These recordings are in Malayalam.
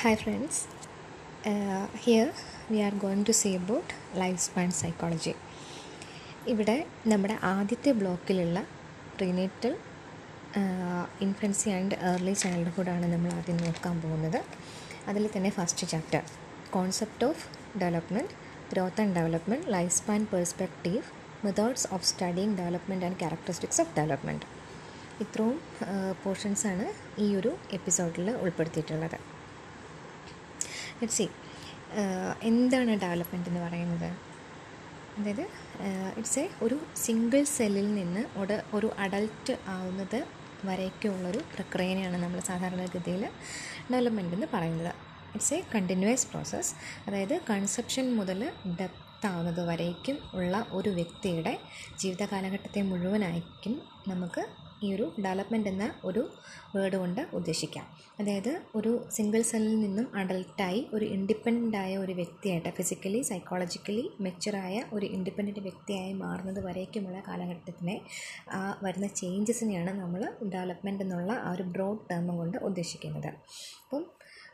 Hi friends here we are going to to see about span psychology. ഇവിടെ നമ്മുടെ ആദ്യത്തെ ബ്ലോക്കിലുള്ള പ്രീനേറ്റൽ ഇൻഫൻസി ആൻഡ് ഏർലി ചൈൽഡ്ഹുഡാണ് നമ്മൾ ആദ്യം നോക്കാൻ പോകുന്നത്. അതിൽ തന്നെ first chapter concept of development growth and development life span perspective methods of studying development and characteristics of development ഇത്രയും പോർഷൻസാണ് ഈ ഒരു എപ്പിസോഡിൽ ഉൾപ്പെടുത്തിയിട്ടുള്ളത്. സി എന്താണ് ഡെവലപ്മെന്റ് എന്ന് പറയുന്നത്? അതായത് ഇറ്റ്സ് എ ഒരു സിംഗിൾ സെല്ലിൽ നിന്ന് ഒരു ഒരു അഡൽട്ട് ആവുന്നത് വരേക്കുള്ളൊരു പ്രക്രിയനെയാണ് നമ്മൾ സാധാരണഗതിയിൽ ഡെവലപ്മെന്റ് എന്ന് പറയുന്നത്. ഇറ്റ്സ് എ കണ്ടിന്യൂസ് പ്രോസസ്സ് അതായത് കൺസെപ്ഷൻ മുതൽ ഡെപ്ത് ആവുന്നത് വരേക്കും ഉള്ള ഒരു വ്യക്തിയുടെ ജീവിത കാലഘട്ടത്തെ മുഴുവനായിരിക്കും നമുക്ക് ഈ ഒരു ഡെവലപ്മെന്റ് എന്ന ഒരു വേർഡ് കൊണ്ട് ഉദ്ദേശിക്കാം. അതായത് ഒരു സിംഗിൾ സെല്ലിൽ നിന്നും അഡൽട്ടായി ഒരു ഇൻഡിപെൻഡന്റായ ഒരു വ്യക്തിയായിട്ട് ഫിസിക്കലി സൈക്കോളജിക്കലി മെച്ചുറായ ഒരു ഇൻഡിപെൻഡന്റ് വ്യക്തിയായി മാറുന്നത് വരേക്കുമുള്ള കാലഘട്ടത്തിനെ ആ വരുന്ന ചേഞ്ചസിനെയാണ് നമ്മൾ ഡെവലപ്മെന്റ് എന്നുള്ള ആ ഒരു ബ്രോഡ് ടേം കൊണ്ട് ഉദ്ദേശിക്കുന്നത്. അപ്പം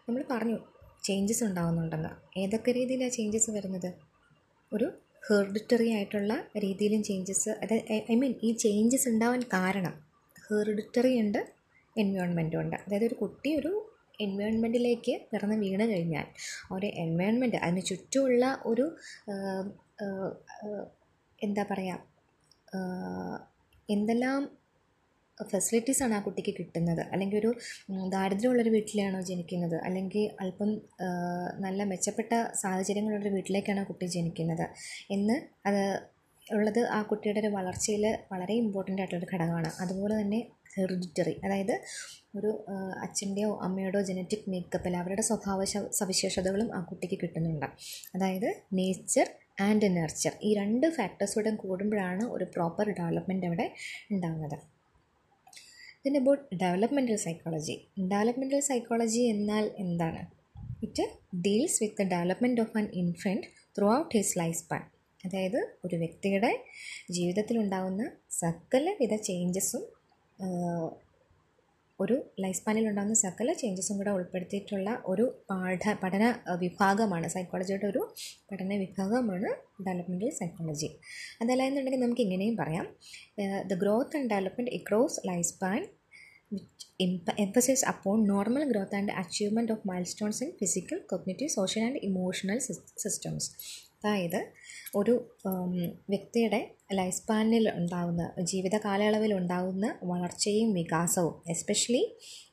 നമ്മൾ പറഞ്ഞു ചേഞ്ചസ് ഉണ്ടാകുന്നുണ്ടെന്ന് ഏതൊക്കെ രീതിയിലാണ് ചേഞ്ചസ് വരുന്നത്? ഒരു ഹെറിഡിറ്ററി ആയിട്ടുള്ള രീതിയിലും ചേഞ്ചസ് അതായത് ഐ മീൻ ഈ ചേഞ്ചസ് ഉണ്ടാവാൻ കാരണം ഹെറിഡിറ്ററി ഉണ്ട് എൻവയോൺമെന്റും ഉണ്ട്. അതായത് ഒരു കുട്ടി ഒരു എൻവയോൺമെന്റിലേക്ക് പിറന്ന് വീണ് കഴിഞ്ഞാൽ ഒരു എൻവയോൺമെന്റ് അതിന് ചുറ്റുമുള്ള ഒരു എന്താ പറയുക എന്തെല്ലാം ഫെസിലിറ്റീസാണ് ആ കുട്ടിക്ക് കിട്ടുന്നത്? അല്ലെങ്കിൽ ഒരു ദാരിദ്ര്യമുള്ളൊരു വീട്ടിലാണോ ജനിക്കുന്നത്? അല്ലെങ്കിൽ അല്പം നല്ല മെച്ചപ്പെട്ട സാഹചര്യങ്ങളുള്ളൊരു വീട്ടിലേക്കാണോ കുട്ടി ജനിക്കുന്നത്? എന്ന് അത് ഉള്ളത് ആ കുട്ടിയുടെ ഒരു വളർച്ചയിൽ വളരെ ഇമ്പോർട്ടന്റ് ആയിട്ടുള്ളൊരു ഘടകമാണ്. അതുപോലെ തന്നെ ഹെറിഡിറ്ററി അതായത് ഒരു അച്ഛന്റെയോ അമ്മയുടെയോ ജനറ്റിക് മേക്കപ്പിൽ അവരുടെ സ്വഭാവ സവിശേഷതകളും ആ കുട്ടിക്ക് കിട്ടുന്നുണ്ട്. അതായത് നേച്ചർ ആൻഡ് നർച്ചർ ഈ രണ്ട് ഫാക്ടേഴ്സോടെ കൂടുമ്പോഴാണ് ഒരു പ്രോപ്പർ ഡെവലപ്മെന്റ് അവിടെ ഉണ്ടാകുന്നത് ഇതിന്റെ about developmental psychology developmental psychology എന്നാൽ എന്താണ്? It deals with the development of an infant throughout his life span അതായത് ഒരു വ്യക്തിയുടെ ജീവിതത്തിലുണ്ടാകുന്ന സകലവിധ ചേഞ്ചസും ഒരു ലൈഫ് സ്പാനിൽ ഉണ്ടാകുന്ന സകല ചേഞ്ചസും കൂടെ ഉൾപ്പെടുത്തിയിട്ടുള്ള ഒരു പാഠ പഠന വിഭാഗമാണ്. സൈക്കോളജിയുടെ ഒരു പഠന വിഭാഗമാണ് ഡെവലപ്മെന്റൽ സൈക്കോളജി അതല്ല എന്നുണ്ടെങ്കിൽ നമുക്ക് ഇങ്ങനെയും പറയാം. The growth and development across life span emphasis അപ്പോൾ normal growth and achievement of milestones in physical cognitive, social and emotional systems അതായത് ഒരു വ്യക്തിയുടെ ലൈഫ് സ്പാനിൽ ഉണ്ടാകുന്ന ജീവിത കാലയളവിൽ ഉണ്ടാകുന്ന വളർച്ചയും വികാസവും എസ്പെഷ്യലി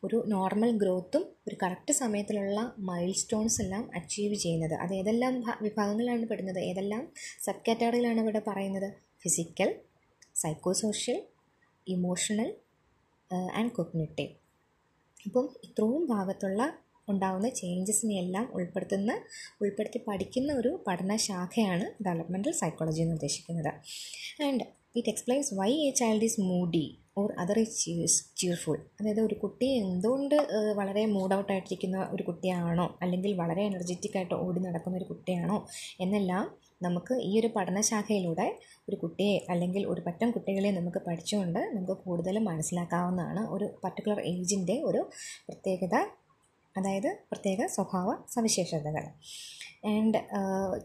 ഒരു നോർമൽ ഗ്രോത്തും ഒരു കറക്റ്റ് സമയത്തിലുള്ള മൈൽ സ്റ്റോൺസ് എല്ലാം അച്ചീവ് ചെയ്യുന്നത്. അത് ഏതെല്ലാം വിഭാഗങ്ങളിലാണ് പെടുന്നത്? ഏതെല്ലാം സബ് കാറ്റഗറിയിലാണ് ഇവിടെ പറയുന്നത്? Physical psychosocial emotional and cognitive അപ്പം ഇത്രയും ഭാഗത്തുള്ള ഉണ്ടാകുന്ന ചേഞ്ചസിനെയെല്ലാം ഉൾപ്പെടുത്തുന്ന ഉൾപ്പെടുത്തി പഠിക്കുന്ന ഒരു പഠനശാഖയാണ് ഡെവലപ്മെന്റൽ സൈക്കോളജി എന്ന് ഉദ്ദേശിക്കുന്നത്. And it explains why a child is moody or other is cheese cheerful അതായത് ഒരു കുട്ടി എന്തുകൊണ്ട് വളരെ മൂഡ് ഔട്ട് ആയിട്ടിരിക്കുന്ന ഒരു കുട്ടിയാണോ അല്ലെങ്കിൽ വളരെ എനർജറ്റിക് ആയിട്ട് ഓടി നടക്കുന്ന ഒരു കുട്ടിയാണോ എന്നെല്ലാം നമുക്ക് ഈ ഒരു പഠനശാഖയിലൂടെ ഒരു കുട്ടിയെ അല്ലെങ്കിൽ ഒരു പറ്റം കുട്ടികളെ നമുക്ക് പഠിച്ചുകൊണ്ട് നമുക്ക് കൂടുതലും മനസ്സിലാക്കാവുന്നതാണ്. ഒരു പർട്ടിക്കുലർ ഏജിന്റെ ഒരു പ്രത്യേകത അതായത് പ്രത്യേക സ്വഭാവ സവിശേഷതകൾ. ആൻഡ്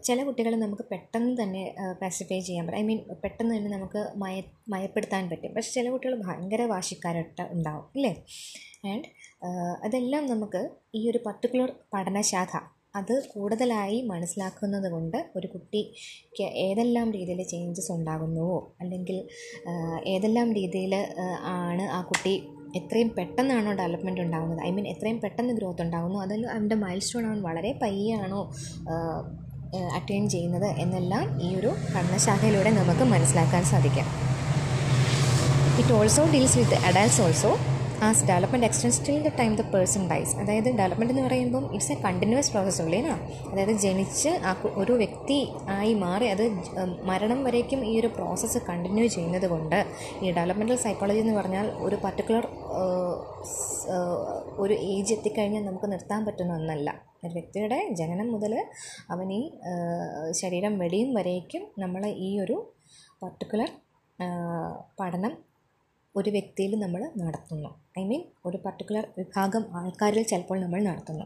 ചില കുട്ടികൾ നമുക്ക് പെട്ടെന്ന് തന്നെ പാസിഫൈ ചെയ്യാൻ പറ്റും. ഐ മീൻ പെട്ടെന്ന് തന്നെ നമുക്ക് മയ മയപ്പെടുത്താൻ പറ്റും. പക്ഷെ ചില കുട്ടികൾ ഭയങ്കര വാശിക്കാരായിട്ട് ഉണ്ടാവും ഇല്ലേ? ആൻഡ് അതെല്ലാം നമുക്ക് ഈ ഒരു പർട്ടിക്കുലർ പഠനശാഖ അത് കൂടുതലായി മനസ്സിലാക്കുന്നത് കൊണ്ട് ഒരു കുട്ടിക്ക് ഏതെല്ലാം രീതിയിൽ ചേഞ്ചസ് ഉണ്ടാകുന്നുവോ? അല്ലെങ്കിൽ ഏതെല്ലാം രീതിയിൽ ആണ് ആ കുട്ടി എത്രയും പെട്ടെന്നാണോ ഡെവലപ്മെന്റ് ഉണ്ടാകുന്നത് ഐ മീൻ എത്രയും പെട്ടെന്ന് ഗ്രോത്ത് ഉണ്ടാകുന്നു അതിൽ അവന്റെ മൈൽ സ്റ്റോൺ അവൻ വളരെ പയ്യാണോ അറ്റൈൻ ചെയ്യുന്നത് എന്നെല്ലാം ഈ ഒരു പഠനശാഖയിലൂടെ നമുക്ക് മനസ്സിലാക്കാൻ സാധിക്കാം. It also deals with adults also as development extends till the time the person dies അതായത് ഡെവലപ്മെന്റ് എന്ന് പറയുമ്പം ഇറ്റ്സ് എ കണ്ടിന്യൂസ് പ്രോസസ് ഉള്ളേനാ അതായത് ജനിച്ച് ഒരു വ്യക്തി ആയി മാറി അത് മരണം വരേക്കും ഈ ഒരു പ്രോസസ്സ് കണ്ടിന്യൂ ചെയ്യുന്നത് കൊണ്ട് ഈ ഡെവലപ്മെന്റൽ സൈക്കോളജി എന്ന് പറഞ്ഞാൽ ഒരു പർട്ടിക്കുലർ ഒരു ഏജ് എത്തിക്കഴിഞ്ഞാൽ നമുക്ക് നിർത്താൻ പറ്റുന്ന ഒന്നല്ല. ഒരു വ്യക്തിയുടെ ജനനം മുതൽ അവൻ ഈ ശരീരം വെടിയും വരേക്കും നമ്മൾ ഈ ഒരു പർട്ടിക്കുലർ പഠനം ഒരു വ്യക്തിയിൽ നമ്മൾ നടത്തുന്നു. ഐ മീൻ ഒരു പർട്ടിക്കുലർ വിഭാഗം ആൾക്കാരിൽ ചിലപ്പോൾ നമ്മൾ നടത്തുന്നു.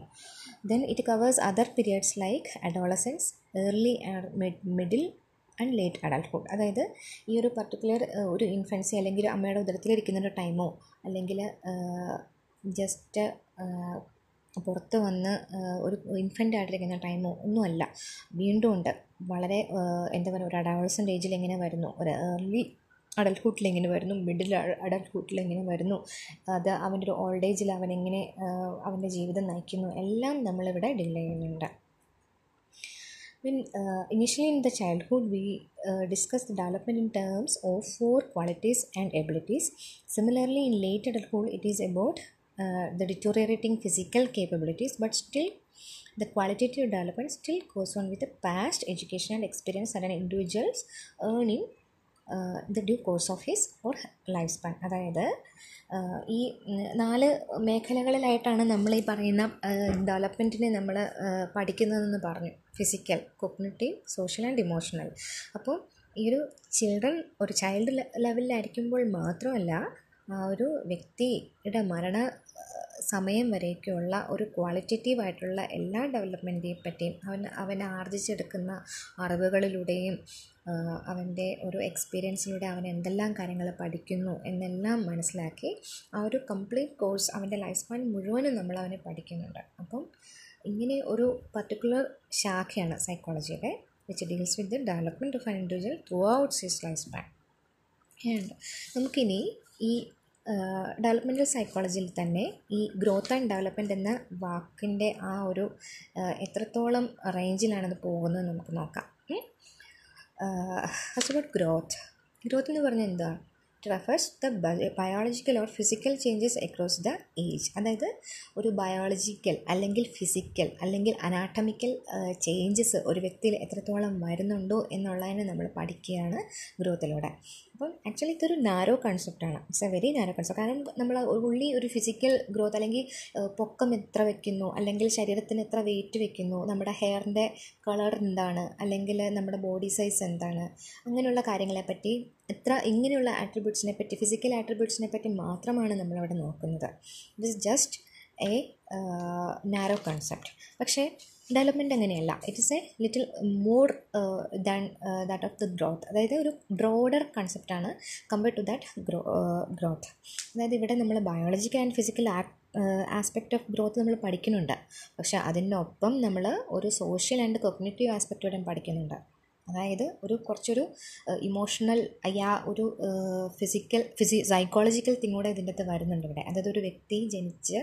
Then it covers other periods like adolescence early middle and late adulthood അതായത് ഈ ഒരു പർട്ടിക്കുലർ ഒരു ഇൻഫൻസി അല്ലെങ്കിൽ അമ്മയുടെ ഉദരത്തിലിരിക്കുന്ന ഒരു ടൈമോ അല്ലെങ്കിൽ ജസ്റ്റ് പുറത്ത് വന്ന് ഒരു ഇൻഫന്റ് ആയിട്ടിരിക്കുന്ന ടൈമോ ഒന്നുമല്ല വീണ്ടും ഉണ്ട്. വളരെ എന്താ പറയുക ഒരു അഡോളസന്റ് ഏജിൽ എങ്ങനെ വരുന്നു? ഒരു ഏർലി അഡൽഹുഡിൽ എങ്ങനെ വരുന്നു? മിഡിൽ അഡൽഹുഡിൽ എങ്ങനെ വരുന്നു? അത് അവന്റെ ഒരു ഓൾഡ് ഏജിൽ എങ്ങനെ അവന്റെ ജീവിതം നയിക്കുന്നു? എല്ലാം നമ്മളിവിടെ ഡീൽ ചെയ്യുന്നുണ്ട്. Mean initially in the childhood we discuss development in terms of four qualities and abilities similarly in late adulthood it is about the deteriorating physical capabilities but still the qualitative development still goes on with past education and experience and individuals earning the due course of his or life span അതായത് ഈ നാല് മേഖലകളിലായിട്ടാണ് നമ്മൾ ഈ പറയുന്ന ഡെവലപ്മെന്റിനെ നമ്മൾ പഠിക്കുന്നതെന്ന് പറഞ്ഞു. Physical cognitive social and emotional അപ്പോൾ ഈ ഒരു ചിൽഡ്രൻ ഒരു ചൈൽഡ് ലെവലിലായിരിക്കുമ്പോൾ മാത്രമല്ല ആ ഒരു വ്യക്തിയുടെ മരണ സമയം വരെയൊക്കെയുള്ള ഒരു ക്വാളിറ്റേറ്റീവ് ആയിട്ടുള്ള എല്ലാ ഡെവലപ്മെന്റിനെ പറ്റിയും അവൻ അവൻ ആർജിച്ചെടുക്കുന്ന അറിവുകളിലൂടെയും അവന്റെ ഒരു എക്സ്പീരിയൻസിലൂടെ അവൻ എന്തെല്ലാം കാര്യങ്ങൾ പഠിക്കുന്നു എന്നെല്ലാം മനസ്സിലാക്കി ആ ഒരു കംപ്ലീറ്റ് കോഴ്സ് അവന്റെ ലൈഫ് സ്പാൻ മുഴുവനും നമ്മൾ അവനെ പഠിക്കുന്നുണ്ട്. അപ്പം ഇങ്ങനെ ഒരു പർട്ടിക്കുലർ ശാഖയാണ് സൈക്കോളജിയുടെ which deals with the development of an individual throughout his life span and നമുക്കിനി ഈ ഡെവലപ്മെന്റൽ സൈക്കോളജിയിൽ തന്നെ ഈ ഗ്രോത്ത് ആൻഡ് ഡെവലപ്മെന്റ് എന്ന വാക്കിന്റെ ആ ഒരു എത്രത്തോളം റേഞ്ചിലാണത് പോകുന്നത് നമുക്ക് നോക്കാം. ഫസ്റ്റ് അബൌട്ട് ഗ്രോത്ത് ഗ്രോത്ത് എന്ന് പറഞ്ഞാൽ എന്താ? It refers the biological or physical changes across the age അതായത് ഒരു ബയോളജിക്കൽ അല്ലെങ്കിൽ ഫിസിക്കൽ അല്ലെങ്കിൽ അനാട്ടമിക്കൽ ചേഞ്ചസ് ഒരു വ്യക്തിയിൽ എത്രത്തോളം വരുന്നുണ്ടോ എന്നുള്ളതിനെ നമ്മൾ പഠിക്കുകയാണ് ഗ്രോത്തിലൂടെ. അപ്പം ആക്ച്വലി ഇതൊരു narrow കൺസെപ്റ്റാണ് it's a very narrow concept കാരണം നമ്മൾ ഉള്ളി ഒരു ഫിസിക്കൽ ഗ്രോത്ത് അല്ലെങ്കിൽ പൊക്കം എത്ര വെക്കുന്നു അല്ലെങ്കിൽ ശരീരത്തിന് എത്ര വെയിറ്റ് വെക്കുന്നു നമ്മുടെ ഹെയറിന്റെ കളർ എന്താണ് അല്ലെങ്കിൽ നമ്മുടെ ബോഡി സൈസ് എന്താണ് അങ്ങനെയുള്ള കാര്യങ്ങളെപ്പറ്റി എത്ര ഇങ്ങനെയുള്ള ആട്രിബ്യൂട്ട്സിനെ പറ്റി ഫിസിക്കൽ ആട്രിബ്യൂട്ട്സിനെ പറ്റി മാത്രമാണ് നമ്മളവിടെ നോക്കുന്നത്. It is just a narrow concept പക്ഷേ ഡെവലപ്മെന്റ് അങ്ങനെയല്ല. It is a little more than that of the growth അതായത് ഒരു broader കൺസെപ്റ്റാണ് compared to that grow growth അതായത് ഇവിടെ നമ്മൾ biological and physical aspect of growth നമ്മൾ പഠിക്കുന്നുണ്ട്. പക്ഷേ അതിനൊപ്പം നമ്മൾ ഒരു സോഷ്യൽ ആൻഡ് കൊഗ്നേറ്റീവ് ആസ്പെക്റ്റോടെ പഠിക്കുന്നുണ്ട്. അതായത് ഒരു കുറച്ചൊരു ഇമോഷണൽ അയാ ഒരു ഫിസിക്കൽ ഫിസി സൈക്കോളജിക്കൽ തിങ് കൂടെ ഇതിന്റെ അകത്ത് വരുന്നുണ്ട് ഇവിടെ. അതായത് ഒരു വ്യക്തി ജനിച്ച്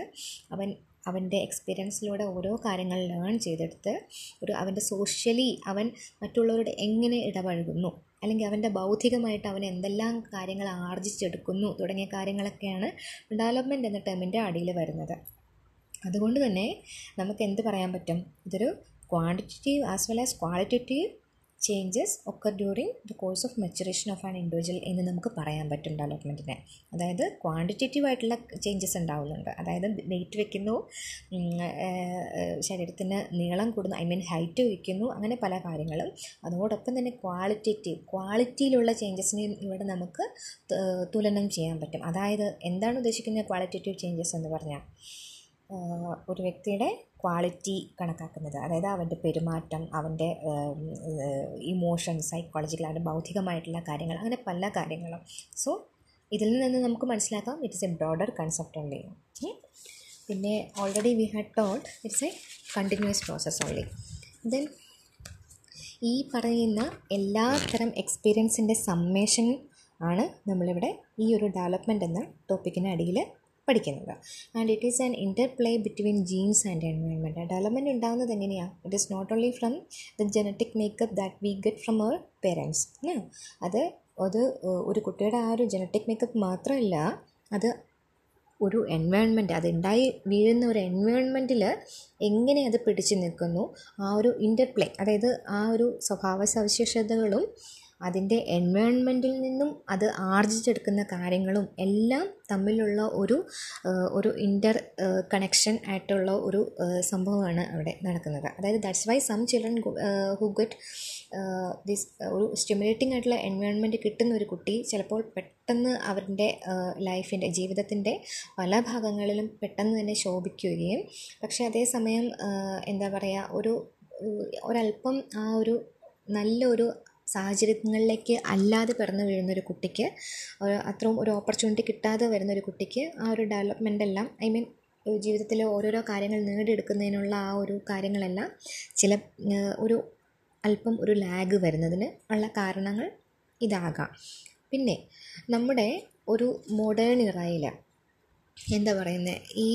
അവൻ അവന്റെ എക്സ്പീരിയൻസിലൂടെ ഓരോ കാര്യങ്ങൾ ലേൺ ചെയ്തെടുത്ത് ഒരു അവന്റെ സോഷ്യലി അവൻ മറ്റുള്ളവരോട് എങ്ങനെ ഇടപഴകുന്നു? അല്ലെങ്കിൽ അവന്റെ ബൗദ്ധികമായിട്ട് അവൻ എന്തെല്ലാം കാര്യങ്ങൾ ആർജിച്ചെടുക്കുന്നു? തുടങ്ങിയ കാര്യങ്ങളൊക്കെയാണ് ഡെവലപ്മെന്റ് എന്ന ടേമിന്റെ അടിയിൽ വരുന്നത്. അതുകൊണ്ട് തന്നെ നമുക്ക് എന്ത് പറയാൻ പറ്റും? ഇതൊരു quantitative as well as qualitative changes ഒക്കെ during the course of maturation of an individual എന്ന് നമുക്ക് പറയാൻ പറ്റും ഡെവലപ്മെന്റിനെ അതായത് ക്വാണ്ടിറ്റേറ്റീവ് ആയിട്ടുള്ള ചേഞ്ചസ് ഉണ്ടാവുന്നുണ്ട്. അതായത് വെയിറ്റ് വെക്കുന്നു ശരീരത്തിന് നീളം കൂടുന്നു ഐ മീൻ ഹൈറ്റ് വയ്ക്കുന്നു അങ്ങനെ പല കാര്യങ്ങളും. അതോടൊപ്പം തന്നെ ക്വാളിറ്റേറ്റീവ് ക്വാളിറ്റിയിലുള്ള ചേഞ്ചസിനെ ഇവിടെ നമുക്ക് തുലനം ചെയ്യാൻ പറ്റും. അതായത് എന്താണ് ഉദ്ദേശിക്കുന്നത് ക്വാളിറ്റേറ്റീവ് ചേഞ്ചസ് എന്ന് പറഞ്ഞാൽ? ഒരു വ്യക്തിയുടെ ക്വാളിറ്റി കണക്കാക്കുന്നത്. അതായത് അവന്റെ പെരുമാറ്റം അവന്റെ ഇമോഷൻസ് സൈക്കോളജിക്കൽ അവന്റെ ബൗദ്ധികമായിട്ടുള്ള കാര്യങ്ങൾ അങ്ങനെ പല കാര്യങ്ങളും. സോ ഇതിൽ നിന്ന് നമുക്ക് മനസ്സിലാക്കാം it's a broader concept only പിന്നെ already we had told it's a continuous process only then ഈ പറയുന്ന എല്ലാ തരം എക്സ്പീരിയൻസിന്റെ സമ്മേഷൻ ആണ് നമ്മളിവിടെ ഈ ഒരു ഡെവലപ്മെന്റ് എന്ന ടോപ്പിക്കിന് അടിയിൽ പഠിക്കുന്നത്. And it is an interplay between genes and environment development ഉണ്ടാകുന്നത് എങ്ങനെയാണ് it is not only from the genetic makeup that we get from our parents അത് അത് ഒരു കുട്ടിയുടെ ആ ഒരു ജനറ്റിക് മേക്കപ്പ് മാത്രമല്ല അത് ഒരു എൻവയോൺമെന്റ് അത് ഉണ്ടായി വീഴുന്ന ഒരു എൻവയോൺമെന്റിൽ എങ്ങനെ അത് പിടിച്ചു നിൽക്കുന്നു? ആ ഒരു ഇന്റർപ്ലേ അതായത് ആ ഒരു സ്വഭാവ സവിശേഷതകളും അതിന്റെ എൻവയോൺമെന്റിൽ നിന്നും അത് ആർജിച്ചെടുക്കുന്ന കാര്യങ്ങളും എല്ലാം തമ്മിലുള്ള ഒരു ഒരു ഇന്റർ കണക്ഷൻ ആയിട്ടുള്ള ഒരു സംഭവമാണ് അവിടെ നടക്കുന്നത്. അതായത് that's why some children who get this ഒരു സ്റ്റിമുലേറ്റിംഗ് ആയിട്ടുള്ള എൻവയോൺമെന്റ് കിട്ടുന്ന ഒരു കുട്ടി ചിലപ്പോൾ പെട്ടെന്ന് അവരുടെ ലൈഫിന്റെ ജീവിതത്തിന്റെ പല ഭാഗങ്ങളിലും പെട്ടെന്ന് തന്നെ ശോഭിക്കുകയും പക്ഷേ അതേസമയം എന്താ പറയുക ഒരു ഒരല്പം ആ ഒരു നല്ലൊരു സാഹചര്യങ്ങളിലേക്ക് അല്ലാതെ പിറന്നു വീഴുന്നൊരു കുട്ടിക്ക് അത്രയും ഒരു ഓപ്പർച്യൂണിറ്റി കിട്ടാതെ വരുന്നൊരു കുട്ടിക്ക് ആ ഒരു ഡെവലപ്മെന്റ് എല്ലാം ഐ മീൻ ജീവിതത്തിലെ ഓരോരോ കാര്യങ്ങൾ നേടിയെടുക്കുന്നതിനുള്ള ആ ഒരു കാര്യങ്ങളെല്ലാം ചില ഒരു അല്പം ഒരു ലാഗ് വരുന്നതിന് ഉള്ള കാരണങ്ങൾ ഇതാകാം. പിന്നെ നമ്മുടെ ഒരു മോഡേൺ ഇറയിൽ എന്താ പറയുന്നത് ഈ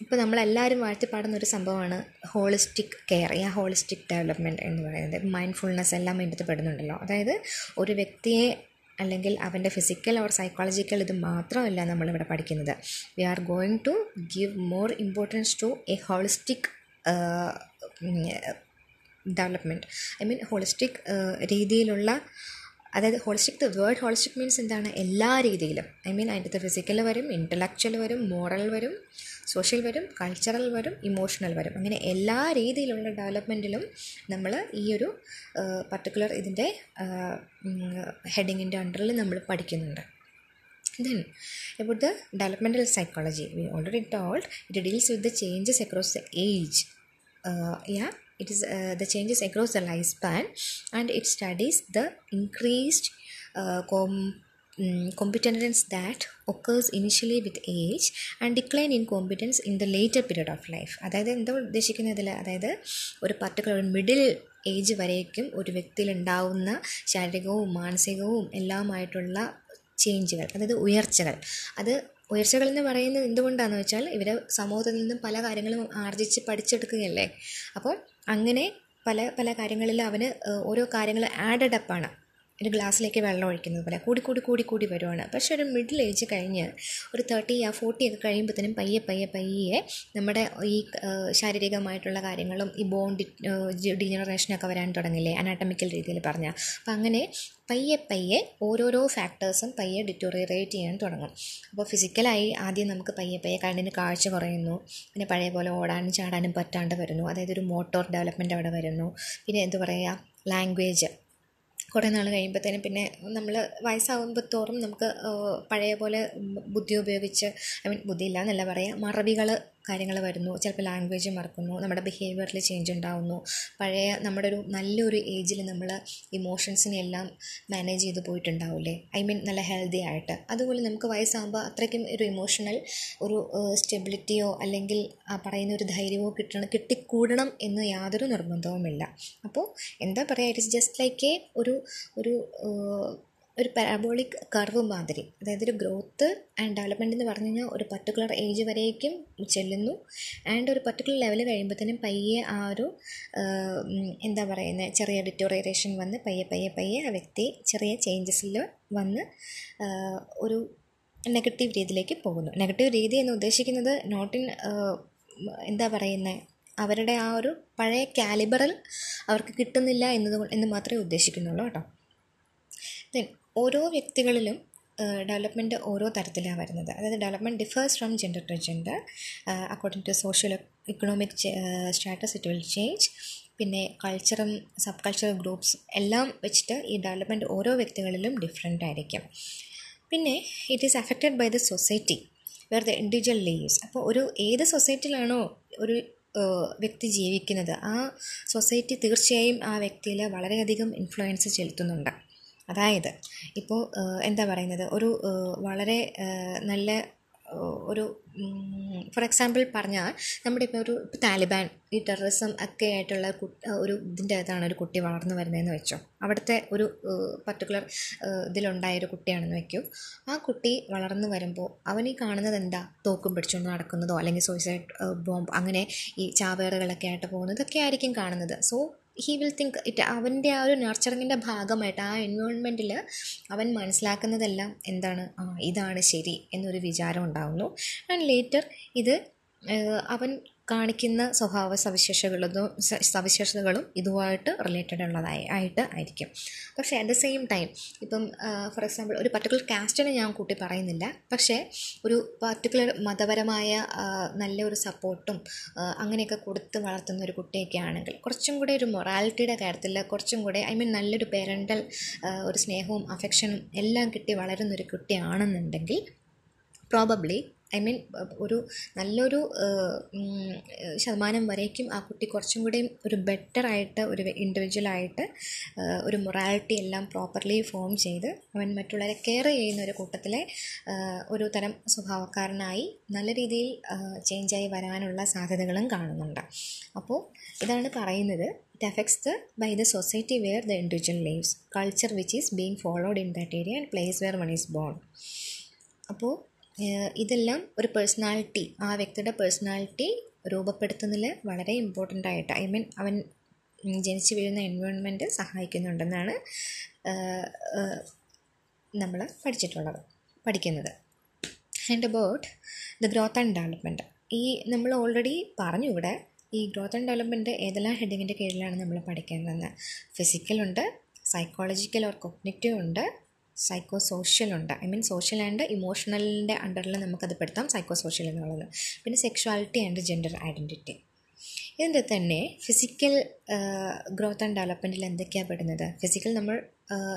ഇപ്പോൾ നമ്മളെല്ലാവരും വാഴ്ത്തിപ്പാടുന്ന ഒരു സംഭവമാണ് ഹോളിസ്റ്റിക് കെയർ. ഈ ഹോളിസ്റ്റിക് ഡെവലപ്മെന്റ് എന്ന് പറയുന്നത് മൈൻഡ്ഫുൾനെസ് എല്ലാം അതിന്റെ പെടുന്നുണ്ടല്ലോ അതായത് ഒരു വ്യക്തിയെ അല്ലെങ്കിൽ അവന്റെ ഫിസിക്കൽ ഓർ സൈക്കോളജിക്കൽ ഇത് മാത്രമല്ല നമ്മളിവിടെ പഠിക്കുന്നത്. We are going to give more importance to a holistic development I mean holistic രീതിയിലുള്ള അതായത് holistic the word holistic means എന്താണ്? എല്ലാ രീതിയിലും. ഐ മീൻ അതിന്റെ ഫിസിക്കൽ വരും ഇന്റലക്ച്വൽ വരും മോറൽ വരും സോഷ്യൽ വരും കൾച്ചറൽ വരും ഇമോഷണൽ വരും. അങ്ങനെ എല്ലാ രീതിയിലുള്ള ഡെവലപ്മെന്റിലും നമ്മൾ ഈ ഒരു പർട്ടിക്കുലർ ഇതിന്റെ ഹെഡിങ്ങിന്റെ അണ്ടറിൽ നമ്മൾ പഠിക്കുന്നുണ്ട്. Then about the developmental psychology we already told it deals with the changes across the age yeah it is uh, the changes across the lifespan and it studies the increased uh, com- um, competence that occurs initially with age and decline in competence in the later period of life. അതായത് എന്താ ഉദ്ദേശിക്കുന്നതിൽ അതായത് ഒരു പർട്ടിക്കുലർ ഒരു മിഡിൽ ഏജ് വരേക്കും ഒരു വ്യക്തിയിൽ ഉണ്ടാവുന്ന ശാരീരികവും മാനസികവും എല്ലാമായിട്ടുള്ള ചേഞ്ചുകൾ അതായത് ഉയർച്ചകൾ. അത് ഉയർച്ചകൾ എന്ന് പറയുന്നത് എന്തുകൊണ്ടാണെന്ന് വെച്ചാൽ ഇവർ സമൂഹത്തിൽ നിന്നും പല കാര്യങ്ങളും ആർജിച്ച് പഠിച്ചെടുക്കുകയല്ലേ? അപ്പോൾ അങ്ങനെ പല പല കാര്യങ്ങളിൽ അവന് ഓരോ കാര്യങ്ങൾ ആഡഡ് അപ്പാണ് ഒരു ഗ്ലാസ്സിലേക്ക് വെള്ളം ഒഴിക്കുന്നത് പോലെ. കൂടി കൂടി കൂടി കൂടി വരുവാണ്. പക്ഷേ ഒരു മിഡിൽ ഏജ് കഴിഞ്ഞ് ഒരു തേർട്ടി ആ ഫോർട്ടി ഒക്കെ കഴിയുമ്പോഴത്തേനും പയ്യെ പയ്യെ പയ്യെ നമ്മുടെ ഈ ശാരീരികമായിട്ടുള്ള കാര്യങ്ങളും ഈ ബോൺ ഡിജനറേഷനൊക്കെ വരാൻ തുടങ്ങില്ലേ? അനാട്ടമിക്കൽ രീതിയിൽ പറഞ്ഞാൽ അപ്പം അങ്ങനെ പയ്യെ പയ്യെ ഓരോരോ ഫാക്ടേഴ്സും പയ്യെ ഡിറ്റോറിയറേറ്റ് ചെയ്യാൻ തുടങ്ങും. അപ്പോൾ ഫിസിക്കലായി ആദ്യം നമുക്ക് പയ്യെ പയ്യെ കണ്ണിന് കാഴ്ച കുറയുന്നു. പിന്നെ പഴയ പോലെ ഓടാനും ചാടാനും പറ്റാണ്ട് വരുന്നു. അതായത് ഒരു മോട്ടോർ ഡെവലപ്മെന്റ് അവിടെ വരുന്നു. പിന്നെ എന്തു പറയുക ലാംഗ്വേജ് കുറേ നാൾ കഴിയുമ്പോഴത്തേനും പിന്നെ നമ്മൾ വയസ്സാകുമ്പോൾ തോറും നമുക്ക് പഴയ പോലെ ബുദ്ധി ഉപയോഗിച്ച് ഐ മീൻ ബുദ്ധിയില്ല എന്നല്ല പറയുക മറവികൾ കാര്യങ്ങൾ വരുന്നു. ചിലപ്പോൾ ലാംഗ്വേജ് മറക്കുന്നു. നമ്മുടെ ബിഹേവിയറിൽ ചേഞ്ച് ഉണ്ടാവുന്നു. പഴയ നമ്മുടെ ഒരു നല്ലൊരു ഏജിൽ നമ്മൾ ഇമോഷൻസിനെ എല്ലാം മാനേജ് ചെയ്ത് പോയിട്ടുണ്ടാവില്ലേ? ഐ മീൻ നല്ല ഹെൽത്തി ആയിട്ട്. അതുപോലെ നമുക്ക് വയസ്സാകുമ്പോൾ അത്രയ്ക്കും ഒരു ഇമോഷണൽ ഒരു സ്റ്റെബിലിറ്റിയോ അല്ലെങ്കിൽ ആ പറയുന്ന ഒരു ധൈര്യമോ കിട്ടണം കിട്ടിക്കൂടണം എന്ന് യാതൊരു നിർബന്ധവുമില്ല. അപ്പോൾ എന്താ പറയുക it is just like a ഒരു ഒരു ഒരു പാരാബോളിക് കർവ് മാതിരി അതായത് ഒരു ഗ്രോത്ത് ആൻഡ് ഡെവലപ്മെന്റ് എന്ന് പറഞ്ഞു കഴിഞ്ഞാൽ ഒരു പർട്ടിക്കുലർ ഏജ് വരേക്കും ചെല്ലുന്നു. ആൻഡ് ഒരു പർട്ടിക്കുലർ ലെവൽ കഴിയുമ്പോഴത്തേനും പയ്യെ ആ ഒരു എന്താ പറയുന്നത് ചെറിയ ഡിറ്റോറിയറേഷൻ വന്ന് പയ്യെ പയ്യെ പയ്യെ ആ വ്യക്തി ചെറിയ ചേഞ്ചസിൽ വന്ന് ഒരു നെഗറ്റീവ് രീതിയിലേക്ക് പോകുന്നു. നെഗറ്റീവ് രീതി എന്ന് ഉദ്ദേശിക്കുന്നത് നോട്ട് ഇൻ എന്താ പറയുന്നത് അവരുടെ ആ ഒരു പഴയ കാലിബറിൽ അവർക്ക് കിട്ടുന്നില്ല എന്നത് എന്ന് മാത്രമേ ഉദ്ദേശിക്കുന്നുള്ളൂ കേട്ടോ. ദെൻ ഓരോ വ്യക്തികളിലും ഡെവലപ്മെന്റ് ഓരോ തരത്തിലാണ് വരുന്നത്. അതായത് development differs from gender to gender according to social economic status it will change പിന്നെ കൾച്ചറും സബ് കൾച്ചറൽ ഗ്രൂപ്പ്സ് എല്ലാം വെച്ചിട്ട് ഈ ഡെവലപ്മെന്റ് ഓരോ വ്യക്തികളിലും ഡിഫറെന്റ് ആയിരിക്കും. പിന്നെ it is affected by the society where the individual lives അപ്പോൾ ഒരു ഏത് സൊസൈറ്റിയിലാണോ ഒരു വ്യക്തി ജീവിക്കുന്നത് ആ സൊസൈറ്റി തീർച്ചയായും ആ വ്യക്തിയിൽ വളരെയധികം ഇൻഫ്ലുവൻസ് ചെലുത്തുന്നുണ്ട്. അതായത് ഇപ്പോൾ എന്താ പറയുന്നത്? ഒരു വളരെ നല്ല ഒരു ഫോർ എക്സാമ്പിൾ പറഞ്ഞാൽ നമ്മുടെ ഇപ്പോൾ ഒരു താലിബാൻ ഈ ടെററിസം ഒക്കെ ആയിട്ടുള്ള ഒരു ഇതിന്റെ അകത്താണ് ഒരു കുട്ടി വളർന്നു വരുന്നതെന്ന് വെച്ചോ. അവിടുത്തെ ഒരു പർട്ടിക്കുലർ ഇതിലുണ്ടായ ഒരു കുട്ടിയാണെന്ന് വെക്കൂ. ആ കുട്ടി വളർന്നു വരുമ്പോൾ അവനീ കാണുന്നത് എന്താ? തോക്കും പിടിച്ചുകൊണ്ട് നടക്കുന്നതോ അല്ലെങ്കിൽ സൂയിസൈഡ് ബോംബ് അങ്ങനെ ഈ ചാവേറുകളൊക്കെ ആയിട്ട് പോകുന്നതൊക്കെ ആയിരിക്കും കാണുന്നത്. So he will think it അവന്റെ ആ ഒരു നർച്ചറിങ്ങിന്റെ ഭാഗമായിട്ട് ആ എൻവയോൺമെന്റിൽ അവൻ മനസ്സിലാക്കുന്നതെല്ലാം എന്താണ്? ആ ഇതാണ് ശരി എന്നൊരു വിചാരം ഉണ്ടാകുന്നു ആൻഡ് ലേറ്റർ ഇത് അവൻ കാണിക്കുന്ന സ്വഭാവ സവിശേഷതകളും സവിശേഷതകളും ഇതുമായിട്ട് റിലേറ്റഡ് ഉള്ളതായി ആയിട്ട് ആയിരിക്കും. പക്ഷേ അറ്റ് ദ സെയിം ടൈം ഇപ്പം ഫോർ എക്സാമ്പിൾ ഒരു പർട്ടിക്കുലർ കാസ്റ്റിനെ ഞാൻ കൂട്ടി പറയുന്നില്ല. പക്ഷേ ഒരു പർട്ടിക്കുലർ മതപരമായ നല്ല ഒരു സപ്പോർട്ടും അങ്ങനെയൊക്കെ കൊടുത്ത് വളർത്തുന്ന ഒരു കുട്ടിയൊക്കെ ആണെങ്കിൽ കുറച്ചും കൂടെ ഒരു മൊറാലിറ്റിയുടെ കാര്യത്തിൽ കുറച്ചും കൂടെ ഐ മീൻ നല്ലൊരു പേരന്റൽ ഒരു സ്നേഹവും അഫെക്ഷനും എല്ലാം കിട്ടി വളരുന്നൊരു കുട്ടിയാണെന്നുണ്ടെങ്കിൽ പ്രോബബ്ലി ഐ മീൻ ഒരു നല്ലൊരു ശതമാനം വരേക്കും ആ കുട്ടി കുറച്ചും കൂടി ഒരു ബെറ്ററായിട്ട് ഒരു ഇൻഡിവിജ്വലായിട്ട് ഒരു മൊറാലിറ്റി എല്ലാം പ്രോപ്പർലി ഫോം ചെയ്ത് അവൻ മറ്റുള്ളവരെ കെയർ ചെയ്യുന്ന ഒരു കൂട്ടത്തിലെ ഒരു തരം സ്വഭാവക്കാരനായി നല്ല രീതിയിൽ ചേഞ്ചായി വരാനുള്ള സാധ്യതകളും കാണുന്നുണ്ട്. അപ്പോൾ ഇതാണ് പറയുന്നത്. It affects the by the society where the individual lives culture which is being followed in that area and place where one is born അപ്പോൾ ഇതെല്ലാം ഒരു പേഴ്സണാലിറ്റി ആ വ്യക്തിയുടെ പേഴ്സണാലിറ്റി രൂപപ്പെടുത്തുന്നതിൽ വളരെ ഇമ്പോർട്ടന്റ് ആയിട്ട് ഐ മീൻ അവൻ ജനിച്ചു വീഴുന്ന എൻവയോൺമെന്റ് സഹായിക്കുന്നുണ്ടെന്നാണ് നമ്മൾ പഠിച്ചിട്ടുള്ളത് പഠിക്കുന്നത്. And about the growth and development ഈ നമ്മൾ ഓൾറെഡി പറഞ്ഞു ഇവിടെ ഈ ഗ്രോത്ത് ആൻഡ് ഡെവലപ്മെന്റ് ഏതെല്ലാം ഹെഡിങ്ങിന്റെ കീഴിലാണ് നമ്മൾ പഠിക്കേണ്ടതെന്ന്. ഫിസിക്കലുണ്ട് സൈക്കോളജിക്കൽ ഓർ കൊഗ്നിറ്റീവ് ഉണ്ട് സൈക്കോ സോഷ്യൽ ഉണ്ട് ഐ മീൻ സോഷ്യൽ ആൻഡ് ഇമോഷണലിന്റെ അണ്ടറിൽ നമുക്കത് പെടുത്താം സൈക്കോ സോഷ്യൽ എന്നുള്ളത്. പിന്നെ സെക്ഷുവാലിറ്റി ആൻഡ് ജെൻഡർ ഐഡന്റിറ്റി ഇതിന്റെ തന്നെ ഫിസിക്കൽ ഗ്രോത്ത് ആൻഡ് ഡെവലപ്മെന്റിൽ എന്തൊക്കെയാണ് പെടുന്നത്? ഫിസിക്കൽ നമ്മൾ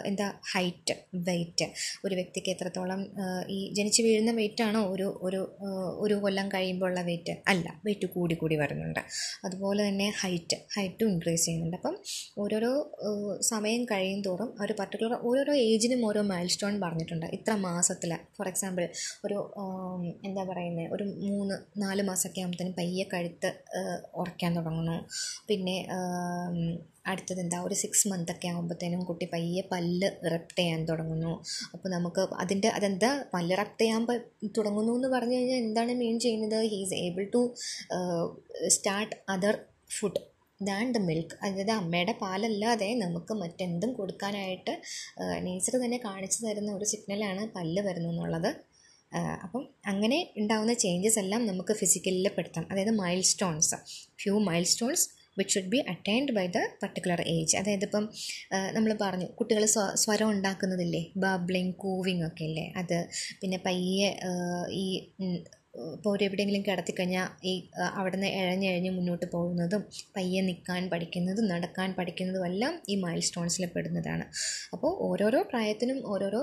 എന്താ ഹൈറ്റ് വെയ്റ്റ് ഒരു വ്യക്തിക്ക് എത്രത്തോളം ഈ ജനിച്ച് വീഴുന്ന വെയ്റ്റാണോ ഒരു ഒരു ഒരു കൊല്ലം കഴിയുമ്പോൾ ഉള്ള വെയ്റ്റ് അല്ല വെയ്റ്റ് കൂടി കൂടി വരുന്നുണ്ട്. അതുപോലെ തന്നെ ഹൈറ്റ് ഹൈറ്റും ഇൻക്രീസ് ചെയ്യുന്നുണ്ട്. അപ്പം ഓരോരോ സമയം കഴിയും തോറും ഒരു പർട്ടിക്കുലർ ഓരോരോ ഏജിനും ഓരോ മൈൽ സ്റ്റോൺ പറഞ്ഞിട്ടുണ്ട്. ഇത്ര മാസത്തിൽ ഫോർ എക്സാമ്പിൾ ഒരു എന്താ പറയുന്നത് ഒരു മൂന്ന് നാല് മാസമൊക്കെ ആകുമ്പോഴത്തേനും പയ്യെ കഴുത്ത് ഉറയ്ക്കാൻ തുടങ്ങുന്നു. പിന്നെ അടുത്തത് എന്താ ഒരു സിക്സ് മന്ത് ഒക്കെ ആകുമ്പോഴത്തേനും കുട്ടി പയ്യെ പല്ല് റെപ്റ്റ് ചെയ്യാൻ തുടങ്ങുന്നു. അപ്പോൾ നമുക്ക് അതിന്റെ അതെന്താ? പല്ല് റെപ്റ്റ് ചെയ്യാൻ തുടങ്ങുന്നു എന്ന് പറഞ്ഞു കഴിഞ്ഞാൽ എന്താണ് മീൻ ചെയ്യുന്നത്? He is able to start other food than the milk അതായത് അമ്മയുടെ പാലല്ലാതെ നമുക്ക് മറ്റെന്തും കൊടുക്കാനായിട്ട് നേച്ചർ തന്നെ കാണിച്ചു തരുന്ന ഒരു സിഗ്നലാണ് പല്ല് വരുന്നതെന്നുള്ളത് അപ്പം അങ്ങനെ ഉണ്ടാകുന്ന ചേഞ്ചസ് എല്ലാം നമുക്ക് ഫിസിക്കലിൽ പെടുത്താം. അതായത് milestones few milestones which should be attained by the particular age അതായത് ഇപ്പം നമ്മൾ പറഞ്ഞു കുട്ടികൾ സ്വ സ്വരം ഉണ്ടാക്കുന്നതില്ലേ? ബബ്ലിങ് കൂവിങ് ഒക്കെ ഇല്ലേ? അത് പിന്നെ പയ്യെ ഈ ഇപ്പോൾ ഒരു എവിടെയെങ്കിലും കിടത്തിക്കഴിഞ്ഞാൽ ഈ അവിടെ നിന്ന് ഇഴഞ്ഞിഴഞ്ഞ് മുന്നോട്ട് പോകുന്നതും പയ്യെ നിൽക്കാൻ പഠിക്കുന്നതും നടക്കാൻ പഠിക്കുന്നതും എല്ലാം ഈ മൈൽ സ്റ്റോൺസിൽ പെടുന്നതാണ്. അപ്പോൾ ഓരോരോ പ്രായത്തിനും ഓരോരോ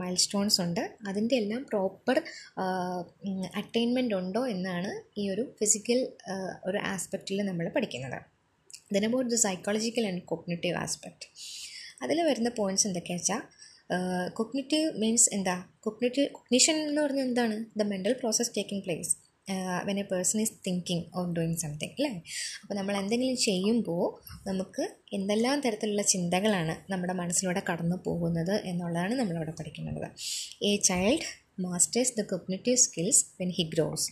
മൈൽ സ്റ്റോൺസ് ഉണ്ട്. അതിന്റെ എല്ലാം പ്രോപ്പർ അറ്റൈൻമെന്റ് ഉണ്ടോ എന്നാണ് ഈ ഒരു ഫിസിക്കൽ ഒരു ആസ്പെക്റ്റിൽ നമ്മൾ പഠിക്കുന്നത്. Then about the psychological and cognitive aspect അതിൽ വരുന്ന പോയിന്റ്സ് എന്തൊക്കെയാ വെച്ചാൽ കൊഗ്നേറ്റീവ് മീൻസ് എന്താ? കൊഗ്നേറ്റീവ് കൊഗ്നീഷൻ എന്ന് പറഞ്ഞാൽ എന്താണ്? The mental process taking place when a person is thinking or doing something അല്ലേ? അപ്പോൾ നമ്മൾ എന്തെങ്കിലും ചെയ്യുമ്പോൾ നമുക്ക് എന്തെല്ലാം തരത്തിലുള്ള ചിന്തകളാണ് നമ്മുടെ മനസ്സിലൂടെ കടന്നു പോകുന്നത് എന്നുള്ളതാണ് നമ്മളിവിടെ പഠിക്കുന്നത്. A child masters the cognitive skills when he grows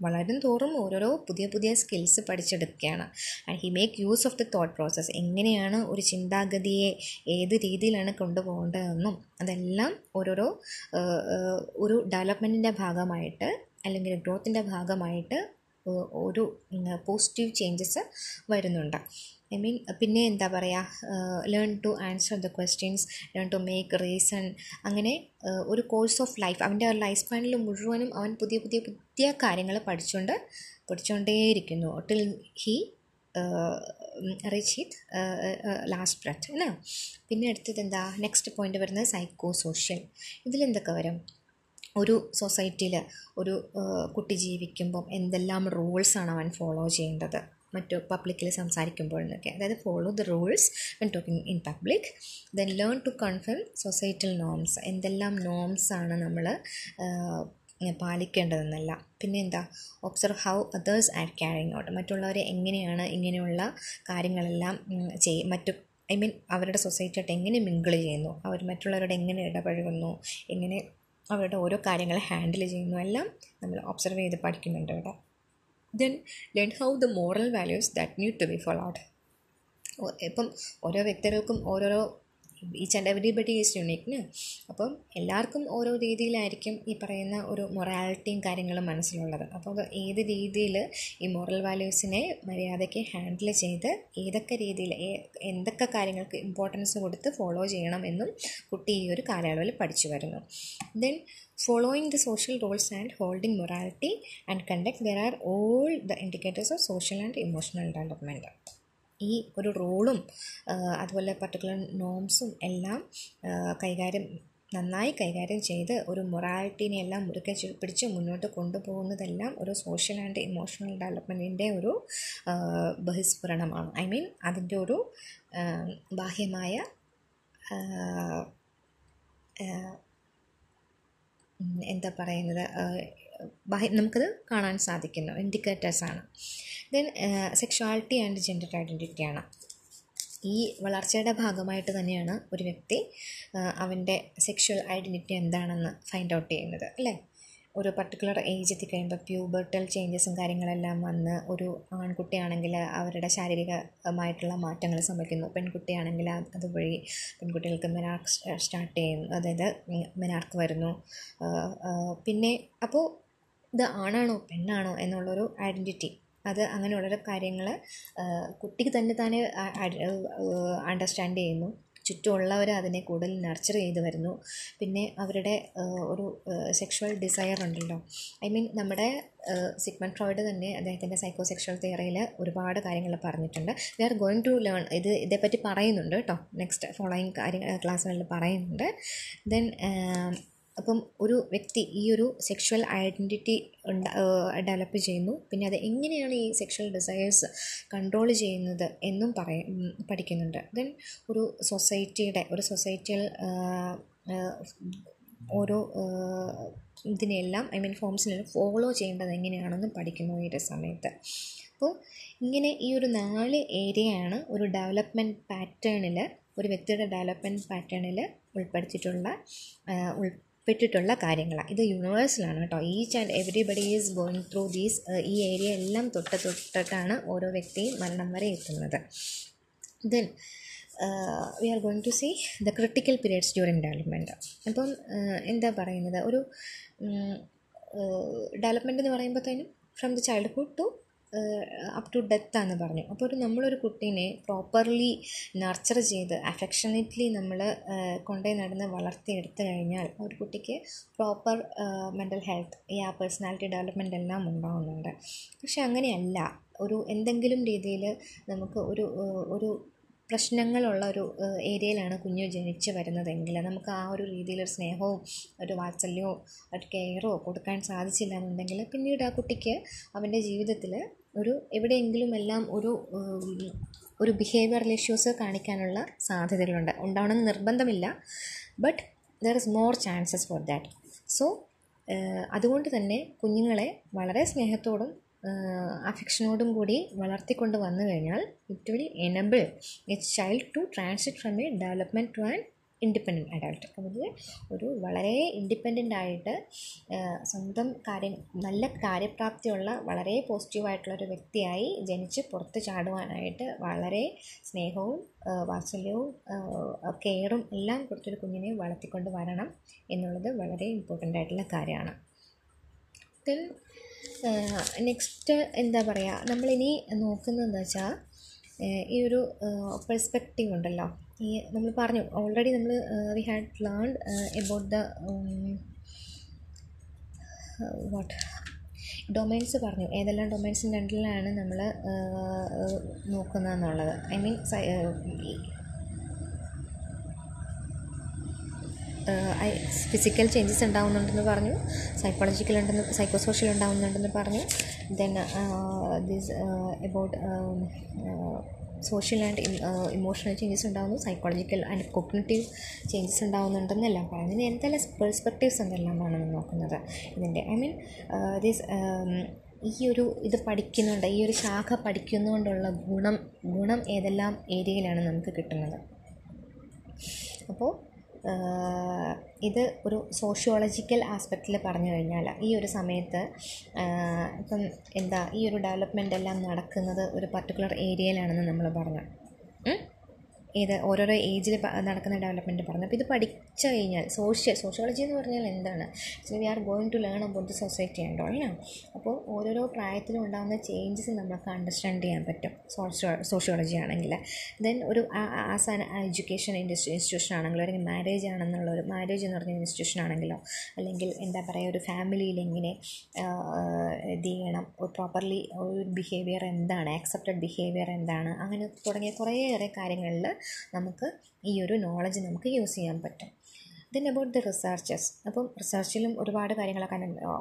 വളരും തോറും ഓരോരോ പുതിയ പുതിയ skills പഠിച്ചെടുക്കുകയാണ്. And he make use of the thought process എങ്ങനെയാണ് ഒരു ചിന്താഗതിയെ ഏത് രീതിയിലാണ് കൊണ്ടുപോകേണ്ടതെന്നും അതെല്ലാം ഓരോരോ ഒരു ഡെവലപ്മെന്റിന്റെ ഭാഗമായിട്ട് അല്ലെങ്കിൽ ഗ്രോത്തിന്റെ ഭാഗമായിട്ട് ഒരു പോസിറ്റീവ് ചേഞ്ചസ് വരുന്നുണ്ട്. ഐ മീൻ പിന്നെ എന്താ പറയുക learn to answer the questions learn to make reason അങ്ങനെ ഒരു കോഴ്സ് ഓഫ് ലൈഫ് അവന്റെ ആ ലൈഫ് സ്പാനിൽ മുഴുവനും അവൻ പുതിയ പുതിയ പുതിയ കാര്യങ്ങൾ പഠിച്ചുകൊണ്ട് പഠിച്ചുകൊണ്ടേയിരിക്കുന്നു till he reach last breath അല്ലേ? പിന്നെ അടുത്തത് എന്താ? നെക്സ്റ്റ് പോയിന്റ് വരുന്നത് സൈക്കോ സോഷ്യൽ ഇതിലെന്തൊക്കെ വരും? ഒരു സൊസൈറ്റിയിൽ ഒരു കുട്ടി ജീവിക്കുമ്പം എന്തെല്ലാം റൂൾസാണ് അവൻ ഫോളോ ചെയ്യേണ്ടത്? മറ്റു പബ്ലിക്കിൽ സംസാരിക്കുമ്പോഴെന്നൊക്കെ അതായത് follow the rules when talking in public. Then learn to confirm societal norms. എന്തെല്ലാം നോംസാണ് നമ്മൾ പാലിക്കേണ്ടതെന്നല്ല. പിന്നെ എന്താ? Observe how others are carrying out. മറ്റുള്ളവരെ എങ്ങനെയാണ് ഇങ്ങനെയുള്ള കാര്യങ്ങളെല്ലാം ചെയ് മറ്റു ഐ മീൻ അവരുടെ സൊസൈറ്റിയായിട്ട് എങ്ങനെ മിങ്കിൾ ചെയ്യുന്നു? അവർ മറ്റുള്ളവരോട് എങ്ങനെ ഇടപഴകുന്നു? എങ്ങനെ അവരുടെ ഓരോ കാര്യങ്ങൾ ഹാൻഡിൽ ചെയ്യുന്നു എല്ലാം നമ്മൾ ഒബ്സർവ് ചെയ്ത് പഠിക്കുന്നുണ്ട് ഇവിടെ. Then learn how the moral values that need to be followed ഇപ്പം ഓരോ വ്യക്തികൾക്കും ഓരോരോ ഈച്ച് ആൻഡ് എവറിബഡി ഈസ് യുണീക്ന് അപ്പം എല്ലാവർക്കും ഓരോ രീതിയിലായിരിക്കും ഈ പറയുന്ന ഒരു മൊറാലിറ്റിയും കാര്യങ്ങളും മനസ്സിലുള്ളത്. അപ്പോൾ അത് ഏത് രീതിയിൽ ഈ മോറൽ വാല്യൂസിനെ മര്യാദയ്ക്ക് ഹാൻഡിൽ ചെയ്ത് ഏതൊക്കെ രീതിയിൽ എന്തൊക്കെ കാര്യങ്ങൾക്ക് ഇമ്പോർട്ടൻസ് കൊടുത്ത് ഫോളോ ചെയ്യണം എന്നും കുട്ടി ഈ ഒരു കാലയളവിൽ പഠിച്ചു വരുന്നു. Then following the social roles and holding morality and conduct there are all the indicators of social and emotional development ഈ ഒരു റോളും അതുപോലെ പർട്ടിക്കുലർ നോംസും എല്ലാം കൈകാര്യം നന്നായി കൈകാര്യം ചെയ്ത് ഒരു മൊറാലിറ്റീനെ എല്ലാം മുറുക്കെ പിടിച്ച് മുന്നോട്ട് കൊണ്ടുപോകുന്നതെല്ലാം ഒരു സോഷ്യൽ ആൻഡ് ഇമോഷണൽ ഡെവലപ്മെന്റിന്റെ ഒരു ബഹിസ്ഫുരണമാണ്. ഐ മീൻ അതിന്റെ ഒരു ബാഹ്യമായ എന്താ പറയുന്നത് നമുക്കത് കാണാൻ സാധിക്കുന്നു. ഇൻഡിക്കേറ്റേഴ്സാണ് ദെൻ സെക്ഷുവാലിറ്റി ആൻഡ് ജെൻഡർ ഐഡന്റിറ്റിയാണ് ഈ വളർച്ചയുടെ ഭാഗമായിട്ട് തന്നെയാണ് ഒരു വ്യക്തി അവന്റെ സെക്ഷുവൽ ഐഡന്റിറ്റി എന്താണെന്ന് ഫൈൻഡ് ഔട്ട് ചെയ്യുന്നത് അല്ലേ? ഒരു പർട്ടിക്കുലർ ഏജ് എത്തിക്കഴിയുമ്പോൾ പ്യൂബർട്ടൽ ചേഞ്ചസും കാര്യങ്ങളെല്ലാം വന്ന് ഒരു ആൺകുട്ടിയാണെങ്കിൽ അവരുടെ ശാരീരികമായിട്ടുള്ള മാറ്റങ്ങൾ സംഭവിക്കുന്നു. പെൺകുട്ടിയാണെങ്കിൽ അതുവഴി പെൺകുട്ടികൾക്ക് മെനാർക്ക് സ്റ്റാർട്ട് ചെയ്യുന്നു. അതായത് മെനാർക്ക് വരുന്നു. പിന്നെ അപ്പോൾ ഇത് ആണാണോ പെണ്ണാണോ എന്നുള്ളൊരു ഐഡന്റിറ്റി അത് അങ്ങനെയുള്ളൊരു കാര്യങ്ങൾ കുട്ടിക്ക് തന്നെ തന്നെ അണ്ടർസ്റ്റാൻഡ് ചെയ്യുന്നു. ചുറ്റുമുള്ളവർ അതിനെ കൂടുതൽ നർച്ചർ ചെയ്ത് വരുന്നു. പിന്നെ അവരുടെ ഒരു സെക്ഷുവൽ ഡിസയർ ഉണ്ടല്ലോ. ഐ മീൻ നമ്മുടെ സിഗ്മൻ ഫ്രോയിഡ് തന്നെ അദ്ദേഹത്തിന്റെ സൈക്കോ സെക്ഷൽ തിയറിയിൽ ഒരുപാട് കാര്യങ്ങൾ പറഞ്ഞിട്ടുണ്ട്. We are going to learn ഇത് ഇതേപ്പറ്റി പറയുന്നുണ്ട് കേട്ടോ നെക്സ്റ്റ് ഫോളോയിങ് കാര്യ ക്ലാസ്സുകളിൽ പറയുന്നുണ്ട്. ദെൻ അപ്പം ഒരു വ്യക്തി ഈ ഒരു സെക്ഷുവൽ ഐഡന്റിറ്റി ഡെവലപ്പ് ചെയ്യുന്നു. പിന്നെ അത് എങ്ങനെയാണ് ഈ സെക്ഷൽ ഡിസയേഴ്സ് കൺട്രോൾ ചെയ്യുന്നത് എന്നും പറയ പഠിക്കുന്നുണ്ട്. ദെൻ ഒരു സൊസൈറ്റിയുടെ ഒരു സൊസൈറ്റിയിൽ ഓരോ ഇതിനെല്ലാം ഐ മീൻ ഫോംസിനെല്ലാം ഫോളോ ചെയ്യേണ്ടത് എങ്ങനെയാണെന്നും പഠിക്കുന്നു ഈ ഒരു സമയത്ത്. അപ്പോൾ ഇങ്ങനെ ഈ ഒരു നാല് ഏരിയയാണ് ഒരു ഡെവലപ്മെന്റ് പാറ്റേണിൽ ഒരു വ്യക്തിയുടെ ഡെവലപ്മെന്റ് പാറ്റേണിൽ ഉൾപ്പെടുത്തിയിട്ടുള്ള ഉൾ പെട്ടിട്ടുള്ള കാര്യങ്ങളാണ് ഇത് യൂണിവേഴ്സലാണ് കേട്ടോ. Each and everybody is going through these ഈ ഏരിയ എല്ലാം തൊട്ട് തൊട്ടിട്ടാണ് ഓരോ വ്യക്തിയും മരണം വരെ എത്തുന്നത്. Then we are going to see the critical periods during development അപ്പം എന്താ പറയുന്നത്? ഒരു ഡെവലപ്മെന്റ് എന്ന് പറയുമ്പോഴത്തേനും from the childhood to up to death ആണെന്ന് പറഞ്ഞു. അപ്പോൾ ഒരു നമ്മളൊരു കുട്ടീനെ പ്രോപ്പർലി നർച്ചർ ചെയ്ത് അഫെക്ഷനേറ്റ്ലി നമ്മൾ കൊണ്ടുപോയി നടന്ന് വളർത്തിയെടുത്തു കഴിഞ്ഞാൽ ഒരു കുട്ടിക്ക് പ്രോപ്പർ മെന്റൽ ഹെൽത്ത് ആ പേഴ്സണാലിറ്റി ഡെവലപ്മെന്റ് എല്ലാം ഉണ്ടാവുന്നുണ്ട്. പക്ഷെ അങ്ങനെയല്ല. ഒരു എന്തെങ്കിലും രീതിയിൽ നമുക്ക് ഒരു ഒരു പ്രശ്നങ്ങളുള്ള ഒരു ഏരിയയിലാണ് കുഞ്ഞ് ജനിച്ച് വരുന്നതെങ്കിൽ നമുക്ക് ആ ഒരു രീതിയിലൊരു സ്നേഹവും ഒരു വാത്സല്യവും ഒരു കെയറോ കൊടുക്കാൻ സാധിച്ചില്ല എന്നുണ്ടെങ്കിൽ പിന്നീട് ആ കുട്ടിക്ക് അവന്റെ ജീവിതത്തിൽ ഒരു എവിടെയെങ്കിലും എല്ലാം ഒരു ഒരു ബിഹേവിയറൽ ഇഷ്യൂസ് കാണിക്കാനുള്ള സാധ്യതകളുണ്ട്. ഉണ്ടാവണമെന്ന് നിർബന്ധമില്ല. But there is more chances for that so അതുകൊണ്ട് തന്നെ കുഞ്ഞുങ്ങളെ വളരെ സ്നേഹത്തോടും അഫെക്ഷനോടും കൂടി വളർത്തിക്കൊണ്ട് വന്നു കഴിഞ്ഞാൽ it will enable a child to transit from a development to an independent adult അതായത് ഒരു വളരെ ഇൻഡിപെൻഡന്റ് ആയിട്ട് സ്വന്തം കാര്യം നല്ല കാര്യപ്രാപ്തിയുള്ള വളരെ പോസിറ്റീവായിട്ടുള്ള ഒരു വ്യക്തിയായി ജനിച്ച് പുറത്ത് ചാടുവാനായിട്ട് വളരെ സ്നേഹവും വാത്സല്യവും കെയറും എല്ലാം കൊടുത്തൊരു കുഞ്ഞിനെ വളർത്തിക്കൊണ്ട് വരണം എന്നുള്ളത് വളരെ ഇമ്പോർട്ടന്റ് ആയിട്ടുള്ള കാര്യമാണ്. ദെൻ നെക്സ്റ്റ് എന്താ പറയുക നമ്മളിനി നോക്കുന്നതെന്ന് വെച്ചാൽ ഈ ഒരു പെർസ്പെക്റ്റീവ് ഉണ്ടല്ലോ. ഈ നമ്മൾ പറഞ്ഞു ഓൾറെഡി നമ്മൾ we had learn about the what domains പറഞ്ഞു. ഏതെല്ലാം ഡൊമൈൻസിന്റെ രണ്ടിലാണ് നമ്മൾ നോക്കുന്നതെന്നുള്ളത്. ഐ മീൻ ഫിസിക്കൽ ചേഞ്ചസ് ഉണ്ടാവുന്നുണ്ടെന്ന് പറഞ്ഞു. സൈക്കോളജിക്കൽ ഉണ്ടെന്ന് സൈക്കോ സോഷ്യൽ ഉണ്ടാവുന്നുണ്ടെന്ന് പറഞ്ഞു. Then this about social and emotional changes ഉണ്ടാകുന്നു സൈക്കോളജിക്കൽ ആൻഡ് കോഗ്നേറ്റീവ് ചേഞ്ചസ് ഉണ്ടാകുന്നുണ്ടെന്നെല്ലാം പറഞ്ഞു. എന്തെല്ലാം പെർസ്പെക്റ്റീവ്സ് എന്തെല്ലാമാണ് നോക്കുന്നത്? ഇതിന്റെ ഐ മീൻ ദിസ് ഈ ഒരു ഇത് പഠിക്കുന്നുണ്ട് ഈ ഒരു ശാഖ പഠിക്കുന്നതുകൊണ്ടുള്ള ഗുണം ഗുണം ഏതെല്ലാം ഏരിയയിലാണ് നമുക്ക് കിട്ടുന്നത്? അപ്പോൾ ഇത് ഒരു സോഷ്യോളജിക്കൽ ആസ്പെക്റ്റിൽ പറഞ്ഞു കഴിഞ്ഞാൽ ഈ ഒരു സമയത്ത് ഇപ്പം എന്താ ഈ ഒരു ഡെവലപ്മെന്റ് എല്ലാം നടക്കുന്നത് ഒരു പർട്ടിക്കുലർ ഏരിയയിലാണെന്ന് നമ്മൾ പറഞ്ഞു. ഇത് ഓരോരോ ഏജിൽ നടക്കുന്ന ഡെവലപ്മെന്റ് പറഞ്ഞു അപ്പോൾ ഇത് പഠിച്ചു കഴിഞ്ഞാൽ സോഷ്യൽ സോഷ്യോളജി എന്ന് പറഞ്ഞാൽ എന്താണ്? So we are going to learn about the society ഉണ്ടോ ഓൾ അപ്പോൾ ഓരോരോ പ്രായത്തിലും ഉണ്ടാകുന്ന ചേഞ്ചസ് നമുക്ക് അണ്ടർസ്റ്റാൻഡ് ചെയ്യാൻ പറ്റും. സോഷ്യോ സോഷ്യോളജി ആണെങ്കിൽ. ദെൻ ഒരു as an education industry institution ആണെങ്കിലോ അല്ലെങ്കിൽ മാരേജ് ആണെന്നുള്ള ഒരു മാരേജ് എന്ന് പറഞ്ഞ ഇൻസ്റ്റിറ്റ്യൂഷൻ ആണെങ്കിലോ അല്ലെങ്കിൽ എന്താ പറയുക ഒരു ഫാമിലിയിൽ എങ്ങനെ ഇത് ചെയ്യണം? പ്രോപ്പർലി ഒരു ബിഹേവിയർ എന്താണ്? ആക്സെപ്റ്റഡ് ബിഹേവിയർ എന്താണ്? അങ്ങനെ തുടങ്ങിയ കുറേയേറെ കാര്യങ്ങളിൽ നമുക്ക് ഈ ഒരു നോളജ് നമുക്ക് യൂസ് ചെയ്യാൻ പറ്റും. ദെൻ അബൌട്ട് ദി റിസർച്ചസ് അപ്പം റിസർച്ചിലും ഒരുപാട് കാര്യങ്ങളൊക്കെ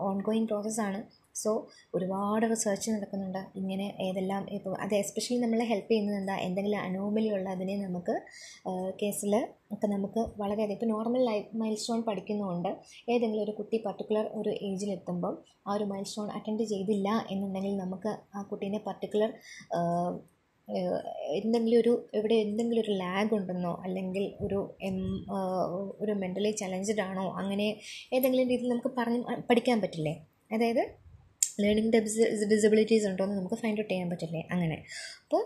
ഓൺ ഗോയിങ് പ്രോസസ്സാണ് സോ ഒരുപാട് റിസർച്ച് നടക്കുന്നുണ്ട്. ഇങ്ങനെ ഏതെല്ലാം ഇപ്പോൾ അത് എസ്പെഷ്യലി നമ്മളെ ഹെൽപ്പ് ചെയ്യുന്നത് എന്താ? എന്തെങ്കിലും അനോമലി ഉള്ള അതിനെ നമുക്ക് കേസിൽ ഒക്കെ നമുക്ക് വളരെയധികം ഇപ്പോൾ നോർമൽ ലൈഫ് മൈൽ സ്റ്റോൺ പഠിക്കുന്നതുകൊണ്ട് ഏതെങ്കിലും ഒരു കുട്ടി പർട്ടിക്കുലർ ഒരു ഏജിലെത്തുമ്പം ആ ഒരു മൈൽ സ്റ്റോൺ അറ്റൻഡ് ചെയ്തില്ല എന്നുണ്ടെങ്കിൽ നമുക്ക് ആ കുട്ടീനെ പർട്ടിക്കുലർ എന്തെങ്കിലും ഒരു എവിടെ എന്തെങ്കിലും ഒരു ലാഗ് ഉണ്ടെന്നോ അല്ലെങ്കിൽ ഒരു എം ഒരു മെന്റലി ചലഞ്ചഡ് ആണോ അങ്ങനെ ഏതെങ്കിലും രീതിയിൽ നമുക്ക് പറഞ്ഞ് പഠിക്കാൻ പറ്റില്ലേ? അതായത് ലേണിംഗ് ഡിസബിലിറ്റീസ് ഉണ്ടോ എന്ന് നമുക്ക് ഫൈൻഡ് ഔട്ട് ചെയ്യാൻ പറ്റില്ലേ? അങ്ങനെ. അപ്പോൾ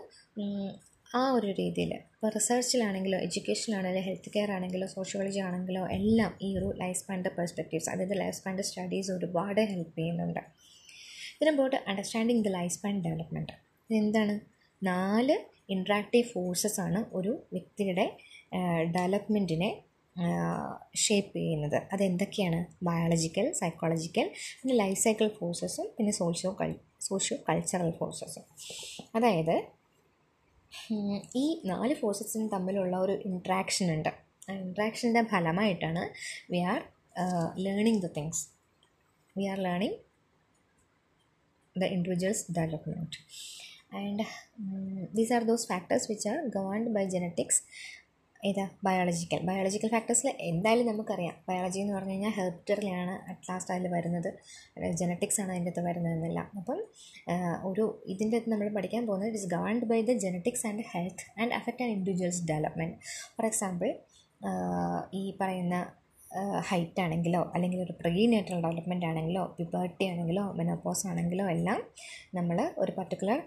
ആ ഒരു രീതിയിൽ ഇപ്പോൾ റിസർച്ചിലാണെങ്കിലോ എഡ്യൂക്കേഷനിലാണെങ്കിലും ഹെൽത്ത് കെയർ ആണെങ്കിലോ സോഷ്യോളജി ആണെങ്കിലോ എല്ലാം ഈ ഒരു ലൈഫ് സ്പാന്റെ പെർസ്പെക്റ്റീവ്സ് അതായത് ലൈഫ് സ്പാന്റെ സ്റ്റഡീസ് ഒരുപാട് ഹെൽപ്പ് ചെയ്യുന്നുണ്ട്. ഇതിനമ്പോട്ട് understanding the life span development ഇതെന്താണ്? നാല് ഇൻട്രാക്റ്റീവ് ഫോഴ്സസ് ആണ് ഒരു വ്യക്തിയുടെ ഡെവലപ്മെന്റിനെ ഷേപ്പ് ചെയ്യുന്നത്. അതെന്തൊക്കെയാണ്? ബയോളജിക്കൽ സൈക്കോളജിക്കൽ പിന്നെ ലൈഫ് സൈക്കിൾ ഫോഴ്സസും പിന്നെ സോഷ്യോ കൾ സോഷ്യോ കൾച്ചറൽ ഫോഴ്സസും അതായത് ഈ നാല് ഫോഴ്സസിന് തമ്മിലുള്ള ഒരു ഇൻട്രാക്ഷൻ ഉണ്ട്. ആ ഇൻട്രാക്ഷന്റെ ഫലമായിട്ടാണ് we are learning the things we are learning the individuals development and these are those factors which are governed by genetics ഏതാ? ബയോളജിക്കൽ ബയോളജിക്കൽ ഫാക്ടേഴ്സിൽ എന്തായാലും നമുക്കറിയാം. ബയോളജി എന്ന് പറഞ്ഞു കഴിഞ്ഞാൽ ഹെൽപ്റ്ററിലാണ് അറ്റ് ലാസ്റ്റ് അതിൽ വരുന്നത്. ജനറ്റിക്സ് ആണ് അതിന്റെ അകത്ത് വരുന്നതെന്നല്ല അപ്പം ഒരു ഇതിന്റെ അകത്ത് നമ്മൾ പഠിക്കാൻ പോകുന്നത് it is governed by the genetics and health and affect and individuals development for example ഈ പറയുന്ന ഹൈറ്റ് ആണെങ്കിലോ അല്ലെങ്കിൽ ഒരു പ്രീ നേറ്റൽ ഡെവലപ്മെന്റ് ആണെങ്കിലോ പിബേർട്ടി ആണെങ്കിലോ മെനോപ്പോസ് ആണെങ്കിലോ എല്ലാം നമ്മൾ ഒരു പർട്ടിക്കുലർ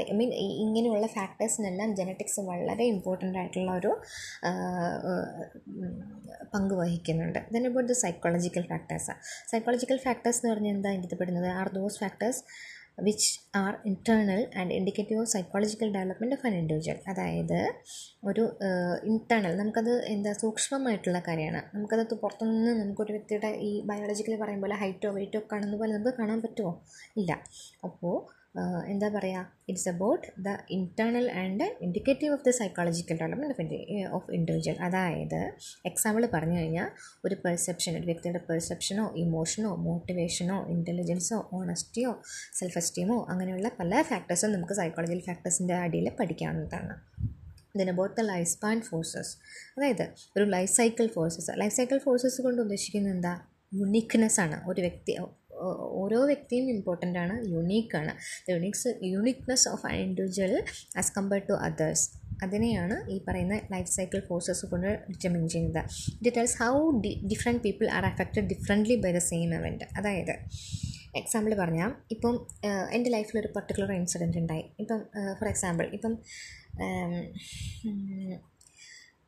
ഐ മീൻ ഇങ്ങനെയുള്ള ഫാക്ടേഴ്സിനെല്ലാം ജനറ്റിക്സ് വളരെ ഇമ്പോർട്ടന്റ് ആയിട്ടുള്ള ഒരു പങ്ക് വഹിക്കുന്നുണ്ട്. Then about the psychological factors psychological factors എന്ന് പറഞ്ഞാൽ എന്താ ഇതിൽ പെടുന്നത് are those factors which are internal and indicative of psychological development of an individual അതായത് ഒരു ഇന്റേർണൽ നമുക്കത് എന്താ സൂക്ഷ്മമായിട്ടുള്ള കാര്യമാണ്. നമുക്കത് പുറത്തുനിന്ന് നമുക്കൊരു വ്യക്തിയുടെ ഈ ബയോളജിക്കലി പറയുമ്പോൾ ഹൈറ്റോ വെയ്റ്റോ കാണുന്ന പോലെ നമുക്ക് കാണാൻ പറ്റുമോ? ഇല്ല. അപ്പോൾ എന്താ പറയുക it's about the internal and indicative of the psychological development of indi of individual അതായത് എക്സാമ്പിൾ പറഞ്ഞു കഴിഞ്ഞാൽ ഒരു പെർസെപ്ഷൻ ഒരു വ്യക്തിയുടെ പെർസെപ്ഷനോ ഇമോഷനോ മോട്ടിവേഷനോ ഇന്റലിജൻസോ ഓണസ്റ്റിയോ സെൽഫ് എസ്റ്റീമോ അങ്ങനെയുള്ള പല ഫാക്ടേഴ്സും നമുക്ക് സൈക്കോളജിക്കൽ ഫാക്ടേഴ്സിന്റെ അടിയിൽ പഠിക്കാവുന്നതാണ്. Then about the life span forces അതായത് ഒരു life cycle forces life cycle forces കൊണ്ട് ഉദ്ദേശിക്കുന്നത് എന്താ? യുണീക്ക്നെസ് ആണ്. ഒരു വ്യക്തി ഓരോ വ്യക്തിയും ഇമ്പോർട്ടന്റ് ആണ് യുണീക്കാണ് the uniques uniqueness of an individual as compared to others അതിനെയാണ് ഈ പറയുന്ന ലൈഫ് സൈക്കിൾ ഫോഴ്സസ് കൊണ്ട് ഡിറ്റർമിൻ ചെയ്യുന്നത്. It tells how d different people are affected differently by the same event അതായത് എക്സാമ്പിൾ പറഞ്ഞാൽ ഇപ്പം എന്റെ ലൈഫിൽ ഒരു പർട്ടിക്കുലർ ഇൻസിഡന്റ് ഉണ്ടായി. ഇപ്പം ഫോർ എക്സാമ്പിൾ ഇപ്പം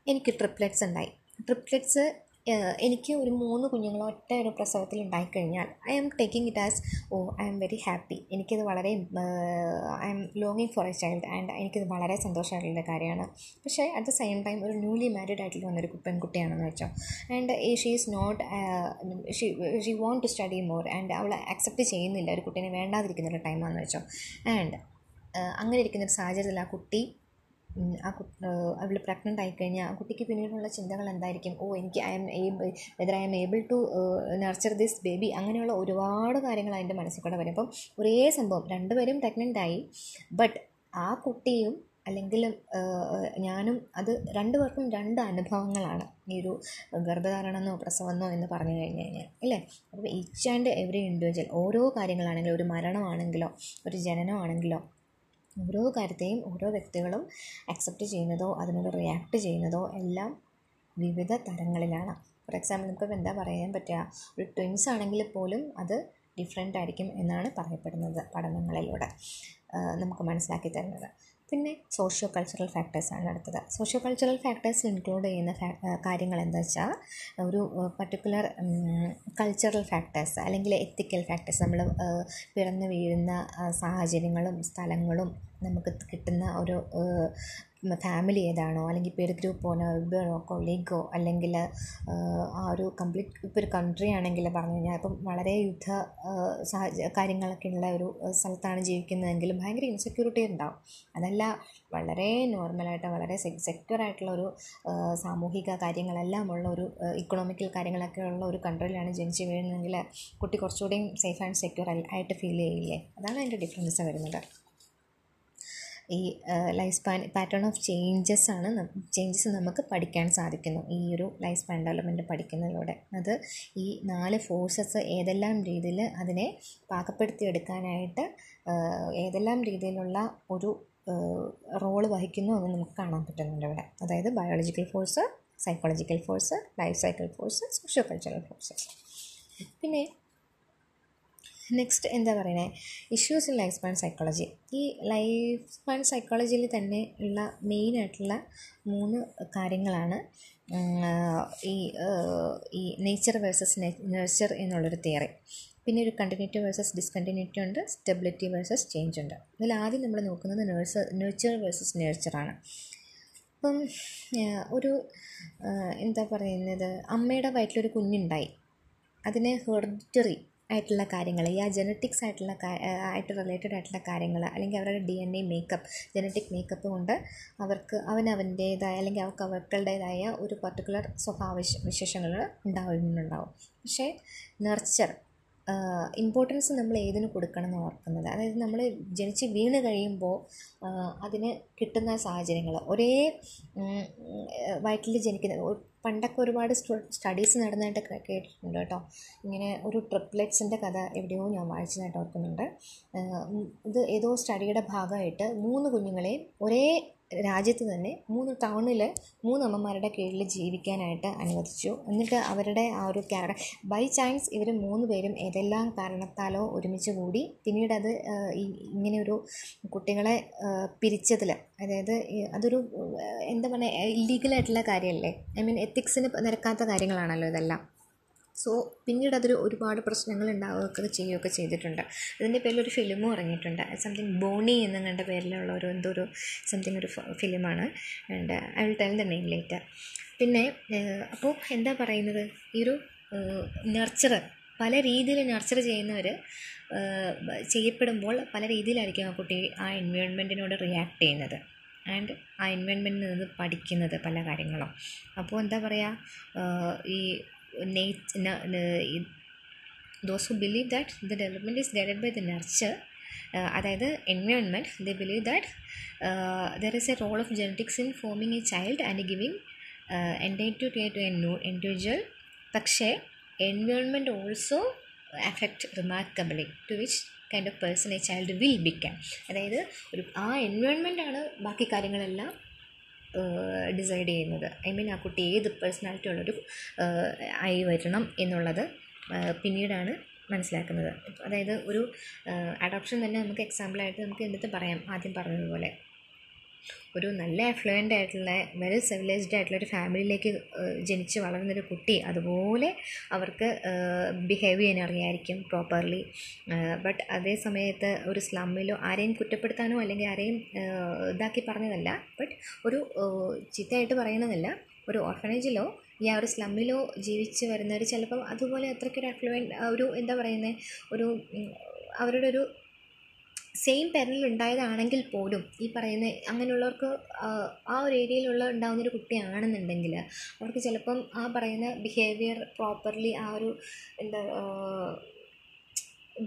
എനിക്ക് ട്രിപ്ലെറ്റ്സ് ഉണ്ടായി. ട്രിപ്ലെറ്റ്സ് എനിക്ക് ഒരു മൂന്ന് കുഞ്ഞുങ്ങൾ ഒറ്റ ഒരു പ്രസവത്തിൽ ഉണ്ടായിക്കഴിഞ്ഞാൽ I am taking it as oh I am very happy എനിക്കത് വളരെ ഐ ആം ലോങ്ങിങ് ഫോർ എ ചൈൽഡ് ആൻഡ് എനിക്കത് വളരെ സന്തോഷമായിട്ടുള്ള കാര്യമാണ്. പക്ഷേ അറ്റ് ദ സെയിം ടൈം ഒരു ന്യൂലി മാരീഡ് ആയിട്ടുള്ള വന്നൊരു പെൺകുട്ടിയാണെന്ന് വെച്ചോ. And she is not she she want to study more and അവൾ അക്സെപ്റ്റ് ചെയ്യുന്നില്ല. ഒരു കുട്ടീനെ വേണ്ടാതിരിക്കുന്ന ടൈമാണെന്ന് വെച്ചോ. ആൻഡ് അങ്ങനെ ഇരിക്കുന്ന ഒരു സാഹചര്യത്തിൽ ആ കുട്ടി ആ അവൾ പ്രഗ്നന്റ് ആയിക്കഴിഞ്ഞാൽ ആ കുട്ടിക്ക് പിന്നീടുള്ള ചിന്തകൾ എന്തായിരിക്കും? ഓ എനിക്ക് I am able whether I am able to nurture this baby അങ്ങനെയുള്ള ഒരുപാട് കാര്യങ്ങൾ അതിന്റെ മനസ്സിൽ കൂടെ വരും. അപ്പം ഒരേ സംഭവം രണ്ടുപേരും പ്രഗ്നന്റ് ആയി ബട്ട് ആ കുട്ടിയും അല്ലെങ്കിൽ ഞാനും അത് രണ്ടു പേർക്കും രണ്ട് അനുഭവങ്ങളാണ്. ഈ ഒരു ഗർഭധാരണമെന്നോ പ്രസവമെന്നോ എന്ന് പറഞ്ഞു കഴിഞ്ഞു കഴിഞ്ഞാൽ അല്ലേ? അപ്പോൾ ഈച്ച് ആൻഡ് എവറി ഇൻഡിവിജ്വൽ ഓരോ കാര്യങ്ങളാണെങ്കിലും ഒരു മരണമാണെങ്കിലോ ഒരു ജനനമാണെങ്കിലോ ഓരോ കാര്യത്തെയും ഓരോ വ്യക്തികളും അക്സെപ്റ്റ് ചെയ്യുന്നതോ അതിനോട് റിയാക്ട് ചെയ്യുന്നതോ എല്ലാം വിവിധ തരങ്ങളിലാണ്. ഫോർ എക്സാമ്പിൾ നമുക്ക് എന്താ പറയാൻ പറ്റുക? ഒരു ട്വിൻസ് ആണെങ്കിൽ പോലും അത് ഡിഫറെന്റ് ആയിരിക്കും എന്നാണ് പറയപ്പെടുന്നത് പഠനങ്ങളിലൂടെ നമുക്ക് മനസ്സിലാക്കി തരുന്നത്. പിന്നെ സോഷ്യോ കൾച്ചറൽ ഫാക്ടേഴ്സാണ് അടുത്തത്. സോഷ്യോ കൾച്ചറൽ ഫാക്ടേഴ്സിൽ ഇൻക്ലൂഡ് ചെയ്യുന്ന കാര്യങ്ങൾ എന്താ വെച്ചാൽ ഒരു പർട്ടിക്കുലർ കൾച്ചറൽ ഫാക്ടേഴ്സ് അല്ലെങ്കിൽ എത്തിക്കൽ ഫാക്ടേഴ്സ് നമ്മൾ പിറന്നു വീഴുന്ന സാഹചര്യങ്ങളും സ്ഥലങ്ങളും നമുക്ക് കിട്ടുന്ന ഒരു ഫാമിലി ഏതാണോ അല്ലെങ്കിൽ പേര് ഗ്രൂപ്പോ ഉബറോ കൊളീഗോ അല്ലെങ്കിൽ ആ ഒരു കംപ്ലീറ്റ് ഇപ്പോൾ ഒരു കൺട്രി ആണെങ്കിൽ പറഞ്ഞു കഴിഞ്ഞാൽ ഇപ്പം വളരെ യുദ്ധ സാഹചര്യ കാര്യങ്ങളൊക്കെ ഉള്ള ഒരു സ്ഥലത്താണ് ജീവിക്കുന്നതെങ്കിലും ഭയങ്കര ഇൻസെക്യൂരിറ്റി ഉണ്ടാവും. അതല്ല വളരെ നോർമലായിട്ട് വളരെ സെക്യൂറായിട്ടുള്ള ഒരു സാമൂഹിക കാര്യങ്ങളെല്ലാം ഉള്ള ഒരു ഇക്കണോമിക്കൽ കാര്യങ്ങളൊക്കെ ഉള്ള ഒരു കൺട്രിയിലാണ് ജനിച്ച് വീഴുന്നതെങ്കിൽ കുട്ടി കുറച്ചുകൂടിയും സേഫ് ആൻഡ് സെക്യൂർ ആയിട്ട് ഫീൽ ചെയ്യില്ലേ? അതാണ് അതിന്റെ ഡിഫറൻസ് വരുന്നത്. ഈ life span pattern of changes ആണ് ചേഞ്ചസ് നമുക്ക് പഠിക്കാൻ സാധിക്കുന്നു. ഈ ഒരു ലൈഫ് സ്പാൻ ഡെവലപ്മെന്റ് പഠിക്കുന്നതിലൂടെ. അത് ഈ നാല് ഫോഴ്സസ് ഏതെല്ലാം രീതിയിൽ അതിനെ പാകപ്പെടുത്തിയെടുക്കാനായിട്ട് ഏതെല്ലാം രീതിയിലുള്ള ഒരു റോൾ വഹിക്കുന്നു എന്ന് നമുക്ക് കാണാൻ പറ്റുന്നുണ്ട് ഇവിടെ. അതായത് biological force psychological force life cycle force socio cultural force പിന്നെ നെക്സ്റ്റ് എന്താ പറയുന്നത് issues in life span psychology ഈ ലൈഫ് സ്പാൻ സൈക്കോളജിയിൽ തന്നെ ഉള്ള മെയിനായിട്ടുള്ള മൂന്ന് കാര്യങ്ങളാണ് ഈ ഈ നേച്ചർ വേഴ്സസ് നേച്ചർ എന്നുള്ളൊരു തിയറി പിന്നെ ഒരു കണ്ടിന്യൂറ്റി വേഴ്സസ് ഡിസ്കണ്ടിന്യൂറ്റി ഉണ്ട് സ്റ്റെബിലിറ്റി വേഴ്സസ് ചേഞ്ച് ഉണ്ട്. ഇതിൽ ആദ്യം നമ്മൾ നോക്കുന്നത് നേഴ്സ് നേച്ചർ വേഴ്സസ് നേച്ചറാണ് അപ്പം ഒരു എന്താ പറയുന്നത്? അമ്മയുടെ വയറ്റിലൊരു കുഞ്ഞുണ്ടായി. അതിനെ ഹെറിഡിറ്ററി ആയിട്ടുള്ള കാര്യങ്ങൾ ആ ജനറ്റിക്സ് ആയിട്ടുള്ള ആയിട്ട് റിലേറ്റഡ് ആയിട്ടുള്ള കാര്യങ്ങൾ അല്ലെങ്കിൽ അവരുടെ D N A makeup genetic makeup കൊണ്ട് അവർക്ക് അവനവന്റേതായ അല്ലെങ്കിൽ അവർക്ക് അവർക്കളുടേതായ ഒരു പർട്ടിക്കുലർ സ്വഭാവ വിശേഷങ്ങൾ ഉണ്ടാവുന്നുണ്ടാവും. പക്ഷേ നർച്ചർ ഇമ്പോർട്ടൻസ് നമ്മൾ ഏതിന് കൊടുക്കണം എന്ന് ഓർക്കുന്നത്? അതായത് നമ്മൾ ജനിച്ച് വീണ് കഴിയുമ്പോൾ അതിന് കിട്ടുന്ന സാഹചര്യങ്ങൾ ഒരേ വയറ്റിൽ ജനിക്കുന്ന പണ്ടൊക്കെ ഒരുപാട് സ്റ്റഡീസ് നടന്നതായിട്ട് കേട്ടിട്ടുണ്ട് കേട്ടോ. ഇങ്ങനെ ഒരു ട്രിപ്ലെറ്റ്സിന്റെ കഥ എവിടെയോ ഞാൻ വായിച്ചതായിട്ട് ഓർക്കുന്നുണ്ട്. ഇത് ഏതോ സ്റ്റഡിയുടെ ഭാഗമായിട്ട് മൂന്ന് കുഞ്ഞുങ്ങളെയും ഒരേ രാജ്യത്ത് തന്നെ മൂന്ന് ടൗണിൽ മൂന്ന് അമ്മമാരുടെ കീഴിൽ ജീവിക്കാനായിട്ട് അനുവദിച്ചു. എന്നിട്ട് അവരുടെ ആ ഒരു ക്യാരക്ടർ ബൈ ചാൻസ് ഇവർ മൂന്ന് പേരും ഏതെല്ലാം കാരണത്താലോ ഒരുമിച്ച് കൂടി പിന്നീട് അത് ഇങ്ങനെയൊരു കുട്ടികളെ പിരിച്ചതിൽ അതായത് അതൊരു എന്താ പറയുക ഇല്ലീഗലായിട്ടുള്ള കാര്യമല്ലേ ഐ മീൻ എത്തിക്സിന് നിരക്കാത്ത കാര്യങ്ങളാണല്ലോ ഇതെല്ലാം. സോ പിന്നീട് അതൊരു ഒരുപാട് പ്രശ്നങ്ങൾ ഉണ്ടാവുകയൊക്കെ ചെയ്യുകയൊക്കെ ചെയ്തിട്ടുണ്ട്. അതിന്റെ ഒരു ഫിലിമും ഇറങ്ങിയിട്ടുണ്ട്. സംതിങ് ബോണി എന്നങ്ങളുടെ കണ്ട പേരിലുള്ള ഒരു എന്തോ ഒരു സംതിങ് ഒരു ഫിലിമാണ്. And I will tell the name later പിന്നെ അപ്പോൾ എന്താ പറയുന്നത്? ഈ ഒരു നർച്ചർ പല രീതിയിൽ നർച്ചർ ചെയ്യുന്നവർ ചെയ്യപ്പെടുമ്പോൾ പല രീതിയിലായിരിക്കും ആ കുട്ടി ആ എൻവയോൺമെന്റിനോട് റിയാക്ട് ചെയ്യുന്നത്. ആൻഡ് ആ എൻവയോൺമെന്റിൽ നിന്ന് പഠിക്കുന്നത് പല കാര്യങ്ങളും. അപ്പോൾ എന്താ പറയുക ഈ those who believe that the development is guided by the nurture അതായത് environment the believe that there is a role of genetics in forming a child and giving identity to to an no individual പക്ഷേ environment also affect remarkably to which kind of person a child will become അതായത് ഒരു ആ എൻവയോൺമെന്റാണ് ബാക്കി കാര്യങ്ങളെല്ലാം ഡിസൈഡ് ചെയ്യുന്നത്. ഐ മീൻ ആ കുട്ടി ഏത് പേഴ്സണാലിറ്റി ഉള്ളൊരു ആയി വരണം എന്നുള്ളത് പിന്നീടാണ് മനസ്സിലാക്കുന്നത്. അതായത് ഒരു അഡോപ്ഷൻ തന്നെ നമുക്ക് എക്സാമ്പിളായിട്ട് നമുക്ക് എന്നിട്ട് പറയാം ആദ്യം പറഞ്ഞതുപോലെ. ഒരു നല്ല അഫ്ലുവന്റ് ആയിട്ടുള്ള വെൽ സിവിലൈസ്ഡ് ആയിട്ടുള്ള ഒരു ഫാമിലിയിലേക്ക് ജനിച്ച് വളർന്നൊരു കുട്ടി അതുപോലെ അവർക്ക് ബിഹേവ് ചെയ്യാൻ അറിയായിരിക്കും പ്രോപ്പർലി ബട്ട് അതേ സമയത്ത് ഒരു സ്ലമ്മിലോ ആരെയും കുറ്റപ്പെടുത്താനോ അല്ലെങ്കിൽ ആരെയും ഇതാക്കി പറഞ്ഞതല്ല. ബട്ട് ഒരു ചിത്തയായിട്ട് പറയണതല്ല ഒരു ഓർഫനേജിലോ ആ ഒരു സ്ലമ്മിലോ ജീവിച്ച് വരുന്നവർ ചിലപ്പം അതുപോലെ അത്രയ്ക്കൊരു അഫ്ലുവൻ ഒരു എന്താ പറയുന്നത് ഒരു അവരുടെ ഒരു സെയിം പെരലിൽ ഉണ്ടായതാണെങ്കിൽ പോലും ഈ പറയുന്ന അങ്ങനെയുള്ളവർക്ക് ആ ഒരു ഏരിയയിലുള്ള ഉണ്ടാകുന്നൊരു കുട്ടിയാണെന്നുണ്ടെങ്കിൽ അവർക്ക് ചിലപ്പം ആ പറയുന്ന ബിഹേവിയർ പ്രോപ്പർലി ആ ഒരു എന്താ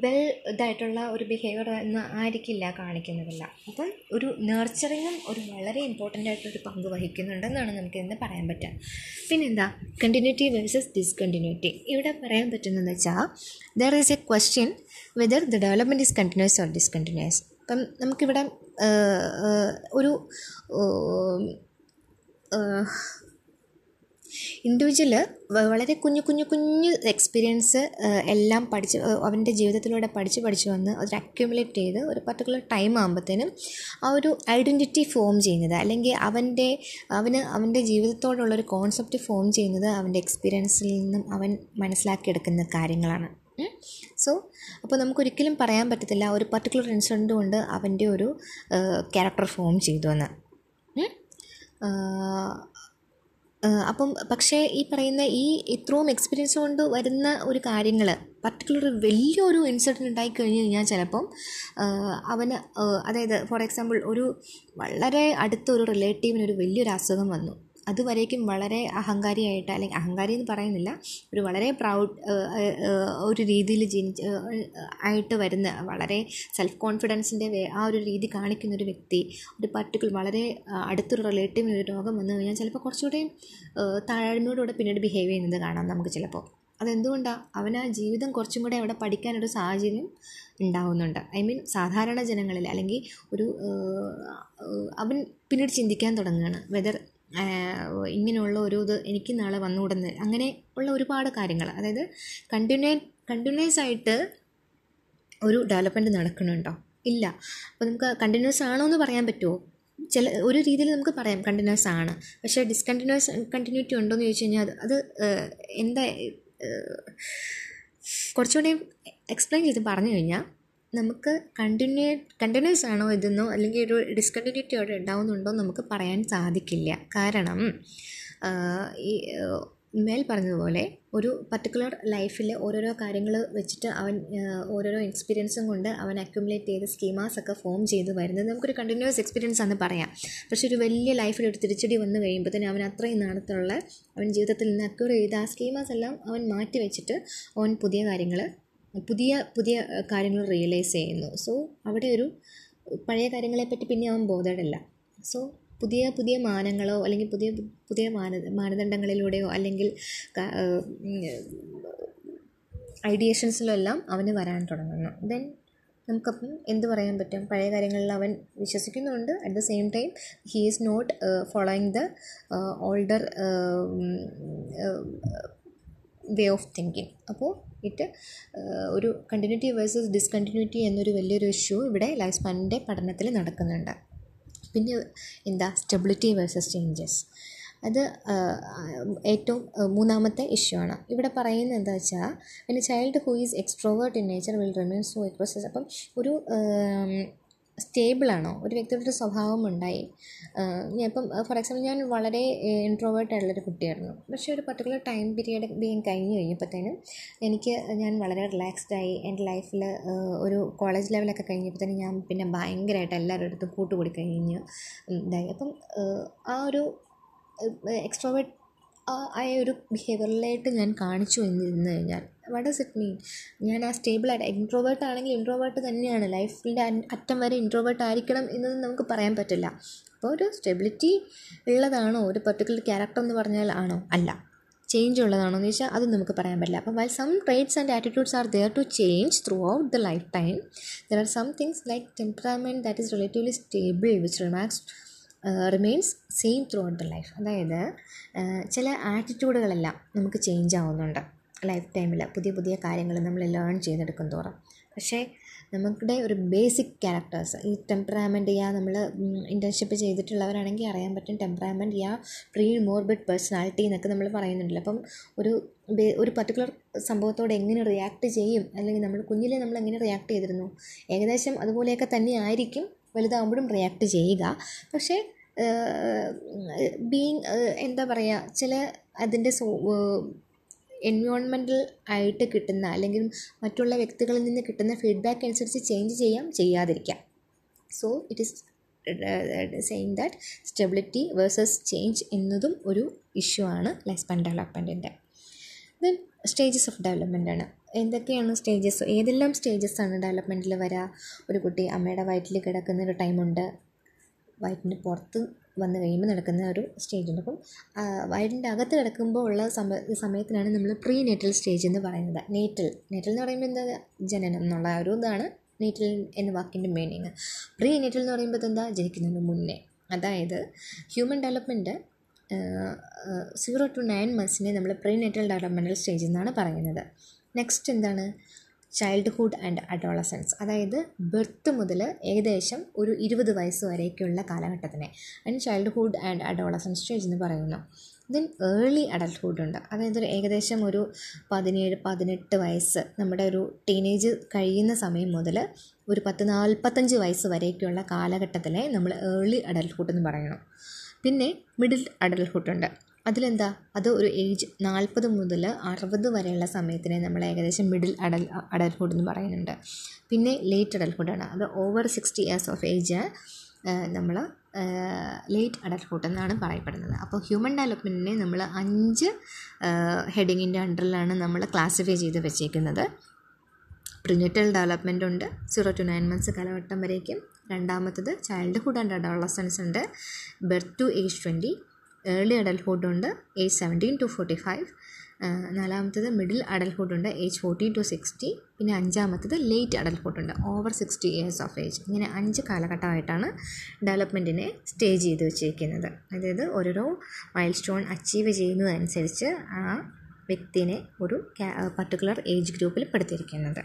വെൽ ഇതായിട്ടുള്ള ഒരു ബിഹേവിയർ ഒന്നും ആയിരിക്കില്ല കാണിക്കുന്നതല്ല. അപ്പം ഒരു നേർച്ചറിങ്ങും ഒരു വളരെ ഇമ്പോർട്ടന്റ് ആയിട്ടൊരു പങ്ക് വഹിക്കുന്നുണ്ടെന്നാണ് നമുക്ക് ഇന്ന് പറയാൻ പറ്റുക. പിന്നെന്താ? കണ്ടിന്യൂറ്റി വേഴ്സസ് ഡിസ്കണ്ടിന്യൂറ്റി ഇവിടെ പറയാൻ പറ്റുന്നതെന്ന് വെച്ചാൽ there is a question whether the development is continuous or discontinuous അപ്പം നമുക്കിവിടെ ഒരു ഇൻഡിവിജ്വൽ വളരെ കുഞ്ഞു കുഞ്ഞു കുഞ്ഞു എക്സ്പീരിയൻസ് എല്ലാം പഠിച്ച് അവന്റെ ജീവിതത്തിലൂടെ പഠിച്ച് പഠിച്ച് വന്ന് അത് അക്യുമുലേറ്റ് ചെയ്ത് ഒരു പർട്ടിക്കുലർ ടൈം ആകുമ്പോഴത്തേനും ആ ഒരു ഐഡന്റിറ്റി ഫോം ചെയ്യുന്നത്. അല്ലെങ്കിൽ അവന്റെ അവന് അവന്റെ ജീവിതത്തോടുള്ള ഒരു കോൺസെപ്റ്റ് ഫോം ചെയ്യുന്നത് അവന്റെ എക്സ്പീരിയൻസിൽ നിന്നും അവൻ മനസ്സിലാക്കിയെടുക്കുന്ന കാര്യങ്ങളാണ്. സോ അപ്പോൾ നമുക്കൊരിക്കലും പറയാൻ പറ്റത്തില്ല ഒരു പർട്ടിക്കുലർ ഇൻസിഡന്റ് കൊണ്ട് അവന്റെ ഒരു ക്യാരക്ടർ ഫോം ചെയ്തു എന്ന്. അപ്പം പക്ഷേ ഈ പറയുന്ന ഈ ഇത്രയും എക്സ്പീരിയൻസ് കൊണ്ട് വരുന്ന ഒരു കാര്യങ്ങൾ പർട്ടിക്കുലർ വലിയൊരു ഇൻസിഡന്റ് ഉണ്ടായി കഴിഞ്ഞ് കഴിഞ്ഞാൽ ചിലപ്പം അവന് അതായത് ഫോർ എക്സാമ്പിൾ ഒരു വളരെ അടുത്ത ഒരു റിലേറ്റീവിന് ഒരു വലിയൊരു അസുഖം വന്നു. അതുവരേക്കും വളരെ അഹങ്കാരിയായിട്ട് അല്ലെങ്കിൽ അഹങ്കാരി എന്ന് പറയുന്നില്ല ഒരു വളരെ പ്രൗഡ് ഒരു രീതിയിൽ ജനിച്ച് ആയിട്ട് വരുന്ന വളരെ സെൽഫ് കോൺഫിഡൻസിന്റെ ആ ഒരു രീതി കാണിക്കുന്ന ഒരു വ്യക്തി ഒരു പർട്ടിക്കുലർ വളരെ അടുത്തൊരു റിലേറ്റീവിന് ഒരു രോഗം വന്നു കഴിഞ്ഞാൽ ചിലപ്പോൾ കുറച്ചുകൂടെ താഴ്മയോടുകൂടെ പിന്നീട് ബിഹേവ് ചെയ്യുന്നത് കാണാം നമുക്ക് ചിലപ്പോൾ. അതെന്തുകൊണ്ടാണ് അവൻ ആ ജീവിതം കുറച്ചും കൂടെ അവിടെ പഠിക്കാനൊരു സാഹചര്യം ഉണ്ടാവുന്നുണ്ട്. ഐ മീൻ സാധാരണ ജനങ്ങളിൽ അല്ലെങ്കിൽ ഒരു അവൻ പിന്നീട് ചിന്തിക്കാൻ തുടങ്ങുകയാണ്. വെതർ ഇങ്ങനെയുള്ള ഒരു ഇത് എനിക്ക് നാളെ വന്നുകൂടുന്ന. അങ്ങനെ ഉള്ള ഒരുപാട് കാര്യങ്ങൾ. അതായത് കണ്ടിന്യൂ കണ്ടിന്യൂസ് ആയിട്ട് ഒരു ഡെവലപ്മെന്റ് നടക്കണുണ്ടോ ഇല്ല. അപ്പോൾ നമുക്ക് കണ്ടിന്യൂസ് ആണോ എന്ന് പറയാൻ പറ്റുമോ? ചില ഒരു രീതിയിൽ നമുക്ക് പറയാം കണ്ടിന്യൂസ് ആണ്. പക്ഷേ ഡിസ്കണ്ടിന്യൂസ് കണ്ടിന്യൂറ്റി ഉണ്ടോ എന്ന് ചോദിച്ചു കഴിഞ്ഞാൽ അത് എന്താ കുറച്ചുകൂടി എക്സ്പ്ലെയിൻ ചെയ്ത് പറഞ്ഞു കഴിഞ്ഞാൽ നമുക്ക് കണ്ടിന്യൂ കണ്ടിന്യൂസ് ആണോ ഇതെന്നോ അല്ലെങ്കിൽ ഒരു ഡിസ്കണ്ടിന്യൂറ്റി അവിടെ ഉണ്ടാവുന്നുണ്ടോ നമുക്ക് പറയാൻ സാധിക്കില്ല. കാരണം ഈ മേൽ പറഞ്ഞതുപോലെ ഒരു പർട്ടിക്കുലർ ലൈഫിൽ ഓരോരോ കാര്യങ്ങൾ വെച്ചിട്ട് അവൻ ഓരോരോ എക്സ്പീരിയൻസും കൊണ്ട് അവൻ അക്യുമുലേറ്റ് ചെയ്ത് സ്കീമാസ് ഒക്കെ ഫോം ചെയ്ത് വരുന്നത് നമുക്കൊരു കണ്ടിന്യൂസ് എക്സ്പീരിയൻസ് ആണെന്ന് പറയാം. പക്ഷേ ഒരു വലിയ ലൈഫിൽ ഒരു തിരിച്ചടി വന്നു കഴിയുമ്പോൾ തന്നെ അവൻ അത്രയും നാളത്തുള്ള അവൻ ജീവിതത്തിൽ നിന്ന് അക്യൂർ ചെയ്ത് ആ സ്കീമാസ് എല്ലാം അവൻ മാറ്റി വെച്ചിട്ട് അവൻ പുതിയ കാര്യങ്ങൾ പുതിയ പുതിയ കാര്യങ്ങൾ റിയലൈസ് ചെയ്യുന്നു. സോ അവിടെ ഒരു പഴയ കാര്യങ്ങളെപ്പറ്റി പിന്നെ അവൻ ബോധേഡല്ല. സോ പുതിയ പുതിയ മാനങ്ങളോ അല്ലെങ്കിൽ പുതിയ പുതിയ മാന മാനദണ്ഡങ്ങളിലൂടെയോ അല്ലെങ്കിൽ ഐഡിയേഷൻസിലോ എല്ലാം അവന് വരാൻ തുടങ്ങുന്നു. ദെൻ നമുക്കപ്പം എന്ത് പറയാൻ പറ്റും? പഴയ കാര്യങ്ങളിൽ അവൻ വിശ്വസിക്കുന്നുണ്ട്. At the same time he is not following the older way of thinking അപ്പോൾ ഇറ്റ് ഒരു കണ്ടിന്യൂറ്റി വേഴ്സസ് ഡിസ്കണ്ടിന്യൂറ്റി എന്നൊരു വലിയൊരു ഇഷ്യൂ ഇവിടെ ലൈഫ് സ്പാനിന്റെ പഠനത്തിൽ നടക്കുന്നുണ്ട്. പിന്നെ എന്താ? സ്റ്റെബിലിറ്റി വേഴ്സസ് ചേഞ്ചസ് അത് ഏറ്റവും മൂന്നാമത്തെ ഇഷ്യൂ ആണ്. ഇവിടെ പറയുന്നത് എന്താ വെച്ചാൽ പിന്നെ child who is extrovert in nature will remain so expresses അപ്പം ഒരു സ്റ്റേബിളാണോ? ഒരു വ്യക്തിയുടെ ഒരു സ്വഭാവം ഉണ്ടായി ഞാൻ ഇപ്പം ഫോർ എക്സാമ്പിൾ ഞാൻ വളരെ ഇൻട്രോവേർട്ട് ആയിട്ടുള്ളൊരു കുട്ടിയായിരുന്നു. പക്ഷേ ഒരു പർട്ടിക്കുലർ ടൈം പീരീഡ് ബീങ് കഴിഞ്ഞ് കഴിഞ്ഞപ്പോഴത്തേനും എനിക്ക് ഞാൻ വളരെ റിലാക്സ്ഡായി എന്റെ ലൈഫിൽ ഒരു കോളേജ് ലെവലൊക്കെ കഴിഞ്ഞപ്പോഴത്തേനും ഞാൻ പിന്നെ ഭയങ്കരമായിട്ട് എല്ലാവരുടെ അടുത്തും കൂട്ടുകൂടി കഴിഞ്ഞ്. ഇതായി അപ്പം ആ ഒരു എക്സ്ട്രോവേർട്ട് ആയ ഒരു ബിഹേവിയറിലായിട്ട് ഞാൻ കാണിച്ചു എന്നിരുന്നു കഴിഞ്ഞാൽ. വട്ട് ഡസ് ഇറ്റ് മീൻ ഞാൻ ആ സ്റ്റേബിളായിട്ട് ഇൻട്രോവേർട്ട് ആണെങ്കിൽ ഇൻട്രോവേർട്ട് തന്നെയാണ്. ലൈഫിന്റെ അറ്റം വരെ ഇൻട്രോവേർട്ട് ആയിരിക്കണം എന്നത് നമുക്ക് പറയാൻ പറ്റില്ല. അപ്പോൾ ഒരു സ്റ്റെബിലിറ്റി ഉള്ളതാണോ? ഒരു പെർട്ടിക്കുലർ ക്യാരക്ടർ എന്ന് പറഞ്ഞാൽ ആണോ? അല്ല. ചേഞ്ച് ഉള്ളതാണോ എന്ന് ചോദിച്ചാൽ അതും നമുക്ക് പറയാൻ പറ്റില്ല. അപ്പോൾ while some traits and attitudes are there to change throughout the lifetime there are some things like temperament that is relatively stable which റിമാക്സ് remains same throughout the life അതായത് ചില ആറ്റിറ്റ്യൂഡുകളെല്ലാം നമുക്ക് ചേഞ്ച് ആവുന്നുണ്ട്. ലൈഫ് ടൈമിൽ പുതിയ പുതിയ കാര്യങ്ങൾ നമ്മൾ ലേൺ ചെയ്തെടുക്കും തോറും. പക്ഷേ നമ്മുടെ ഒരു ബേസിക് ക്യാരക്ടേഴ്സ് ഈ ടെമ്പറാമെന്റ് യാ നമ്മൾ ഇന്റേൺഷിപ്പ് ചെയ്തിട്ടുള്ളവരാണെങ്കിൽ അറിയാൻ പറ്റും ടെമ്പറാമെന്റ് യാ പ്രീ മോർബിഡ് പേഴ്സണാലിറ്റി എന്നൊക്കെ നമ്മൾ പറയുന്നുണ്ടല്ലോ. അപ്പം ഒരു ഒരു പർട്ടിക്കുലർ സംഭവത്തോട് എങ്ങനെ റിയാക്ട് ചെയ്യും? അല്ലെങ്കിൽ നമ്മൾ കുഞ്ഞിലെ നമ്മൾ എങ്ങനെ റിയാക്ട് ചെയ്തിരുന്നു? ഏകദേശം അതുപോലെയൊക്കെ തന്നെ ആയിരിക്കും വലുതാകുമ്പോഴും റിയാക്ട് ചെയ്യുക. പക്ഷേ ബീങ് എന്താ പറയുക ചില അതിന്റെ സോ എൻവയോൺമെന്റൽ ആയിട്ട് കിട്ടുന്ന അല്ലെങ്കിൽ മറ്റുള്ള വ്യക്തികളിൽ നിന്ന് കിട്ടുന്ന ഫീഡ്ബാക്ക് അനുസരിച്ച് ചേഞ്ച് ചെയ്യാം ചെയ്യാതിരിക്കാം. So it is saying that stability versus change എന്നതും ഒരു ഇഷ്യൂ ആണ് ലൈഫ് സ്പാൻ ഡെവലപ്മെന്റിന്റെ. ദെൻ സ്റ്റേജസ് ഓഫ് ഡെവലപ്മെന്റ് ആണ്. എന്തൊക്കെയാണ് സ്റ്റേജസ് ഏതെല്ലാം ആണ് ഡെവലപ്മെന്റിൽ വരിക ഒരു കുട്ടി അമ്മയുടെ വയറ്റിൽ കിടക്കുന്ന ഒരു ടൈമുണ്ട് വയറ്റിന്റെ പുറത്ത് വന്നു കഴിയുമ്പോൾ നടക്കുന്ന ഒരു സ്റ്റേജുണ്ട് അപ്പം വയറ്റിന്റെ അകത്ത് കിടക്കുമ്പോൾ ഉള്ള സമ സമയത്തിനാണ് നമ്മൾ പ്രീ നെറ്റൽ സ്റ്റേജ് എന്ന് പറയുന്നത്. നേറ്റൽ നേറ്റൽ എന്ന് പറയുമ്പോൾ എന്താ? ജനനം എന്നുള്ള ഒരു ഇതാണ് നേറ്റൽ എന്ന വാക്കിന്റെ മീനിങ് പ്രീ നേറ്റൽ എന്ന് പറയുമ്പോൾ എന്താ ജനിക്കുന്നതിന് മുന്നേ. അതായത് human development zero to nine മന്ത്സിനെ നമ്മൾ പ്രീ നെറ്റൽ ഡെവലപ്മെന്റൽ സ്റ്റേജ് എന്നാണ് പറയുന്നത്. നെക്സ്റ്റ് എന്താണ്? ചൈൽഡ്ഹുഡ് ആൻഡ് അഡോളസൻസ് അതായത് ബർത്ത് മുതൽ ഏകദേശം ഒരു ഇരുപത് വയസ്സ് വരേക്കുള്ള കാലഘട്ടത്തിനെ. അതിന് ചൈൽഡ്ഹുഡ് ആൻഡ് അഡോളസൻസ് സ്റ്റേജ് എന്ന് പറയുന്നു. ദെൻ ഏർലി അഡൽട്ട്ഹുഡ് ഉണ്ട്. അതായത് ഒരു ഏകദേശം ഒരു പതിനേഴ് പതിനെട്ട് വയസ്സ് നമ്മുടെ ഒരു ടീനേജ് കഴിയുന്ന സമയം മുതൽ ഒരു പത്ത് നാൽപ്പത്തഞ്ച് വയസ്സ് വരേക്കുള്ള കാലഘട്ടത്തിലെ നമ്മൾ ഏർലി അഡൽട്ട്ഹുഡ് എന്ന് പറയണം പിന്നെ മിഡിൽ അഡൽട്ട്ഹുഡ് ഉണ്ട്. അതിലെന്താ? അത് ഒരു ഏജ് നാൽപ്പത് മുതൽ അറുപത് വരെയുള്ള സമയത്തിനെ നമ്മൾ ഏകദേശം മിഡിൽ അഡൽ അഡൽഹുഡ് എന്ന് പറയുന്നുണ്ട്. പിന്നെ ലേറ്റ് അഡൽഹുഡാണ് അത് over sixty years of age നമ്മൾ ലേറ്റ് അഡൽഹുഡ് എന്നാണ് പറയപ്പെടുന്നത്. അപ്പോൾ ഹ്യൂമൻ ഡെവലപ്മെന്റിനെ നമ്മൾ അഞ്ച് ഹെഡിങ്ങിന്റെ അണ്ടറിലാണ് നമ്മൾ ക്ലാസിഫൈ ചെയ്ത് വെച്ചേക്കുന്നത്. പ്രിനിറ്റൽ ഡെവലപ്മെന്റ് ഉണ്ട്. സീറോ ടു നയൻ മന്ത്സ് കാലഘട്ടം വരേക്കും. രണ്ടാമത്തത് ചൈൽഡ്ഹുഡ് ആൻഡ് അഡോളസൻസ് ഉണ്ട്. Birth to age twenty early adulthood ഉണ്ട് age seventeen to forty five നാലാമത്തത് മിഡിൽ അഡൽട്ട്ഹുഡ് ഉണ്ട് ഏജ് ഫോർട്ടി ടു സിക്സ്റ്റി പിന്നെ അഞ്ചാമത്തത് ലേറ്റ് അഡൽട്ട്ഹുഡ് ഉണ്ട് over sixty years of age ഇങ്ങനെ അഞ്ച് കാലഘട്ടമായിട്ടാണ് ഡെവലപ്മെന്റിനെ സ്റ്റേജ് ചെയ്ത് വെച്ചിരിക്കുന്നത്. അതായത് ഓരോരോ മൈൽ സ്റ്റോൺ അച്ചീവ് ചെയ്യുന്നതനുസരിച്ച് ആ വ്യക്തിനെ ഒരു പർട്ടിക്കുലർ ഏജ് ഗ്രൂപ്പിൽ പെടുത്തിയിരിക്കുന്നത്.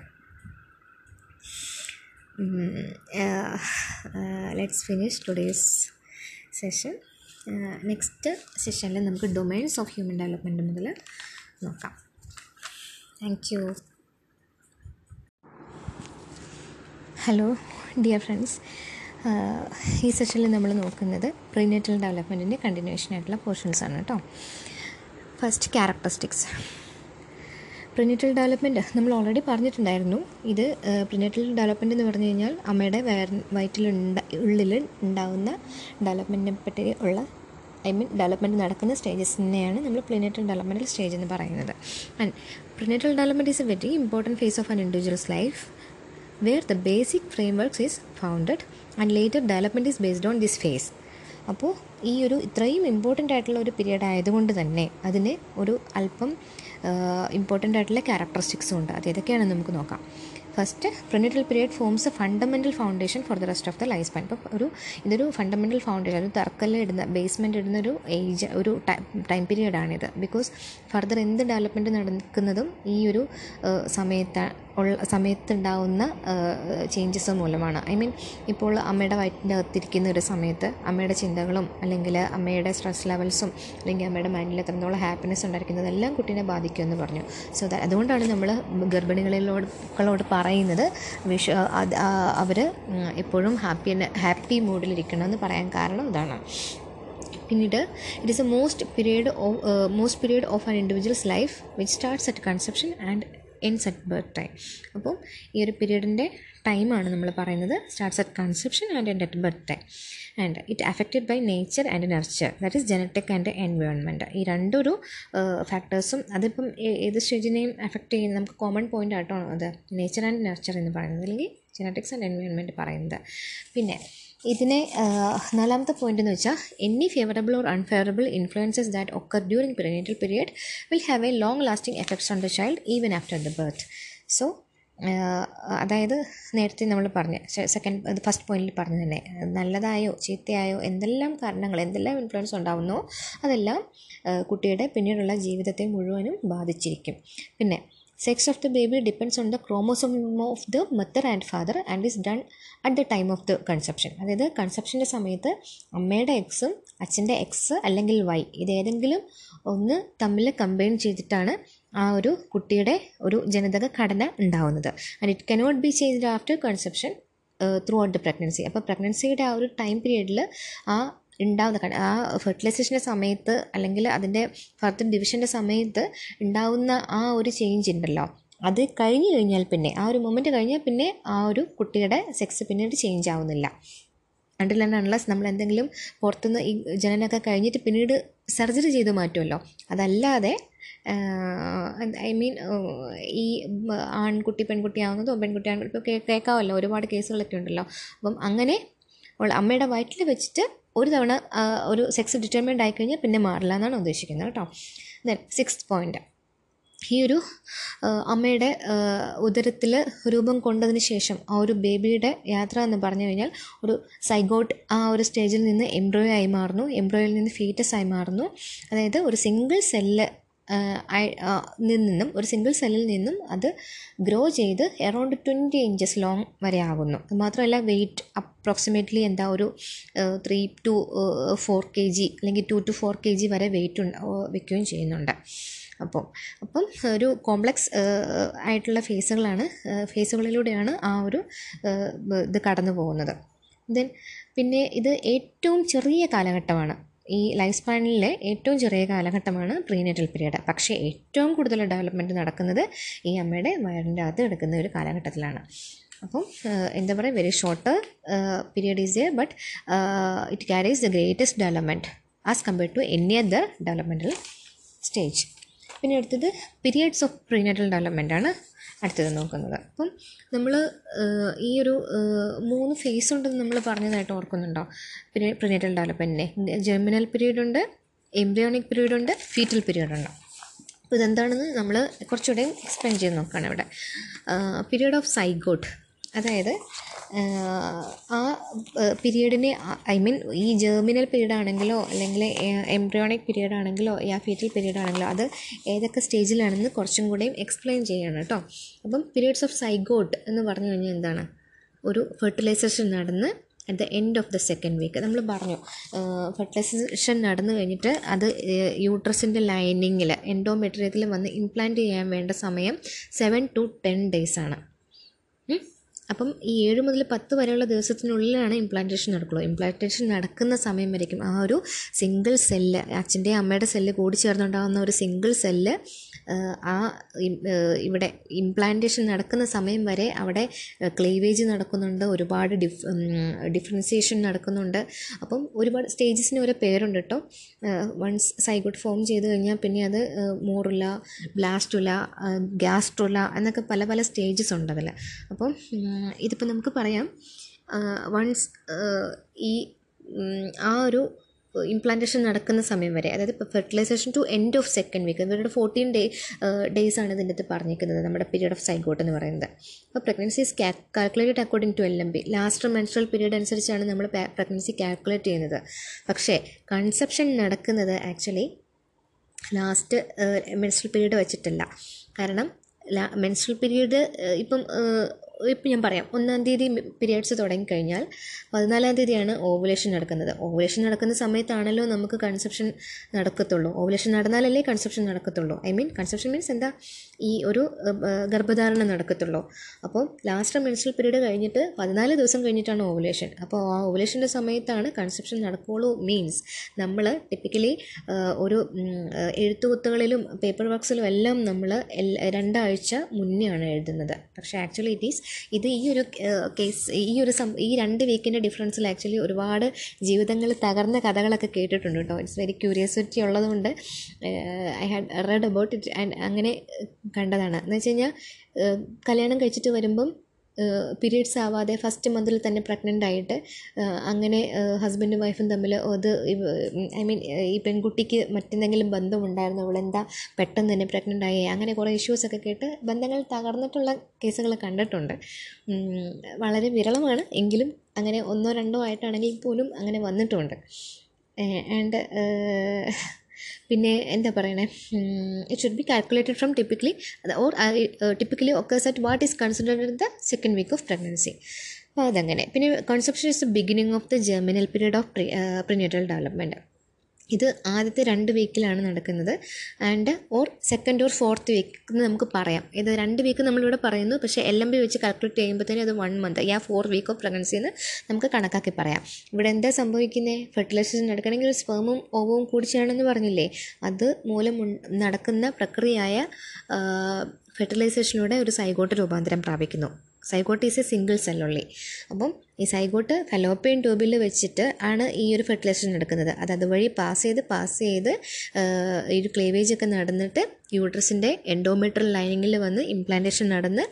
Let's finish today's session next സെഷനിൽ നമുക്ക് ഡൊമൈൻസ് ഓഫ് ഹ്യൂമൻ ഡെവലപ്മെന്റ് മുതൽ നോക്കാം. Thank you hello dear friends ഈ സെഷനിൽ നമ്മൾ നോക്കുന്നത് പ്രീനേറ്റൽ ഡെവലപ്മെന്റിന്റെ കണ്ടിന്യൂഷൻ ആയിട്ടുള്ള പോർഷൻസ് ആണ് കേട്ടോ ഫസ്റ്റ് ക്യാരക്ടറിസ്റ്റിക്സ് പ്രിനേറ്റൽ ഡെവലപ്മെന്റ് നമ്മൾ ഓൾറെഡി പറഞ്ഞിട്ടുണ്ടായിരുന്നു. ഇത് പ്രിനേറ്റൽ ഡെവലപ്മെന്റ് എന്ന് പറഞ്ഞു കഴിഞ്ഞാൽ അമ്മയുടെ വയർ വയറ്റിലുണ്ട ഉള്ളിൽ ഉണ്ടാകുന്ന ഡെവലപ്മെന്റിനെ പറ്റി ഉള്ള ഐ മീൻ ഡെവലപ്മെന്റ് നടക്കുന്ന സ്റ്റേജസിനെയാണ് നമ്മൾ പ്രിനറ്റൽ ഡെവലപ്മെന്റൽ സ്റ്റേജ് എന്ന് പറയുന്നത്. And prenatal development is a very important phase of an individual's life where the basic frameworks is founded and later development is based on this phase അപ്പോൾ ഈ ഒരു ഇത്രയും ഇമ്പോർട്ടന്റ് ആയിട്ടുള്ള ഒരു പീരീഡ് ആയതുകൊണ്ട് തന്നെ അതിന് ഒരു അല്പം ഇമ്പോർട്ടന്റ് ആയിട്ടുള്ള ക്യാരക്ടറിസ്റ്റിക്സും ഉണ്ട്. അത് ഏതൊക്കെയാണെന്ന് നമുക്ക് നോക്കാം. First prenatal period forms fundamental foundation for the rest of the life span ഇപ്പോൾ ഒരു ഇതൊരു ഫണ്ടമെന്റൽ ഫൗണ്ടേഷൻ ഒരു തറക്കല്ല് ഇടുന്ന ബേസ്മെന്റ് ഇടുന്ന ഒരു ഏജ് ഒരു ടൈം പീരിയഡാണിത് ബിക്കോസ് ഫർദർ എന്ത് ഡെവലപ്മെന്റ് നടക്കുന്നതും ഈ ഒരു സമയത്ത് ഉള്ള സമയത്തുണ്ടാവുന്ന ചേഞ്ചസ് മൂലമാണ്. ഐ മീൻ ഇപ്പോൾ അമ്മയുടെ വയറ്റിന്റെ അകത്തിരിക്കുന്ന ഒരു സമയത്ത് അമ്മയുടെ ചിന്തകളും അല്ലെങ്കിൽ അമ്മയുടെ സ്ട്രെസ് ലെവൽസും അല്ലെങ്കിൽ അമ്മയുടെ മൈൻഡിൽ എത്രത്തോളം ഹാപ്പിനെസ് ഉണ്ടായിരിക്കുന്നത് എല്ലാം കുട്ടീനെ ബാധിക്കുമെന്ന് പറഞ്ഞു. സോ അതുകൊണ്ടാണ് നമ്മൾ ഗർഭിണികളിലോട് പറയുന്നത് വിഷ അവർ എപ്പോഴും ഹാപ്പി ഹാപ്പി മൂഡിലിരിക്കണമെന്ന് പറയാൻ കാരണം ഇതാണ്. പിന്നീട് it is a most period of most period of an individual's life which starts at conception and at birth time അപ്പോൾ ഈ ഒരു പീരീഡിന്റെ ടൈമാണ് നമ്മൾ പറയുന്നത്. Starts at conception and end at birth time and it affected by nature and nurture that is genetic and environment ഈ രണ്ടൊരു ഫാക്ടേഴ്സും അതിപ്പം ഏത് സ്റ്റേജിനെയും അഫക്റ്റ് ചെയ്യുന്ന നമുക്ക് കോമൺ പോയിന്റ് ആയിട്ടാണ് അത്. നേച്ചർ ആൻഡ് നർച്ചർ എന്ന് പറയുന്നത്. അല്ലെങ്കിൽ ജനറ്റിക്സ് ആൻഡ് എൻവയോൺമെന്റ് പറയുന്നത്. പിന്നെ ഇതിനെ നാലാമത്തെ പോയിന്റ് എന്ന് വെച്ചാൽ any favourable or unfavourable influences that occur during perinatal period will have a long lasting effects on the child even after the birth so അതായത് നേരത്തെ നമ്മൾ പറഞ്ഞ സെക്കൻഡ് ഫസ്റ്റ് പോയിന്റിൽ പറഞ്ഞു തന്നെ നല്ലതായോ ചീത്തയായോ എന്തെല്ലാം കാരണങ്ങൾ എന്തെല്ലാം ഇൻഫ്ലുവൻസ് ഉണ്ടാവുന്നോ അതെല്ലാം കുട്ടിയുടെ പിന്നീടുള്ള ജീവിതത്തെ മുഴുവനും ബാധിച്ചിരിക്കും. പിന്നെ sex of the baby depends on the chromosome of the mother and father and is done at the time of the conception അതായത് കൺസെപ്ഷന്റെ സമയത്ത് അമ്മയുടെ എക്സും അച്ഛന്റെ എക്സ് അല്ലെങ്കിൽ വൈ ഇതേതെങ്കിലും ഒന്ന് തമ്മിൽ കമ്പൈൻ ചെയ്തിട്ടാണ് ആ ഒരു കുട്ടിയുടെ ഒരു ജനിതക ഘടന ഉണ്ടാവുന്നത്. And it cannot be changed after conception throughout the pregnancy അപ്പോൾ പ്രഗ്നൻസിയുടെ ആ ഒരു ടൈം പീരീഡിൽ ആ ഉണ്ടാവുന്ന ആ ഫെർട്ടിലൈസേഷന്റെ സമയത്ത് അല്ലെങ്കിൽ അതിന്റെ ഫർദർ ഡിവിഷന്റെ സമയത്ത് ഉണ്ടാവുന്ന ആ ഒരു ചേഞ്ച് ഉണ്ടല്ലോ. അത് കഴിഞ്ഞു കഴിഞ്ഞാൽ പിന്നെ ആ ഒരു മൊമെന്റ് കഴിഞ്ഞാൽ പിന്നെ ആ ഒരു കുട്ടിയുടെ സെക്സ് പിന്നീട് ചേഞ്ച് ആവുന്നില്ല. അണ്ടിൽ നമ്മൾ എന്തെങ്കിലും പുറത്തുനിന്ന് ഈ ജനനമൊക്കെ കഴിഞ്ഞിട്ട് പിന്നീട് സർജറി ചെയ്ത് മാറ്റുമല്ലോ. അതല്ലാതെ ഐ മീൻ ഈ ആൺകുട്ടി പെൺകുട്ടി ആവുന്നതോ പെൺകുട്ടി ആൺകുട്ടി കേൾക്കാമല്ലോ. ഒരുപാട് കേസുകളൊക്കെ ഉണ്ടല്ലോ. അപ്പം അങ്ങനെ അമ്മയുടെ വയറ്റിൽ വെച്ചിട്ട് ഒരു തവണ ഒരു സെക്സ് ഡിറ്റർമിൻഡ് ആയിക്കഴിഞ്ഞാൽ പിന്നെ മാറില്ല എന്നാണ് ഉദ്ദേശിക്കുന്നത് കേട്ടോ. ദെൻ സിക്സ് പോയിന്റ് ഈ ഒരു അമ്മയുടെ ഉദരത്തിൽ രൂപം കൊണ്ടതിന് ശേഷം ആ ഒരു ബേബിയുടെ യാത്ര എന്ന് പറഞ്ഞു കഴിഞ്ഞാൽ ഒരു സൈഗോട്ട് ആ ഒരു സ്റ്റേജിൽ നിന്ന് എംബ്രോയോ ആയി മാറുന്നു. എംബ്രോയിൽ നിന്ന് ഫീറ്റസ് ആയി മാറുന്നു. അതായത് ഒരു സിംഗിൾ സെല്ല് നിന്നും ഒരു സിംഗിൾ സെല്ലിൽ നിന്നും അത് ഗ്രോ ചെയ്ത് എറൗണ്ട് ട്വന്റി ഇഞ്ചസ് ലോങ് വരെ ആകുന്നു മാത്രമല്ല വെയിറ്റ് അപ്രോക്സിമേറ്റ്ലി എന്താ ഒരു three to four K G അല്ലെങ്കിൽ two to four K G വരെ വെയിറ്റ് വയ്ക്കുകയും ചെയ്യുന്നുണ്ട്. അപ്പം അപ്പം ഒരു കോംപ്ലക്സ് ആയിട്ടുള്ള ഫേസുകളാണ് ഫേസുകളിലൂടെയാണ് ആ ഒരു ഇത് കടന്നു പോകുന്നത് ദെൻ പിന്നെ ഇത് ഏറ്റവും ചെറിയ കാലഘട്ടമാണ്. ഈ ലൈഫ് സ്പാനിലെ ഏറ്റവും ചെറിയ കാലഘട്ടമാണ് പ്രീനേറ്റൽ പീരീഡ് പക്ഷേ ഏറ്റവും കൂടുതൽ ഡെവലപ്മെന്റ് നടക്കുന്നത് ഈ അമ്മയുടെ വയറിന്റെ അകത്ത് എടുക്കുന്ന ഒരു കാലഘട്ടത്തിലാണ്. അപ്പം എന്താ പറയുക very short period is a but it carries the greatest development as compared to any other developmental stage പിന്നെ അടുത്തത് പീരിയഡ്സ് ഓഫ് പ്രീനറ്റൽ ഡെവലപ്മെന്റ് ആണ്. അടുത്തത് നോക്കുന്നത്. അപ്പം നമ്മൾ ഈ ഒരു മൂന്ന് ഫേസ് ഉണ്ടെന്ന് നമ്മൾ പറഞ്ഞതായിട്ട് ഓർക്കുന്നുണ്ടോ? പിന്നെ പ്രിനേറ്റൽ ഡെവലപ്മെന്റിനെ ജെർമിനൽ പീരീഡ് ഉണ്ട് എംബ്രിയോണിക് പീരീഡ് ഉണ്ട് ഫീറ്റൽ പീരീഡ് ഉണ്ട്. അപ്പോൾ ഇതെന്താണെന്ന് നമ്മൾ കുറച്ചുകൂടെ എക്സ്പ്ലെയിൻ ചെയ്ത് നോക്കുകയാണ് ഇവിടെ. പീരീഡ് ഓഫ് സൈഗോട്ട് അതായത് ആ പീരീഡിനെ ഐ മീൻ ഈ ജേർമിനൽ പീരീഡ് ആണെങ്കിലോ അല്ലെങ്കിൽ എംബ്രിയോണിക് പീരീഡ് ആണെങ്കിലോ യാ ഫീറ്റൽ പീരീഡ് ആണെങ്കിലോ അത് ഏതൊക്കെ സ്റ്റേജിലാണെന്ന് കുറച്ചും കൂടെയും എക്സ്പ്ലെയിൻ ചെയ്യണം കേട്ടോ അപ്പം പീരീഡ്സ് ഓഫ് സൈഗോട്ട് എന്ന് പറഞ്ഞു കഴിഞ്ഞാൽ എന്താണ്? ഒരു ഫെർട്ടിലൈസേഷൻ നടന്ന് at the end of the second week നമ്മൾ പറഞ്ഞു ഫെർട്ടിലൈസേഷൻ നടന്നു കഴിഞ്ഞിട്ട് അത് യൂട്രസിന്റെ ലൈനിങ്ങിൽ എൻഡോമെട്രിയത്തിൽ വന്ന് ഇംപ്ലാന്റ് ചെയ്യാൻ വേണ്ട സമയം സെവൻ ടു ടെൻ ഡേയ്സ് ആണ്. അപ്പം ഈ ഏഴ് മുതൽ പത്ത് വരെയുള്ള ദിവസത്തിനുള്ളിലാണ് ഇംപ്ലാന്റേഷൻ നടക്കുള്ളൂ. ഇംപ്ലാന്റേഷൻ നടക്കുന്ന സമയം വരയ്ക്കും ആ ഒരു സിംഗിൾ സെല്ല് അച്ഛന്റെയും അമ്മയുടെ സെല്ല് കൂടി ചേർന്നുണ്ടാകുന്ന ഒരു സിംഗിൾ സെല്ല് ആ ഇവിടെ ഇംപ്ലാന്റേഷൻ നടക്കുന്ന സമയം വരെ അവിടെ ക്ലീവേജ് നടക്കുന്നുണ്ട് ഒരുപാട് ഡിഫ് ഡിഫറൻസിയേഷൻ നടക്കുന്നുണ്ട്. അപ്പം ഒരുപാട് സ്റ്റേജസിന് ഓരോ പേരുണ്ട് കേട്ടോ വൺസ് സൈഗോട്ട് ഫോം ചെയ്ത് കഴിഞ്ഞാൽ പിന്നെ അത് മോറുല ബ്ലാസ്റ്റുല ഗ്യാസ്ട്രുല എന്നൊക്കെ പല പല സ്റ്റേജസ് ഉണ്ട് അതിൽ അപ്പം ഇതിപ്പോൾ നമുക്ക് പറയാം. വൺസ് ഈ ആ ഒരു ഇംപ്ലാന്റേഷൻ നടക്കുന്ന സമയം വരെ അതായത് ഇപ്പോൾ fertilization to end of second week ഇവരുടെ ഫോർട്ടീൻ ഡേ ഡേയ്സ് ആണ് ഇതിന്റെ അകത്ത് പറഞ്ഞിരിക്കുന്നത് നമ്മുടെ പീരീഡ് ഓഫ് സൈഗോട്ട് എന്ന് പറയുന്നത്. അപ്പോൾ pregnancy is calculated according to L M P last menstrual period അനുസരിച്ചാണ് നമ്മൾ പ്രഗ്നൻസി കാൽക്കുലേറ്റ് ചെയ്യുന്നത്. പക്ഷേ കൺസെപ്ഷൻ നടക്കുന്നത് ആക്ച്വലി ലാസ്റ്റ് മെൻസ്ട്രൽ പീരീഡ് വെച്ചിട്ടല്ല. കാരണം മെൻസ്ട്രൽ പീരീഡ് ഇപ്പം ഇപ്പം ഞാൻ പറയാം. ഒന്നാം തീയതി പീരിയഡ്സ് തുടങ്ങിക്കഴിഞ്ഞാൽ പതിനാലാം തീയതിയാണ് ഓവുലേഷൻ നടക്കുന്നത്. ഓവുലേഷൻ നടക്കുന്ന സമയത്താണല്ലോ നമുക്ക് കൺസെപ്ഷൻ നടക്കത്തുള്ളൂ. ഓവുലേഷൻ നടന്നാലല്ലേ കൺസെപ്ഷൻ നടക്കത്തുള്ളൂ. ഐ മീൻ കൺസെപ്ഷൻ മീൻസ് എന്താ? ഈ ഒരു ഗർഭധാരണം നടക്കത്തുള്ളൂ. അപ്പോൾ ലാസ്റ്റ് മെൻസ്ട്രൽ പീരീഡ് കഴിഞ്ഞിട്ട് പതിനാല് ദിവസം കഴിഞ്ഞിട്ടാണ് ഓവുലേഷൻ അപ്പോൾ ആ ഓവുലേഷന്റെ സമയത്താണ് കൺസെപ്ഷൻ നടക്കുകയുള്ളൂ മീൻസ് നമ്മൾ ടിപ്പിക്കലി ഒരു എഴുത്തുകുത്തുകളിലും പേപ്പർ വർക്ക്സിലും എല്ലാം നമ്മൾ രണ്ടാഴ്ച മുന്നേ ആണ് എഴുതുന്നത്. പക്ഷേ ആക്ച്വലി ഇറ്റ് ഈസ് ഇത് ഈ ഒരു കേസ് ഈ ഒരു ഈ രണ്ട് വീക്കിന്റെ ഡിഫറൻസിൽ ആക്ച്വലി ഒരുപാട് ജീവിതങ്ങൾ തകർന്ന കഥകളൊക്കെ കേട്ടിട്ടുണ്ട് കേട്ടോ ഇറ്റ്സ് വെരി ക്യൂരിയോസിറ്റി ഉള്ളതുകൊണ്ട് I had read about it and അങ്ങനെ കണ്ടതാണ്. എന്ന് വെച്ച് കഴിഞ്ഞാൽ കല്യാണം കഴിച്ചിട്ട് വരുമ്പം പീരീഡ്സ് ആവാതെ ഫസ്റ്റ് മന്തിൽ തന്നെ പ്രഗ്നന്റ് ആയിട്ട് അങ്ങനെ ഹസ്ബൻഡും വൈഫും തമ്മിൽ അത് ഐ മീൻ ഈ പെൺകുട്ടിക്ക് മറ്റെന്തെങ്കിലും ബന്ധമുണ്ടായിരുന്നു? അവളെന്താ പെട്ടെന്ന് തന്നെ പ്രഗ്നന്റ് ആയി? അങ്ങനെ കുറേ ഇഷ്യൂസൊക്കെ കേട്ട് ബന്ധങ്ങൾ തകർന്നിട്ടുള്ള കേസുകൾ കണ്ടിട്ടുണ്ട്. വളരെ വിരളമാണ്. എങ്കിലും അങ്ങനെ ഒന്നോ രണ്ടോ ആയിട്ടാണെങ്കിൽ പോലും അങ്ങനെ വന്നിട്ടുണ്ട്. ആൻഡ് പിന്നെ എന്താ പറയണേ? It should be calculated from typically or typically occurs at what is considered the second week of pregnancy അപ്പോൾ അതങ്ങനെ. പിന്നെ conception is the beginning of the germinal period of prenatal development ഇത് ആദ്യത്തെ രണ്ട് വീക്കിലാണ് നടക്കുന്നത്. And or second or fourth week എന്ന് നമുക്ക് പറയാം. ഇത് രണ്ട് വീക്ക് നമ്മളിവിടെ പറയുന്നു. പക്ഷേ എൽ എം ബി വെച്ച് കാൽക്കുലേറ്റ് ചെയ്യുമ്പോഴത്തേനും അത് one month yeah four week of pregnancy എന്ന് നമുക്ക് കണക്കാക്കി പറയാം. ഇവിടെ എന്താ സംഭവിക്കുന്നത് ഫെർട്ടിലൈസേഷൻ നടക്കണമെങ്കിൽ ഒരു സ്പേമും ഓവവും കൂടിച്ചാണെന്ന് പറഞ്ഞില്ലേ? അത് മൂലം നടക്കുന്ന പ്രക്രിയയായ ഫെർട്ടിലൈസേഷനിലൂടെ ഒരു സൈഗോട്ട് രൂപാന്തരം പ്രാപിക്കുന്നു. Zygote is a single cell സെല്ലുള്ളി അപ്പം ഈ സൈഗോട്ട് ഫലോപ്പിയൻ ട്യൂബിൽ വെച്ചിട്ട് ആണ് ഈ ഒരു ഫെർട്ടിലൈസേഷൻ നടക്കുന്നത് അത് അതുവഴി പാസ് ചെയ്ത് പാസ് ചെയ്ത് ഈ ഒരു ക്ലേവേജ് ഒക്കെ നടന്നിട്ട് യൂട്രസിന്റെ എൻഡോമീറ്റർ ലൈനിങ്ങിൽ വന്ന് ഇംപ്ലാന്റേഷൻ നടന്ന്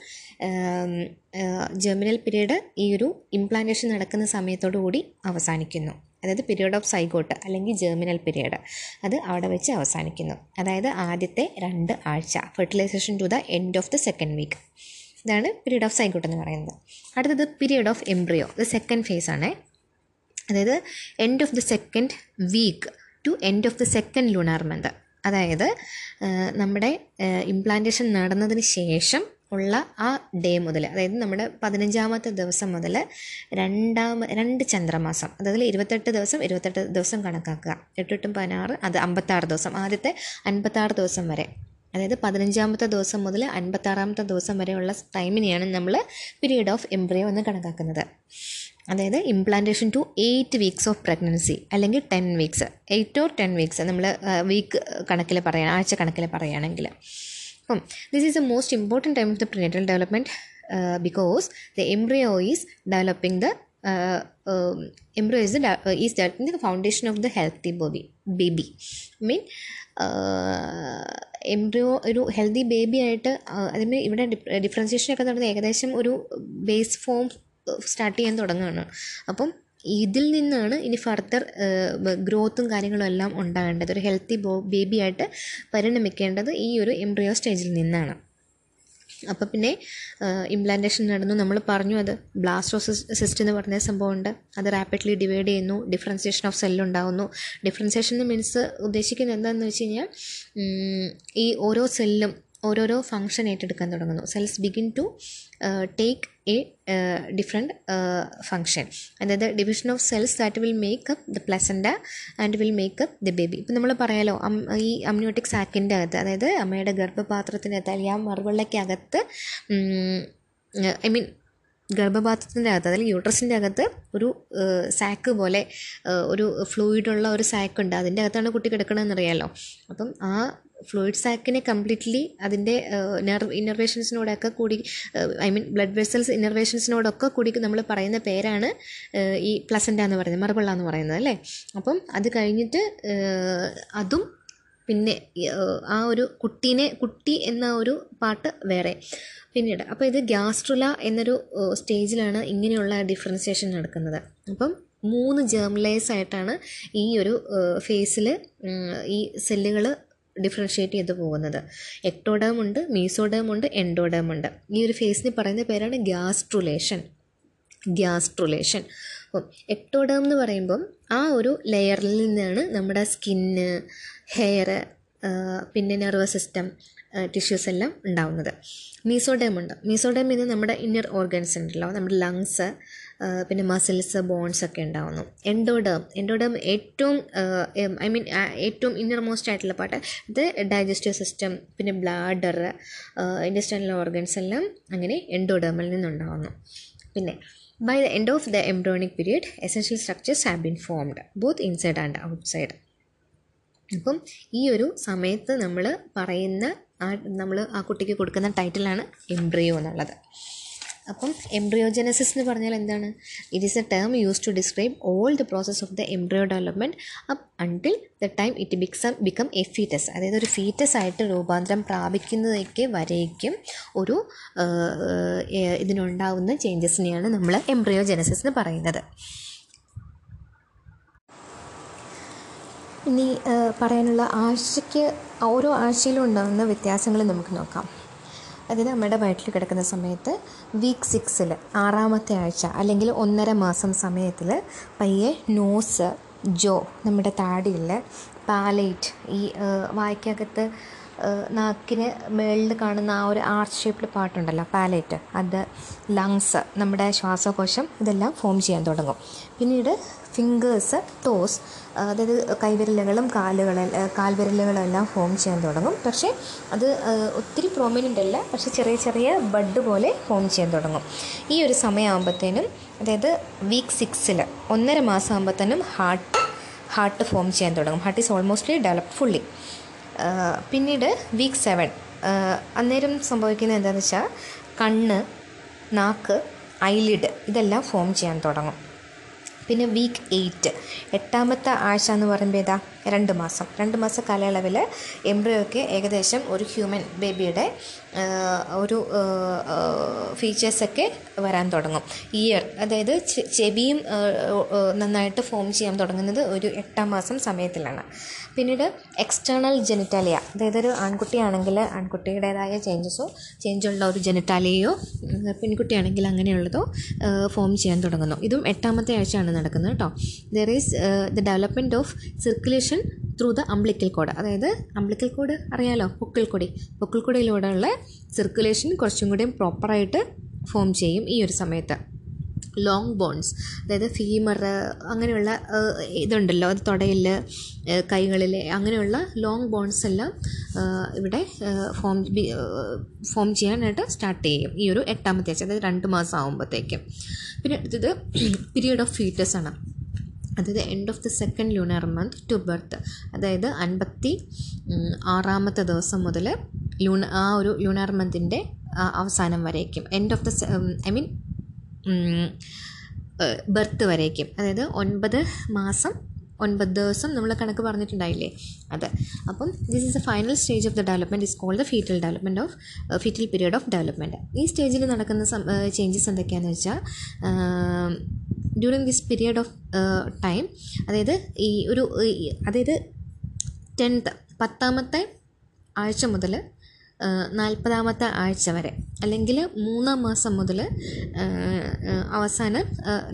ജെർമിനൽ പീരീഡ് ഈ ഒരു ഇംപ്ലാന്റേഷൻ നടക്കുന്ന സമയത്തോടു കൂടി അവസാനിക്കുന്നു. അതായത് പീരിയഡ് ഓഫ് സൈഗോട്ട് അല്ലെങ്കിൽ ജെർമിനൽ പീരിയഡ് അത് അവിടെ വെച്ച് അവസാനിക്കുന്നു. അതായത് ആദ്യത്തെ രണ്ട് ആഴ്ച fertilization to the end of the second week. ഇതാണ് പീരീഡ് ഓഫ് സൈക്കോട്ട് എന്ന് പറയുന്നത്. അടുത്തത് പീരീഡ് ഓഫ് എംബ്രിയോ ഇത് സെക്കൻഡ് ഫേസ് ആണ്. അതായത് end of the second week to end of the second lunar month അതായത് നമ്മുടെ ഇംപ്ലാന്റേഷൻ നടന്നതിന് ശേഷം ഉള്ള ആ ഡേ മുതൽ അതായത് നമ്മുടെ പതിനഞ്ചാമത്തെ ദിവസം മുതൽ രണ്ടാമ രണ്ട് ചന്ദ്രമാസം അതായത് ഇരുപത്തെട്ട് ദിവസം ഇരുപത്തെട്ട് ദിവസം കണക്കാക്കുക. എട്ടെട്ടും പതിനാറ് അത് അമ്പത്താറ് ദിവസം ആദ്യത്തെ അൻപത്താറ് ദിവസം വരെ. അതായത് പതിനഞ്ചാമത്തെ ദിവസം മുതൽ അൻപത്താറാമത്തെ ദിവസം വരെയുള്ള ടൈമിനെയാണ് നമ്മൾ പീരീഡ് ഓഫ് എംബ്രിയോ എന്ന് കണക്കാക്കുന്നത്. അതായത് implantation to eight weeks of pregnancy അല്ലെങ്കിൽ ten weeks eight or ten weeks നമ്മൾ വീക്ക് കണക്കിൽ പറയുക ആഴ്ച കണക്കിൽ പറയുകയാണെങ്കിൽ അപ്പം this is a most important time of the prenatal development because the embryo is developing the embryo is uh, the foundation of the healthy baby baby mean embryo ഒരു ഹെൽത്തി ബേബി ആയിട്ട് അതിന് ഇവിടെ ഡിഫറൻസിയേഷൻ ഒക്കെ നടന്നത് ഏകദേശം ഒരു ബേസ് ഫോം സ്റ്റാർട്ട് ചെയ്യാൻ തുടങ്ങുകയാണ് അപ്പം ഇതിൽ നിന്നാണ് ഇനി ഫർദർ ഗ്രോത്തും കാര്യങ്ങളും എല്ലാം ഉണ്ടാകേണ്ടത്. ഒരു ഹെൽത്തി ബോ ബേബി ആയിട്ട് പരിണമിക്കേണ്ടത് ഈ ഒരു എംബ്രിയോ സ്റ്റേജിൽ നിന്നാണ്. അപ്പോൾ പിന്നെ ഇംപ്ലാന്റേഷൻ നടന്നു. നമ്മൾ പറഞ്ഞു അത് ബ്ലാസ്റ്റോസിസ്റ്റ് സിസ്റ്റ് എന്ന് പറഞ്ഞ സംഭവമുണ്ട്. അത് റാപ്പിഡ്ലി ഡിവൈഡ് ചെയ്യുന്നു. ഡിഫറൻസിയേഷൻ ഓഫ് സെല്ല് ഉണ്ടാകുന്നു ഡിഫറൻസിയേഷൻ മീൻസ് ഉദ്ദേശിക്കുന്നത് എന്താണെന്ന് വെച്ച് കഴിഞ്ഞാൽ ഈ ഓരോ സെല്ലും ഓരോരോ ഫങ്ഷൻ ഏറ്റെടുക്കാൻ തുടങ്ങുന്നു. Cells begin to take a different function അതായത് division of cells that will make up the placenta and will make up the baby ഇപ്പം നമ്മൾ പറയാലോ ഈ അമ്നിയോട്ടിക് സാക്കിന്റെ അകത്ത് അതായത് അമ്മയുടെ ഗർഭപാത്രത്തിനകത്ത് അല്ലെങ്കിൽ ആ മറുവെള്ളയ്ക്കകത്ത് ഐ മീൻ ഗർഭപാത്രത്തിന്റെ അകത്ത് അതിൽ യൂട്രസിന്റെ അകത്ത് ഒരു സാക്ക് പോലെ ഒരു ഫ്ലൂയിഡുള്ള ഒരു സാക്ക് ഉണ്ട്. അതിന്റെ അകത്താണ് കുട്ടി കിടക്കണമെന്നറിയാമല്ലോ അപ്പം ആ ഫ്ലൂയിഡ് സാക്കിനെ കംപ്ലീറ്റ്ലി അതിന്റെ നെർവ് ഇന്നർവേഷൻസിനോടൊക്കെ കൂടി ഐ മീൻ ബ്ലഡ് വെസൽസ് ഇന്നർവേഷൻസിനോടൊക്കെ കൂടി നമ്മൾ പറയുന്ന പേരാണ് ഈ പ്ലസന്റ എന്ന് പറയുന്നത് മറുപള്ള എന്ന് പറയുന്നത് അല്ലേ? അപ്പം അത് കഴിഞ്ഞിട്ട് അതും പിന്നെ ആ ഒരു കുട്ടീനെ കുട്ടി എന്ന ഒരു പാട്ട് വേറെ. പിന്നീട് അപ്പോൾ ഇത് ഗ്യാസ്ട്രുല എന്നൊരു സ്റ്റേജിലാണ് ഇങ്ങനെയുള്ള ഡിഫറൻസിയേഷൻ നടക്കുന്നത്. അപ്പം മൂന്ന് ജേംലേസ് ആയിട്ടാണ് ഈ ഒരു ഫേസിൽ ഈ സെല്ലുകൾ ഡിഫറൻഷ്യേറ്റ് ചെയ്ത് പോകുന്നത്. എക്ടോഡേം ഉണ്ട് മീസോഡേം ഉണ്ട് എൻഡോഡേം ഉണ്ട്. ഈ ഒരു ഫേസിന് പറയുന്ന പേരാണ് ഗ്യാസ്ട്രുലേഷൻ ഗ്യാസ്ട്രുലേഷൻ അപ്പം എക്ടോഡേം എന്ന് പറയുമ്പം ആ ഒരു ലെയറിൽ നിന്നാണ് നമ്മുടെ സ്കിന്ന് ഹെയർ പിന്നെ നെർവസ് സിസ്റ്റം ടിഷ്യൂസ് എല്ലാം ഉണ്ടാവുന്നത്. മീസോഡേം ഉണ്ട്. മീസോഡേം ഇന്ന് നമ്മുടെ ഇന്നർ ഓർഗൻസ് ഉണ്ടല്ലോ നമ്മുടെ ലങ്സ് പിന്നെ മസിൽസ് ബോൺസ് ഒക്കെ ഉണ്ടാവുന്നു. എൻഡോഡേം എൻഡോഡേം ഏറ്റവും ഐ മീൻ ഏറ്റവും ഇന്നർ മോസ്റ്റ് ആയിട്ടുള്ള പാട്ട് ഇത് ഡൈജസ്റ്റീവ് സിസ്റ്റം പിന്നെ ബ്ലാഡർ ഇൻഡസ്റ്റൈനൽ ഓർഗൻസ് എല്ലാം അങ്ങനെ എൻഡോഡേമിൽ നിന്നുണ്ടാവുന്നു. പിന്നെ by the end of the embryonic period essential structures have been formed both inside and outside അപ്പം ഈ ഒരു സമയത്ത് നമ്മൾ പറയുന്ന ആ നമ്മൾ ആ കുട്ടിക്ക് കൊടുക്കുന്ന ടൈറ്റിലാണ് എംബ്രിയോ എന്നുള്ളത്. അപ്പം എംബ്രിയോജനസിസ് എന്ന് പറഞ്ഞാൽ എന്താണ്? It is a term use to describe all the process of the embryo development up until the time it becomes become a fetus അതായത് ഒരു ഫീറ്റസ് ആയിട്ട് രൂപാന്തരം പ്രാപിക്കുന്നതൊക്കെ വരേക്കും ഒരു ഇതിനുണ്ടാവുന്ന ചേഞ്ചസിനെയാണ് നമ്മൾ എംബ്രിയോജനസിസ് എന്ന് പറയുന്നത്. ഇനി പറയാനുള്ള ആഴ്ചയ്ക്ക് ഓരോ ആഴ്ചയിലും ഉണ്ടാകുന്ന വ്യത്യാസങ്ങൾ നമുക്ക് നോക്കാം. അതായത് അമ്മയുടെ വയറ്റിൽ കിടക്കുന്ന സമയത്ത് വീക്ക് സിക്സിൽ ആറാമത്തെ ആഴ്ച അല്ലെങ്കിൽ ഒന്നര മാസം സമയത്തിൽ പയ്യെ നോസ് ജോ നമ്മുടെ താടിയിൽ പാലൈറ്റ് ഈ വായ്ക്കകത്ത് നാക്കിന് മേളിൽ കാണുന്ന ആ ഒരു ആർച്ച് ഷേപ്പിൽ പാട്ടുണ്ടല്ലോ പാലേറ്റ് അത് ലങ്സ് നമ്മുടെ ശ്വാസകോശം ഇതെല്ലാം ഫോം ചെയ്യാൻ തുടങ്ങും. പിന്നീട് ഫിംഗേഴ്സ് ടോസ് അതായത് കൈവിരലുകളും കാലുകളും കാൽവിരലുകളും എല്ലാം ഫോം ചെയ്യാൻ തുടങ്ങും. പക്ഷേ അത് ഒത്തിരി പ്രോമിനന്റ് അല്ല. പക്ഷേ ചെറിയ ചെറിയ ബഡ് പോലെ ഫോം ചെയ്യാൻ തുടങ്ങും. ഈ ഒരു സമയമാകുമ്പോഴത്തേനും അതായത് വീക്ക് സിക്സിൽ ഒന്നര മാസം ആകുമ്പോഴത്തേനും ഹാർട്ട് ഹാർട്ട് ഫോം ചെയ്യാൻ തുടങ്ങും. Heart is almostly developed fully പിന്നീട് വീക്ക് സെവൻ അന്നേരം സംഭവിക്കുന്നത് എന്താണെന്ന് വെച്ചാൽ കണ്ണ് നാക്ക് ഐലിഡ് ഇതെല്ലാം ഫോം ചെയ്യാൻ തുടങ്ങും. പിന്നെ വീക്ക് എയ്റ്റ് എട്ടാമത്തെ ആഴ്ച എന്ന് പറയുമ്പോൾ ഏതാ? രണ്ട് മാസം. രണ്ട് മാസ കാലയളവിൽ എംബ്രിയോയ്ക്ക് ഏകദേശം ഒരു ഹ്യൂമൻ ബേബിയുടെ ഒരു ഫീച്ചേഴ്സൊക്കെ വരാൻ തുടങ്ങും. ഇയർ അതായത് ചെവിയും നന്നായിട്ട് ഫോം ചെയ്യാൻ തുടങ്ങുന്നത് ഒരു എട്ടാം മാസം സമയത്തിലാണ്. പിന്നീട് എക്സ്റ്റേണൽ ജെനിറ്റാലിയ അതായത് ഒരു ആൺകുട്ടിയാണെങ്കിൽ ആൺകുട്ടിയുടേതായ ചേഞ്ചസോ ചേഞ്ചുള്ള ഒരു ജെനിറ്റാലിയയോ പെൺകുട്ടിയാണെങ്കിൽ അങ്ങനെയുള്ളതോ ഫോം ചെയ്യാൻ തുടങ്ങുന്നു. ഇതും എട്ടാമത്തെ ആഴ്ചയാണ് നടക്കുന്നത് കേട്ടോ there is the development of circulation through the umbilical cord അതായത് അംബ്ലിക്കൽ കോഡ് അറിയാലോ? പൊക്കിൾ കൊടി. പൊക്കിൾ കൊടിയിലൂടെയുള്ള സർക്കുലേഷൻ കുറച്ചും കൂടി പ്രോപ്പറായിട്ട് ഫോം ചെയ്യും ഈ ഒരു സമയത്ത്. ലോങ് ബോൺസ് അതായത് ഫീമർ അങ്ങനെയുള്ള ഇതുണ്ടല്ലോ അത് തുടയിൽ കൈകളിൽ അങ്ങനെയുള്ള ലോങ് ബോൺസ് എല്ലാം ഇവിടെ ഫോം ഫോം ചെയ്യാനായിട്ട് സ്റ്റാർട്ട് ചെയ്യും. ഈ ഒരു എട്ടാമത്തെ ആഴ്ച അതായത് രണ്ട് മാസം ആകുമ്പോഴത്തേക്കും പിന്നെ അടുത്തത് പീരിയഡ് ഓഫ് ഫീറ്റസ് ആണ്. അതായത് end of the second lunar month to birth അതായത് അൻപത്തി ആറാമത്തെ ദിവസം മുതൽ ലൂണ ആ ഒരു ലൂണർ മന്തിന്റെ അവസാനം വരേക്കും. End of the I mean birth വരേക്കും. അതായത് ഒൻപത് മാസം ഒൻപത് ദിവസം നമ്മൾ കണക്ക് പറഞ്ഞിട്ടുണ്ടായില്ലേ? അത്. അപ്പം this is the final stage of the development is called the fetal development of fetal period of development ഈ സ്റ്റേജിൽ നടക്കുന്ന ചേഞ്ചസ് എന്തൊക്കെയാണെന്ന് വെച്ചാൽ during this period of time അതായത് ഈ ഒരു അതായത് ടെൻത്ത് പത്താമത്തെ ആഴ്ച മുതൽ നാൽപ്പതാമത്തെ ആഴ്ച വരെ. അല്ലെങ്കിൽ മൂന്നാം മാസം മുതൽ അവസാനം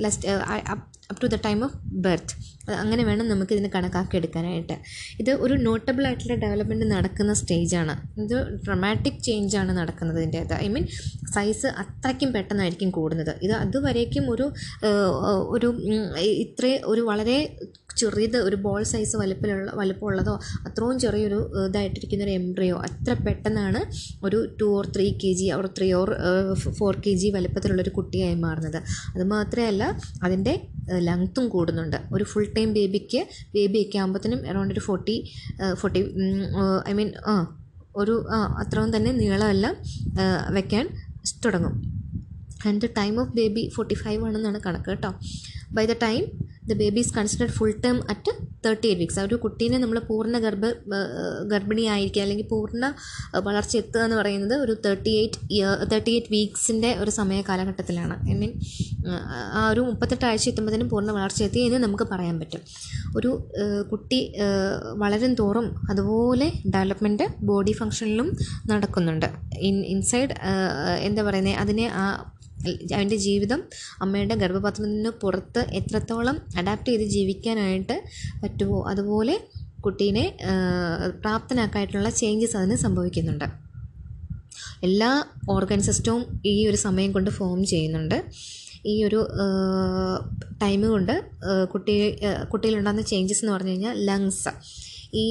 last up to the time of birth അങ്ങനെ വേണം നമുക്ക് ഇതിന് കണക്കാക്കി എടുക്കാനായിട്ട് ഇത് ഒരു നോട്ടബിൾ ആയിട്ടുള്ള ഡെവലപ്മെന്റ് നടക്കുന്ന സ്റ്റേജാണ് ഇത് ഡ്രമാറ്റിക് ചേഞ്ചാണ് നടക്കുന്നത് ഇതിന്റെ ഐ മീൻ സൈസ് അത്രയ്ക്കും പെട്ടെന്നായിരിക്കും കൂടുന്നത്. ഇത് അതുവരേക്കും ഒരു ഒരു ഇത്രയും ഒരു വളരെ ചെറിയത് ഒരു ബോൾ സൈസ് വലിപ്പമുള്ള വലിപ്പമുള്ളതോ അത്രയും ചെറിയൊരു ഇതായിട്ടിരിക്കുന്ന ഒരു എംബ്രിയോ. അത്ര പെട്ടെന്നാണ് ഒരു two or three K G or three or four K G വലിപ്പത്തിലുള്ളൊരു കുട്ടിയായി മാറുന്നത്. അതുമാത്രമല്ല അതിന്റെ ലെങ്ത്തും കൂടുന്നുണ്ട്. ഒരു ഫുൾ ടൈം ബേബിക്ക് ബേബിയൊക്കെ ആകുമ്പോഴത്തേനും അറൗണ്ട് ഒരു ഫോർട്ടി ഫോർട്ടി ഐ മീൻ ഒരു അത്രയും തന്നെ നീളമെല്ലാം വെക്കാൻ തുടങ്ങും. And the time of baby forty five ആണെന്നാണ് കണക്ക് കേട്ടോ. By the time the baby is considered full term at thirty eight weeks ആ ഒരു കുട്ടീനെ നമ്മൾ പൂർണ ഗർഭ ഗർഭിണിയായിരിക്കുക അല്ലെങ്കിൽ പൂർണ വളർച്ച എത്തുക എന്ന് പറയുന്നത് ഒരു thirty eight year thirty eight വീക്സിന്റെ ഒരു സമയ കാലഘട്ടത്തിലാണ്. ഐ മീൻ ആ ഒരു മുപ്പത്തെട്ട് ആഴ്ച എത്തുമ്പോഴത്തേനും പൂർണ വളർച്ച എത്തി എന്ന് നമുക്ക് പറയാൻ പറ്റും. ഒരു കുട്ടി വളരും തോറും അതുപോലെ ഡെവലപ്മെന്റ് ബോഡി ഫങ്ഷനിലും നടക്കുന്നുണ്ട്. ഇൻ ഇൻസൈഡ് എന്താ പറയുന്നത് അതിനെ ആ അവന്റെ ജീവിതം അമ്മയുടെ ഗർഭപാത്രത്തിൽ നിന്ന് പുറത്ത് എത്രത്തോളം അഡാപ്റ്റ് ചെയ്ത് ജീവിക്കാനായിട്ട് പറ്റുമോ അതുപോലെ കുട്ടീനെ പ്രാപ്തനാക്കായിട്ടുള്ള ചേഞ്ചസ് അതിന് സംഭവിക്കുന്നുണ്ട്. എല്ലാ ഓർഗൻ സിസ്റ്റവും ഈ ഒരു സമയം കൊണ്ട് ഫോം ചെയ്യുന്നുണ്ട്. ഈ ഒരു ടൈം കൊണ്ട് കുട്ടി കുട്ടിയിലുണ്ടാകുന്ന ചേഞ്ചസ് എന്ന് പറഞ്ഞു കഴിഞ്ഞാൽ ലങ്സ് ഈ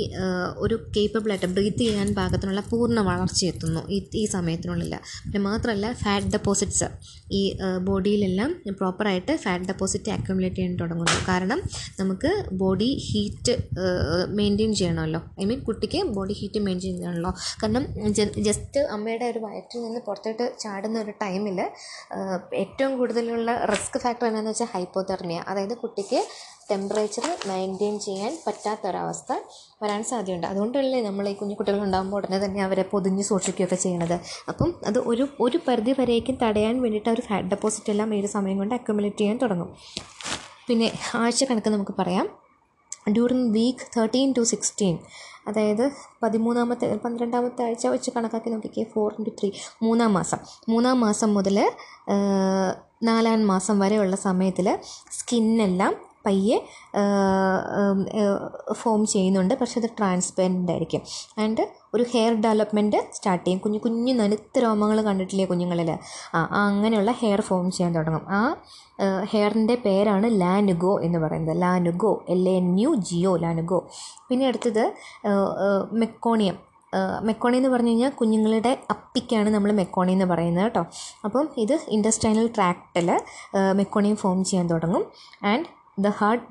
ഒരു കേപ്പബിളായിട്ട് ബ്രീത്ത് ചെയ്യാൻ പാകത്തിനുള്ള പൂർണ വളർച്ച എത്തുന്നു ഈ ഈ സമയത്തിനുള്ളിൽ പിന്നെ മാത്രമല്ല ഫാറ്റ് ഡെപ്പോസിറ്റ്സ് ഈ ബോഡിയിലെല്ലാം പ്രോപ്പറായിട്ട് ഫാറ്റ് ഡെപ്പോസിറ്റ് അക്യുമുലേറ്റ് ചെയ്യാൻ തുടങ്ങുന്നു. കാരണം നമുക്ക് ബോഡി ഹീറ്റ് മെയിന്റെയിൻ ചെയ്യണമല്ലോ. ഐ മീൻ കുട്ടിക്ക് ബോഡി ഹീറ്റ് മെയിന്റെയിൻ ചെയ്യണമല്ലോ. കാരണം ജസ്റ്റ് അമ്മയുടെ ഒരു വയറ്റിൽ നിന്ന് പുറത്തോട്ട് ചാടുന്ന ഒരു ടൈമിൽ ഏറ്റവും കൂടുതലുള്ള റിസ്ക് ഫാക്ടർ എന്താണെന്ന് വെച്ചാൽ ഹൈപ്പോതെർമിയ അതായത് കുട്ടിക്ക് ടെമ്പറേച്ചർ മെയിന്റെയിൻ ചെയ്യാൻ പറ്റാത്തൊരവസ്ഥ വരാൻ സാധ്യതയുണ്ട്. അതുകൊണ്ടല്ലേ നമ്മൾ ഈ കുഞ്ഞു കുട്ടികൾ ഉണ്ടാകുമ്പോൾ ഉടനെ തന്നെ അവരെ പൊതിഞ്ഞ് സൂക്ഷിക്കുകയൊക്കെ ചെയ്യണത്. അപ്പം അത് ഒരു ഒരു പരിധി വരേക്കും തടയാൻ വേണ്ടിയിട്ട് ഒരു ഫാറ്റ് ഡെപ്പോസിറ്റ് എല്ലാം ഏത് സമയം കൊണ്ട് അക്യുമുലേറ്റ് ചെയ്യാൻ തുടങ്ങും. പിന്നെ ആഴ്ച കണക്ക് നമുക്ക് പറയാം. During week thirteen to sixteen അതായത് പതിമൂന്നാമത്തെ പന്ത്രണ്ടാമത്തെ ആഴ്ച വെച്ച് കണക്കാക്കി നോക്കിക്കേ ഫോർ ഇന്റു ത്രീ മൂന്നാം മാസം. മൂന്നാം മാസം മുതൽ നാലാം മാസം വരെയുള്ള സമയത്തിൽ സ്കിന്നെല്ലാം പയ്യെ ഫോം ചെയ്യുന്നുണ്ട്. പക്ഷെ അത് ട്രാൻസ്പെറന്റ് ആയിരിക്കും. ആൻഡ് ഒരു ഹെയർ ഡെവലപ്മെന്റ് സ്റ്റാർട്ട് ചെയ്യും. കുഞ്ഞു കുഞ്ഞു നനുത്ത രോമങ്ങൾ കണ്ടിട്ടില്ലേ കുഞ്ഞുങ്ങളിൽ ആ അങ്ങനെയുള്ള ഹെയർ ഫോം ചെയ്യാൻ തുടങ്ങും. ആ ഹെയറിന്റെ പേരാണ് ലാനുഗോ എന്ന് പറയുന്നത്. Lanugo L N U G O lanugo പിന്നെ അടുത്തത് മെക്കോണിയം. മെക്കോണി എന്ന് പറഞ്ഞു കഴിഞ്ഞാൽ കുഞ്ഞുങ്ങളുടെ അപ്പിക്കാണ് നമ്മൾ മെക്കോണി എന്ന് പറയുന്നത് കേട്ടോ. അപ്പം ഇത് ഇൻഡസ്ട്രൈനൽ ട്രാക്റ്റിൽ മെക്കോണിയം ഫോം ചെയ്യാൻ തുടങ്ങും. And the heart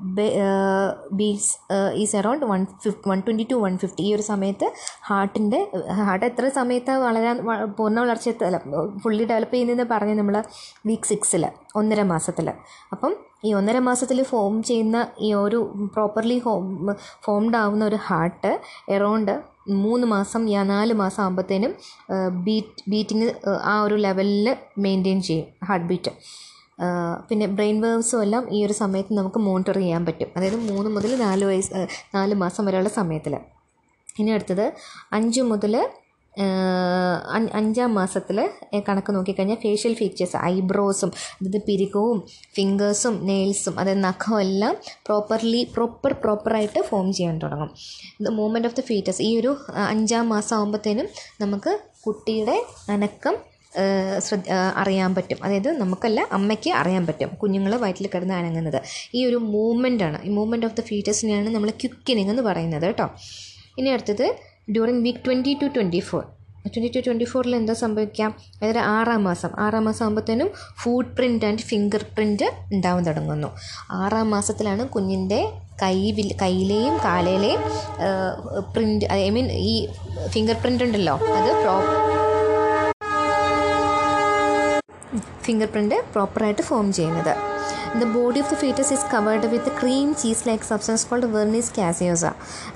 beats is around one fif one twenty to one fifty ഈ ഒരു സമയത്ത് ഹാർട്ടിന്റെ ഹാർട്ട് എത്ര സമയത്ത് വളരാൻ പൂർണ വളർച്ച അല്ല ഫുള്ളി ഡെവലപ്പ് ചെയ്യുന്നതെന്ന് പറഞ്ഞ് നമ്മൾ വീക്ക് സിക്സിൽ ഒന്നര മാസത്തിൽ അപ്പം ഈ ഒന്നര മാസത്തിൽ ഫോം ചെയ്യുന്ന ഈ ഒരു പ്രോപ്പർലി ഹോം ഫോംഡ് ആവുന്ന ഒരു ഹാർട്ട് എറൗണ്ട് മൂന്ന് മാസം യാ നാല് മാസം ആകുമ്പോഴത്തേനും ബീറ്റ് ബീറ്റിങ് ആ ഒരു ലെവലിൽ മെയിന്റെയിൻ ചെയ്യും ഹാർട്ട് ബീറ്റ് പിന്നെ ബ്രെയിൻ വേവ്സും എല്ലാം ഈ ഒരു സമയത്ത് നമുക്ക് മോണിറ്റർ ചെയ്യാൻ പറ്റും. അതായത് മൂന്ന് മുതൽ നാല് വയസ്സ് നാല് മാസം വരെയുള്ള സമയത്തിൽ ഇനി അടുത്തത് അഞ്ച് മുതൽ അഞ്ചാം മാസത്തിൽ കണക്ക് നോക്കിക്കഴിഞ്ഞാൽ ഫേഷ്യൽ ഫീച്ചേഴ്സ് ഐബ്രോസും അതായത് പിരികവും ഫിംഗേഴ്സും നെയിൽസും അതായത് നഖവും എല്ലാം പ്രോപ്പർലി പ്രോപ്പർ പ്രോപ്പറായിട്ട് ഫോം ചെയ്യാൻ തുടങ്ങും. The movement of the fetus ഈ ഒരു അഞ്ചാം മാസം ആകുമ്പോഴത്തേനും നമുക്ക് കുട്ടിയുടെ അനക്കം അറിയാൻ പറ്റും. അതായത് നമുക്കല്ല അമ്മയ്ക്ക് അറിയാൻ പറ്റും. കുഞ്ഞുങ്ങൾ വയറ്റിൽ കിടന്ന് അനങ്ങുന്നത്. ഈ ഒരു മൂവ്മെന്റ് ആണ്. ഈ മൂവ്മെന്റ് ഓഫ് ദ ഫീറ്റസിനെയാണ് നമ്മൾ ക്യുക്കിനിങ് എന്ന് പറയുന്നത് കേട്ടോ. ഇനി അടുത്തത് during week twenty to twenty four twenty to twenty ഫോറിൽ എന്താ സംഭവിക്കാം? അതായത് ആറാം മാസം. ആറാം മാസം ആകുമ്പോഴത്തേനും footprint and fingerprint ഉണ്ടാവാൻ തുടങ്ങുന്നു. ആറാം മാസത്തിലാണ് കുഞ്ഞിന്റെ കൈ കയ്യിലെയും കാലയിലെയും പ്രിന്റ് ഐ മീൻ ഈ ഫിംഗർ പ്രിന്റ് ഉണ്ടല്ലോ. അത് പ്രോ ഫിംഗർ പ്രിന്റ് പ്രോപ്പറായിട്ട് ഫോം ചെയ്യുന്നത്. The body of the fetus is covered with cream cheese like substance called vernix caseosa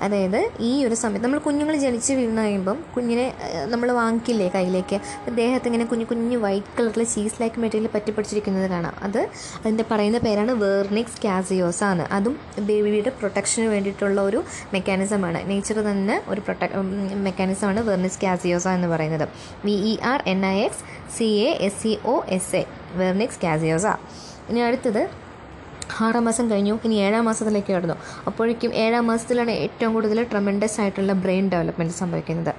അതായത് ഈ ഒരു സമയത്ത് നമ്മൾ കുഞ്ഞുങ്ങൾ ജനിച്ച് വീണ് കഴിയുമ്പം കുഞ്ഞിനെ നമ്മൾ വാങ്ങിക്കില്ലേ കയ്യിലേക്ക്? ദേഹത്ത് ഇങ്ങനെ കുഞ്ഞു കുഞ്ഞു വൈറ്റ് കളറിൽ ചീസ് ലൈക്ക് മെറ്റീരിയൽ പറ്റിപ്പിടിച്ചിരിക്കുന്നത് കാണാം. അത് അതിന്റെ പറയുന്ന പേരാണ് വേർണിക്സ് കാസിയോസ ആണ്. അതും ബേബിയുടെ പ്രൊട്ടക്ഷന് വേണ്ടിയിട്ടുള്ള ഒരു മെക്കാനിസമാണ് നേച്ചർ തന്നെ ഒരു പ്രൊട്ട മെക്കാനിസമാണ് വെർണിക്സ് കാസിയോസ എന്ന് പറയുന്നത്. V E R N I X C A S C O S A vernix caseosa ഇനി അടുത്തത് ആറാം മാസം കഴിഞ്ഞു. ഇനി ഏഴാം മാസത്തിലേക്ക് കടന്നു. അപ്പോഴേക്കും ഏഴാം മാസത്തിലാണ് ഏറ്റവും കൂടുതൽ ട്രമെൻഡസ് ആയിട്ടുള്ള ബ്രെയിൻ ഡെവലപ്മെന്റ് സംഭവിക്കുന്നത്.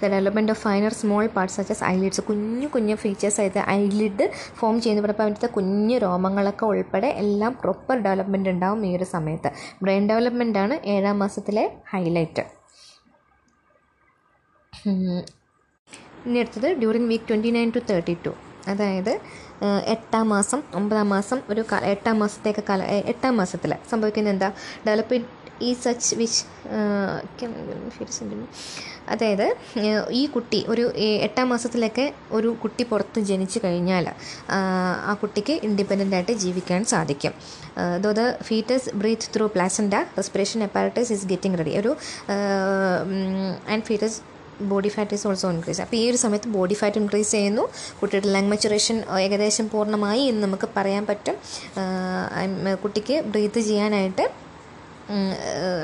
The development of finer small parts such eyelids കുഞ്ഞു കുഞ്ഞു ഫീച്ചേഴ്സ് ആയത് ഐലിഡ് ഫോം ചെയ്യുന്നപ്പോൾ അവിടുത്തെ കുഞ്ഞു രോമങ്ങളൊക്കെ ഉൾപ്പെടെ എല്ലാം പ്രോപ്പർ ഡെവലപ്മെന്റ് ഉണ്ടാവും ഈ ഒരു സമയത്ത്. ബ്രെയിൻ ഡെവലപ്മെന്റ് ആണ് ഏഴാം മാസത്തിലെ ഹൈലൈറ്റ് ഇനി അടുത്തത് during week twenty nine to thirty two അതായത് എട്ടാം മാസം ഒമ്പതാം മാസം ഒരു എട്ടാം മാസത്തേക്ക് കാല എട്ടാം മാസത്തിൽ സംഭവിക്കുന്നത് എന്താ? ഡെവലപ്പ് ഈ സച്ച് വിച്ച് അതായത് ഈ കുട്ടി ഒരു എട്ടാം മാസത്തിലൊക്കെ ഒരു കുട്ടി പുറത്ത് ജനിച്ചു കഴിഞ്ഞാൽ ആ കുട്ടിക്ക് ഇൻഡിപെൻഡന്റ് ആയിട്ട് ജീവിക്കാൻ സാധിക്കും. Though the fetus breathe through placenta respiration apparatus is getting ready ഒരു and fetus body fat is also increase അപ്പോൾ ഈ ഒരു സമയത്ത് ബോഡി ഫാറ്റ് ഇൻക്രീസ് ചെയ്യുന്നു. കുട്ടിയുടെ ലങ് മെച്ചുറേഷൻ ഏകദേശം പൂർണമായി എന്ന് നമുക്ക് പറയാൻ പറ്റും. കുട്ടിക്ക് ബ്രീത്ത് ചെയ്യാനായിട്ട്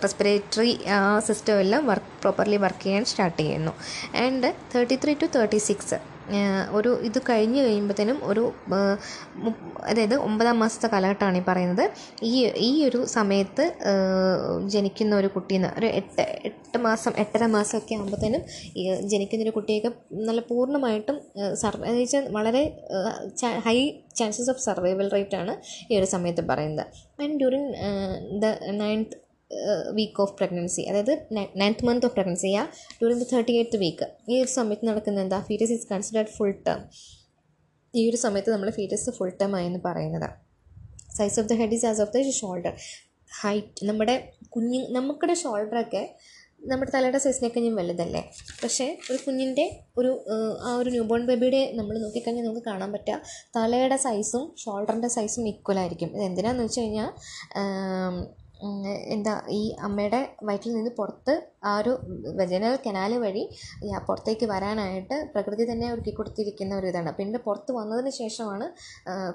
റെസ്പിറേറ്ററി സിസ്റ്റം എല്ലാം വർക്ക് പ്രോപ്പർലി വർക്ക് ചെയ്യാൻ സ്റ്റാർട്ട് ചെയ്യുന്നു. And thirty three to thirty six ഒരു ഇത് കഴിഞ്ഞ് കഴിയുമ്പോഴത്തേനും ഒരു അതായത് ഒമ്പതാം മാസത്തെ കാലഘട്ടമാണ് ഈ പറയുന്നത്. ഈ ഈ ഒരു സമയത്ത് ജനിക്കുന്ന ഒരു കുട്ടീനെ ഒരു എട്ട് എട്ട് മാസം എട്ടര മാസമൊക്കെ ആകുമ്പോഴത്തേനും ജനിക്കുന്ന ഒരു കുട്ടിയൊക്കെ നല്ല പൂർണമായിട്ടും സർവ വളരെ high chances of survival rate ആണ് ഈ ഒരു സമയത്ത് പറയുന്നത്. And during the ninth week of pregnancy അതായത് നയൻത്ത് മന്ത് ഓഫ് പ്രഗ്നൻസി ആ during the thirty eighth week ഈ ഒരു സമയത്ത് നടക്കുന്ന എന്താ? Fetus is considered full term ഈ ഒരു സമയത്ത് നമ്മൾ ഫീറ്റസ് ഫുൾ ടേം ആയെന്ന് പറയുന്നത്. Size of the head is as of the shoulder height നമ്മുടെ കുഞ്ഞു നമുക്കുടെ ഷോൾഡറൊക്കെ നമ്മുടെ തലയുടെ സൈസിനൊക്കെ ഞാൻ വലുതല്ലേ? പക്ഷേ ഒരു കുഞ്ഞിന്റെ ഒരു ആ ഒരു ന്യൂബോൺ ബേബിയുടെ നമ്മൾ നോക്കിക്കഴിഞ്ഞാൽ നമുക്ക് കാണാൻ പറ്റുക തലയുടെ സൈസും ഷോൾഡറിന്റെ സൈസും ഈക്വൽ ആയിരിക്കും. ഇത് എന്തിനാന്ന് വെച്ച് കഴിഞ്ഞാൽ എന്താ ഈ അമ്മയുടെ വയറ്റിൽ നിന്ന് പുറത്ത് ആ ഒരു വെജനൽ കനാല് വഴി പുറത്തേക്ക് വരാനായിട്ട് പ്രകൃതി തന്നെ ഒരുക്കി കൊടുത്തിരിക്കുന്ന ഒരു ഇതാണ്. പിന്നെ പുറത്ത് വന്നതിന് ശേഷമാണ്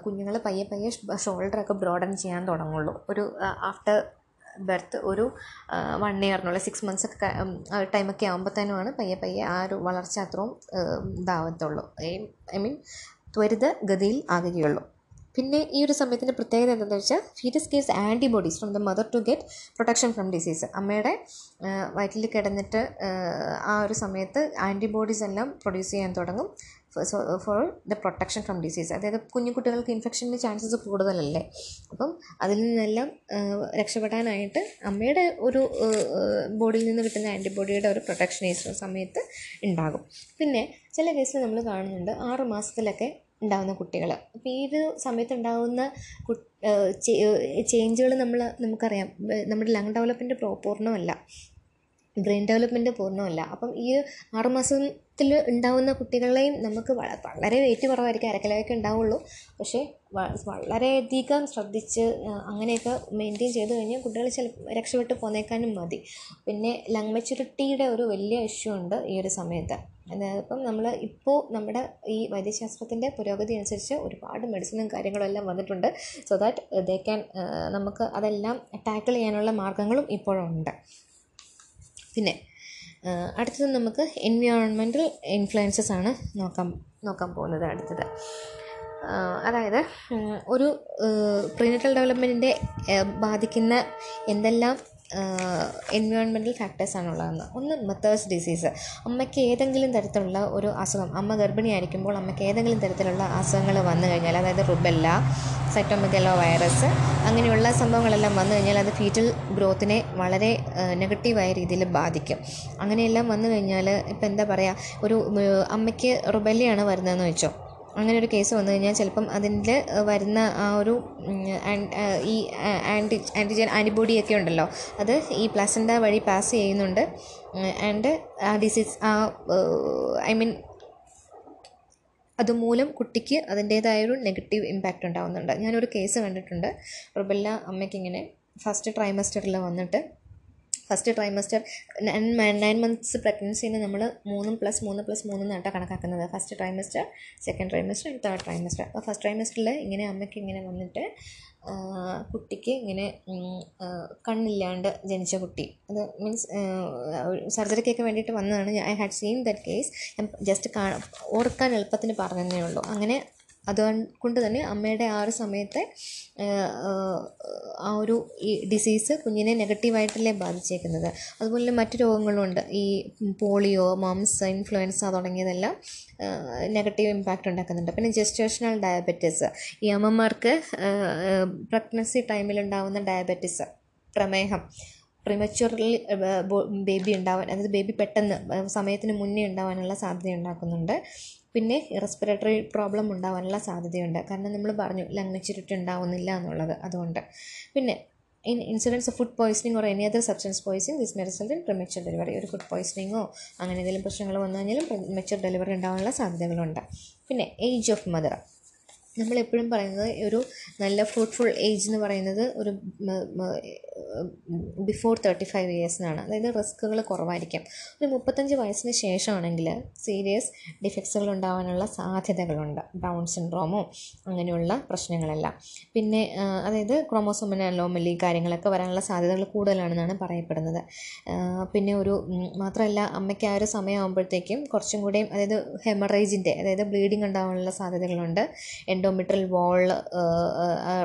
കുഞ്ഞുങ്ങൾ പയ്യെ പയ്യെ ഷോൾഡറൊക്കെ ബ്രോഡൻ ചെയ്യാൻ തുടങ്ങുള്ളൂ. ഒരു ആഫ്റ്റർ ബർത്ത് ഒരു വൺ ഇയറിനുള്ള സിക്സ് മന്ത്സ് ഒക്കെ ടൈമൊക്കെ ആകുമ്പോഴത്തേനുമാണ് പയ്യെ പയ്യെ ആ ഒരു വളർച്ച അത്രയും ഇതാവത്തുള്ളൂ. ഐ മീൻ ത്വരിത ഗതിയിൽ ആകുകയുള്ളൂ. പിന്നെ ഈ ഒരു സമയത്തിന്റെ പ്രത്യേകത എന്താണെന്ന് വെച്ചാൽ fetus gives antibodies from the mother to get protection from disease അമ്മയുടെ വയറ്റിൽ കിടന്നിട്ട് ആ ഒരു സമയത്ത് ആന്റിബോഡീസ് എല്ലാം പ്രൊഡ്യൂസ് ചെയ്യാൻ തുടങ്ങും. For the protection from disease അതായത് കുഞ്ഞു കുട്ടികൾക്ക് ഇൻഫെക്ഷന്റെ ചാൻസസ് കൂടുതലല്ലേ. അപ്പം അതിൽ നിന്നെല്ലാം രക്ഷപ്പെടാനായിട്ട് അമ്മയുടെ ഒരു ബോഡിയിൽ നിന്ന് കിട്ടുന്ന ആന്റിബോഡിയുടെ ഒരു പ്രൊട്ടക്ഷൻ ഈ സമയത്ത് ഉണ്ടാകും. പിന്നെ ചില കേസിൽ നമ്മൾ കാണുന്നുണ്ട് ആറ് മാസത്തിലൊക്കെ ഉണ്ടാകുന്ന കുട്ടികൾ അപ്പോൾ ഒരു സമയത്തുണ്ടാകുന്ന ചേഞ്ചുകൾ നമ്മൾ നമുക്കറിയാം. നമ്മുടെ ലങ് ഡെവലപ്മെന്റ് പൂർണമല്ല ബ്രെയിൻ ഡെവലപ്മെന്റ് പൂർണമല്ല. അപ്പം ഈ ആറ് മാസത്തിൽ ഉണ്ടാവുന്ന കുട്ടികളെയും നമുക്ക് വളരെ വെയിറ്റ് കുറവായിരിക്കും അരക്കലൊക്കെ ഉണ്ടാവുള്ളൂ. പക്ഷേ വളരെയധികം ശ്രദ്ധിച്ച് അങ്ങനെയൊക്കെ മെയിന്റെയിൻ ചെയ്ത് കഴിഞ്ഞാൽ കുട്ടികൾ ചില രക്ഷപ്പെട്ട് പോന്നേക്കാനും മതി. പിന്നെ ലങ് മെച്യൂരിറ്റിയുടെ ഒരു വലിയ ഇഷ്യൂ ഉണ്ട് ഈ ഒരു സമയത്ത്. അതായത് ഇപ്പം നമ്മൾ ഇപ്പോൾ നമ്മുടെ ഈ വൈദ്യശാസ്ത്രത്തിന്റെ പുരോഗതി അനുസരിച്ച് ഒരുപാട് മെഡിസിനും കാര്യങ്ങളും എല്ലാം വന്നിട്ടുണ്ട് സോ ദാറ്റ് ദേ ക്യാൻ നമുക്ക് അതെല്ലാം ടാക്കിൾ ചെയ്യാനുള്ള മാർഗങ്ങളും ഇപ്പോഴുണ്ട് പിന്നെ അടുത്തത് നമുക്ക് എൻവയോൺമെന്റൽ ഇൻഫ്ലുവൻസസ് ആണ് നോക്കാൻ നോക്കാൻ പോകുന്നത് അടുത്തത്. അതായത് ഒരു പ്രീനറ്റൽ ഡെവലപ്മെന്റിന്റെ ബാധിക്കുന്ന എന്തെല്ലാം എൻവയോൺമെന്റൽ ഫാക്ടേഴ്സാണുള്ളതെന്ന് ഒന്ന് മെത്തേഴ്സ് ഡിസീസ് അമ്മയ്ക്ക് ഏതെങ്കിലും തരത്തിലുള്ള ഒരു അസുഖം അമ്മ ഗർഭിണിയായിരിക്കുമ്പോൾ അമ്മയ്ക്ക് ഏതെങ്കിലും തരത്തിലുള്ള അസുഖങ്ങൾ വന്നു കഴിഞ്ഞാൽ അതായത് റുബെല്ല സെറ്റോമിക്കലോ വൈറസ് അങ്ങനെയുള്ള സംഭവങ്ങളെല്ലാം വന്നു കഴിഞ്ഞാൽ അത് ഫീറ്റൽ ഗ്രോത്തിനെ വളരെ നെഗറ്റീവായ രീതിയിൽ ബാധിക്കും. അങ്ങനെയെല്ലാം വന്നു കഴിഞ്ഞാൽ ഇപ്പം എന്താ പറയുക ഒരു അമ്മയ്ക്ക് റുബെല്ലയാണ് വരുന്നതെന്ന് വെച്ചോ. അങ്ങനെ ഒരു കേസ് വന്നു കഴിഞ്ഞാൽ ചിലപ്പം അതിൽ വരുന്ന ആ ഒരു ഈ ആന്റി ആന്റിജൻ ആന്റിബോഡിയൊക്കെ ഉണ്ടല്ലോ അത് ഈ പ്ലസന്റ വഴി പാസ് ചെയ്യുന്നുണ്ട്. ആൻഡ് ആ ഡിസീസ് ആ ഐ മീൻ അതുമൂലം കുട്ടിക്ക് അതിന്റേതായൊരു നെഗറ്റീവ് ഇമ്പാക്റ്റ് ഉണ്ടാകുന്നുണ്ട് ഞാനൊരു കേസ് കണ്ടിട്ടുണ്ട്. റുബെല്ല അമ്മയ്ക്കിങ്ങനെ ഫസ്റ്റ് ട്രൈമസ്റ്ററിൽ വന്നിട്ട് ഫസ്റ്റ് ട്രൈമസ്റ്റർ നയൻ മന്ത്സ് പ്രഗ്നൻസിന് നമ്മൾ മൂന്നും പ്ലസ് മൂന്ന് പ്ലസ് മൂന്ന് കണക്കാക്കുന്നത്. First trimester second trimester and third trimester അപ്പോൾ ഫസ്റ്റ് ട്രൈമസ്റ്ററിൽ ഇങ്ങനെ അമ്മയ്ക്ക് ഇങ്ങനെ വന്നിട്ട് കുട്ടിക്ക് ഇങ്ങനെ കണ്ണില്ലാണ്ട് ജനിച്ച കുട്ടി. അത് മീൻസ് സർജറിക്കൊക്കെ വേണ്ടിയിട്ട് വന്നതാണ്. I had seen that case ഞാൻ ജസ്റ്റ് കാ ഓർക്കാൻ എളുപ്പത്തിന് പറഞ്ഞതേ ഉള്ളൂ. അങ്ങനെ അതുകൊണ്ട് തന്നെ അമ്മയുടെ ആ ഒരു സമയത്തെ ആ, ഒരു ഈ ഡിസീസ് കുഞ്ഞിനെ നെഗറ്റീവായിട്ടല്ലേ ബാധിച്ചേക്കുന്നത്. അതുപോലെ മറ്റു രോഗങ്ങളുണ്ട്. ഈ പോളിയോ മംസ് ഇൻഫ്ലുവൻസ തുടങ്ങിയതെല്ലാം നെഗറ്റീവ് ഇമ്പാക്റ്റ് ഉണ്ടാക്കുന്നുണ്ട്. പിന്നെ ജെസ്റ്റേഷണൽ ഡയബറ്റീസ് ഈ അമ്മമാർക്ക് പ്രഗ്നൻസി ടൈമിലുണ്ടാവുന്ന ഡയബറ്റീസ് പ്രമേഹം. പ്രിമച്യൂർലി ബേബി ഉണ്ടാവാൻ അതായത് ബേബി പെട്ടെന്ന് സമയത്തിന് മുന്നേ ഉണ്ടാവാനുള്ള സാധ്യത ഉണ്ടാക്കുന്നുണ്ട്. പിന്നെ റെസ്പിറേറ്ററി പ്രോബ്ലം ഉണ്ടാവാനുള്ള സാധ്യതയുണ്ട്. കാരണം നമ്മൾ പറഞ്ഞു ലങ് മെച്യൂരിറ്റി ഉണ്ടാവുന്നില്ല എന്നുള്ളത് അതുകൊണ്ട്. പിന്നെ in incidence of food poisoning or any other substance poisoning this may in premature delivery ഒരു ഫുഡ് പോയ്സണിങ്ങോ അങ്ങനെ എന്തെങ്കിലും പ്രശ്നങ്ങൾ വന്നു കഴിഞ്ഞാലും മെച്ചർ ഡെലിവറി ഉണ്ടാവാനുള്ള സാധ്യതകളുണ്ട്. പിന്നെ ഏജ് ഓഫ് മദർ നമ്മളെപ്പോഴും പറയുന്നത് ഒരു നല്ല ഫ്രൂട്ട്ഫുൾ ഏജ് എന്ന് പറയുന്നത് ഒരു ബിഫോർ തേർട്ടി ഫൈവ് ഇയേഴ്സിനാണ് അതായത് റിസ്ക്കുകൾ കുറവായിരിക്കും. ഒരു മുപ്പത്തഞ്ച് വയസ്സിന് ശേഷമാണെങ്കിൽ സീരിയസ് ഡിഫക്ട്സുകൾ ഉണ്ടാകാനുള്ള സാധ്യതകളുണ്ട്. ഡൗൺ സിൻഡ്രോമോ അങ്ങനെയുള്ള പ്രശ്നങ്ങളെല്ലാം. പിന്നെ അതായത് ക്രോമോസോമിന് അലോമലി കാര്യങ്ങളൊക്കെ വരാനുള്ള സാധ്യതകൾ കൂടുതലാണെന്നാണ് പറയപ്പെടുന്നത്. പിന്നെ ഒരു മാത്രമല്ല അമ്മയ്ക്ക് ആ ഒരു സമയമാകുമ്പോഴത്തേക്കും കുറച്ചും കൂടെയും അതായത് ഹെമറേജിന്റെ അതായത് ബ്ലീഡിങ് ഉണ്ടാകാനുള്ള സാധ്യതകളുണ്ട്. എൻഡോമെട്രൽ വാൾ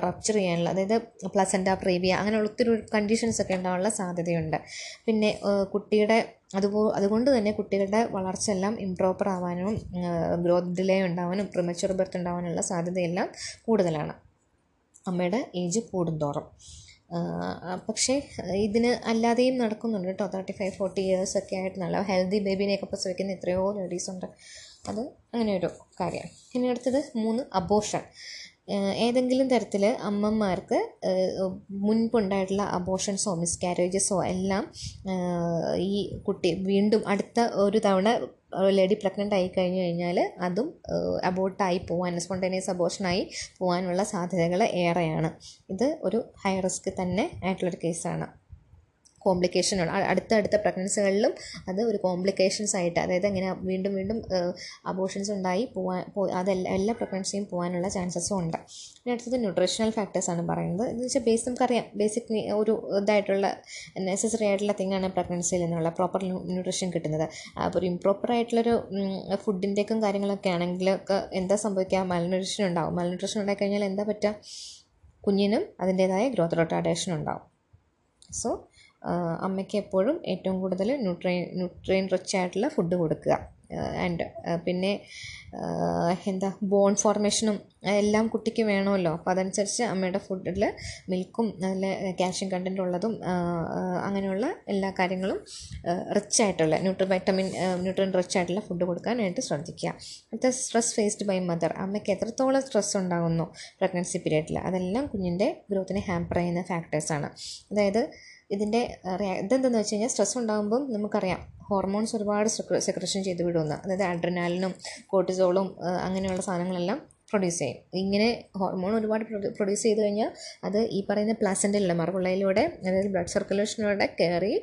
റപ്ചർ ചെയ്യാനുള്ള അതായത് പ്ലസന്റ പ്രീവിയ അങ്ങനെയുള്ള ഒത്തിരി കണ്ടീഷൻസ് ഒക്കെ ഉണ്ടാവാനുള്ള സാധ്യതയുണ്ട്. പിന്നെ കുട്ടിയുടെ അതുപോ അതുകൊണ്ട് തന്നെ കുട്ടികളുടെ വളർച്ച എല്ലാം ഇംപ്രോപ്പർ ആവാനും ഗ്രോത്ത് ഡിലേ ഉണ്ടാവാനും പ്രിമച്യൂർ ബർത്ത് ഉണ്ടാവാനുള്ള സാധ്യതയെല്ലാം കൂടുതലാണ്. അമ്മയുടെ ഏജ് കൂടുന്തോറും. പക്ഷേ ഇതിന് അല്ലാതെയും നടക്കുന്നുണ്ട് കേട്ടോ. തേർട്ടി ഫൈവ് ഫോർട്ടി ഇയേഴ്സ് ഒക്കെ ആയിട്ട് നല്ല ഹെൽത്തി ബേബീനെയൊക്കെ പ്രസവിക്കുന്ന എത്രയോ ലേഡീസ് ഉണ്ട്. അത് അങ്ങനെ ഒരു കാര്യം ഇനി അടുത്തത് മൂന്ന് അബോഷൻ ഏതെങ്കിലും തരത്തിൽ അമ്മമാർക്ക് മുൻപുണ്ടായിട്ടുള്ള അബോഷൻസോ മിസ്കാരേജസോ എല്ലാം ഈ കുട്ടി വീണ്ടും അടുത്ത ഒരു തവണ ലേഡി പ്രഗ്നന്റ് ആയി കഴിഞ്ഞു കഴിഞ്ഞാൽ അതും അബോട്ടായി പോകാൻ സ്പോണ്ടേനിയസ് അബോഷനായി പോകാനുള്ള സാധ്യതകൾ ഏറെയാണ്. ഇത് ഒരു ഹൈ റിസ്ക് തന്നെ ആയിട്ടുള്ളൊരു കേസാണ് കോംപ്ലിക്കേഷൻ അടുത്ത അടുത്ത പ്രഗ്നൻസികളിലും അത് ഒരു കോംപ്ലിക്കേഷൻസ് ആയിട്ട് അതായത് അങ്ങനെ വീണ്ടും വീണ്ടും അബോഷൻസ് ഉണ്ടായി പോവാൻ അതെല്ലാം എല്ലാ പ്രഗ്നൻസിയും പോകാനുള്ള ചാൻസസും ഉണ്ട്. പിന്നെ അടുത്തത് ന്യൂട്രീഷണൽ ഫാക്ടേഴ്സാണ് പറയുന്നത്. എന്ന് വെച്ചാൽ ബേസ് നമുക്കറിയാം. ബേസിക് ഒരു ഇതായിട്ടുള്ള നെസസറി ആയിട്ടുള്ള തിങ്ങാണ് പ്രഗ്നൻസിയിൽ നിന്നുള്ള പ്രോപ്പർ ന്യൂട്രീഷൻ കിട്ടുന്നത്. അപ്പോൾ ഒരു ഇംപ്രോപ്പർ ആയിട്ടുള്ളൊരു ഫുഡിന്റെയൊക്കെ കാര്യങ്ങളൊക്കെ ആണെങ്കിൽ എന്താ സംഭവിക്കുക മൽന്യൂട്രീഷൻ ഉണ്ടാവും. മൽന്യൂട്രീഷൻ ഉണ്ടായിക്കഴിഞ്ഞാൽ എന്താ പറ്റുക? കുഞ്ഞിനും അതിന്റേതായ ഗ്രോത്ത് റൊട്ടാഡേഷൻ ഉണ്ടാവും. സോ അമ്മയ്ക്ക് എപ്പോഴും ഏറ്റവും കൂടുതൽ ന്യൂട്രിയൻ ന്യൂട്രിയൻ റിച്ച് ആയിട്ടുള്ള ഫുഡ് കൊടുക്കുക. ആൻഡ് പിന്നെ എന്താ ബോൺ ഫോർമേഷനും എല്ലാം കുട്ടിക്ക് വേണമല്ലോ. അപ്പോൾ അതനുസരിച്ച് അമ്മയുടെ ഫുഡിൽ മിൽക്കും നല്ല കാൽഷ്യം കണ്ടന്റ് ഉള്ളതും അങ്ങനെയുള്ള എല്ലാ കാര്യങ്ങളും റിച്ച് ആയിട്ടുള്ള ന്യൂട്രി വൈറ്റമിൻ ന്യൂട്രിയൻ റിച്ച് ആയിട്ടുള്ള ഫുഡ് കൊടുക്കാനായിട്ട് ശ്രദ്ധിക്കുക. അടുത്ത സ്ട്രെസ് ഫേസ്ഡ് ബൈ മദർ അമ്മയ്ക്ക് എത്രത്തോളം സ്ട്രെസ് ഉണ്ടാകുന്നു പ്രഗ്നൻസി പീരീഡിൽ അതെല്ലാം കുഞ്ഞിന്റെ ഗ്രോത്തിനെ ഹാമ്പർ ചെയ്യുന്ന ഫാക്ടേഴ്സാണ് അതായത് ഇതിന്റെ ഇതെന്താണെന്ന് വെച്ച് കഴിഞ്ഞാൽ സ്ട്രെസ് ഉണ്ടാകുമ്പം നമുക്കറിയാം. ഹോർമോൺസ് ഒരുപാട് സെക്രഷൻ ചെയ്ത് വിടുമെന്ന് അതായത് അഡ്രിനാലിനും കോർട്ടിസോളും അങ്ങനെയുള്ള സാധനങ്ങളെല്ലാം പ്രൊഡ്യൂസ് ചെയ്യും. ഇങ്ങനെ ഹോർമോൺ ഒരുപാട് പ്രൊഡ്യൂസ് ചെയ്ത് കഴിഞ്ഞാൽ അത് ഈ പറയുന്ന പ്ലാസന്റിലുള്ള മറുപുള്ളയിലൂടെ അതായത് ബ്ലഡ് സർക്കുലേഷനിലൂടെ കയറി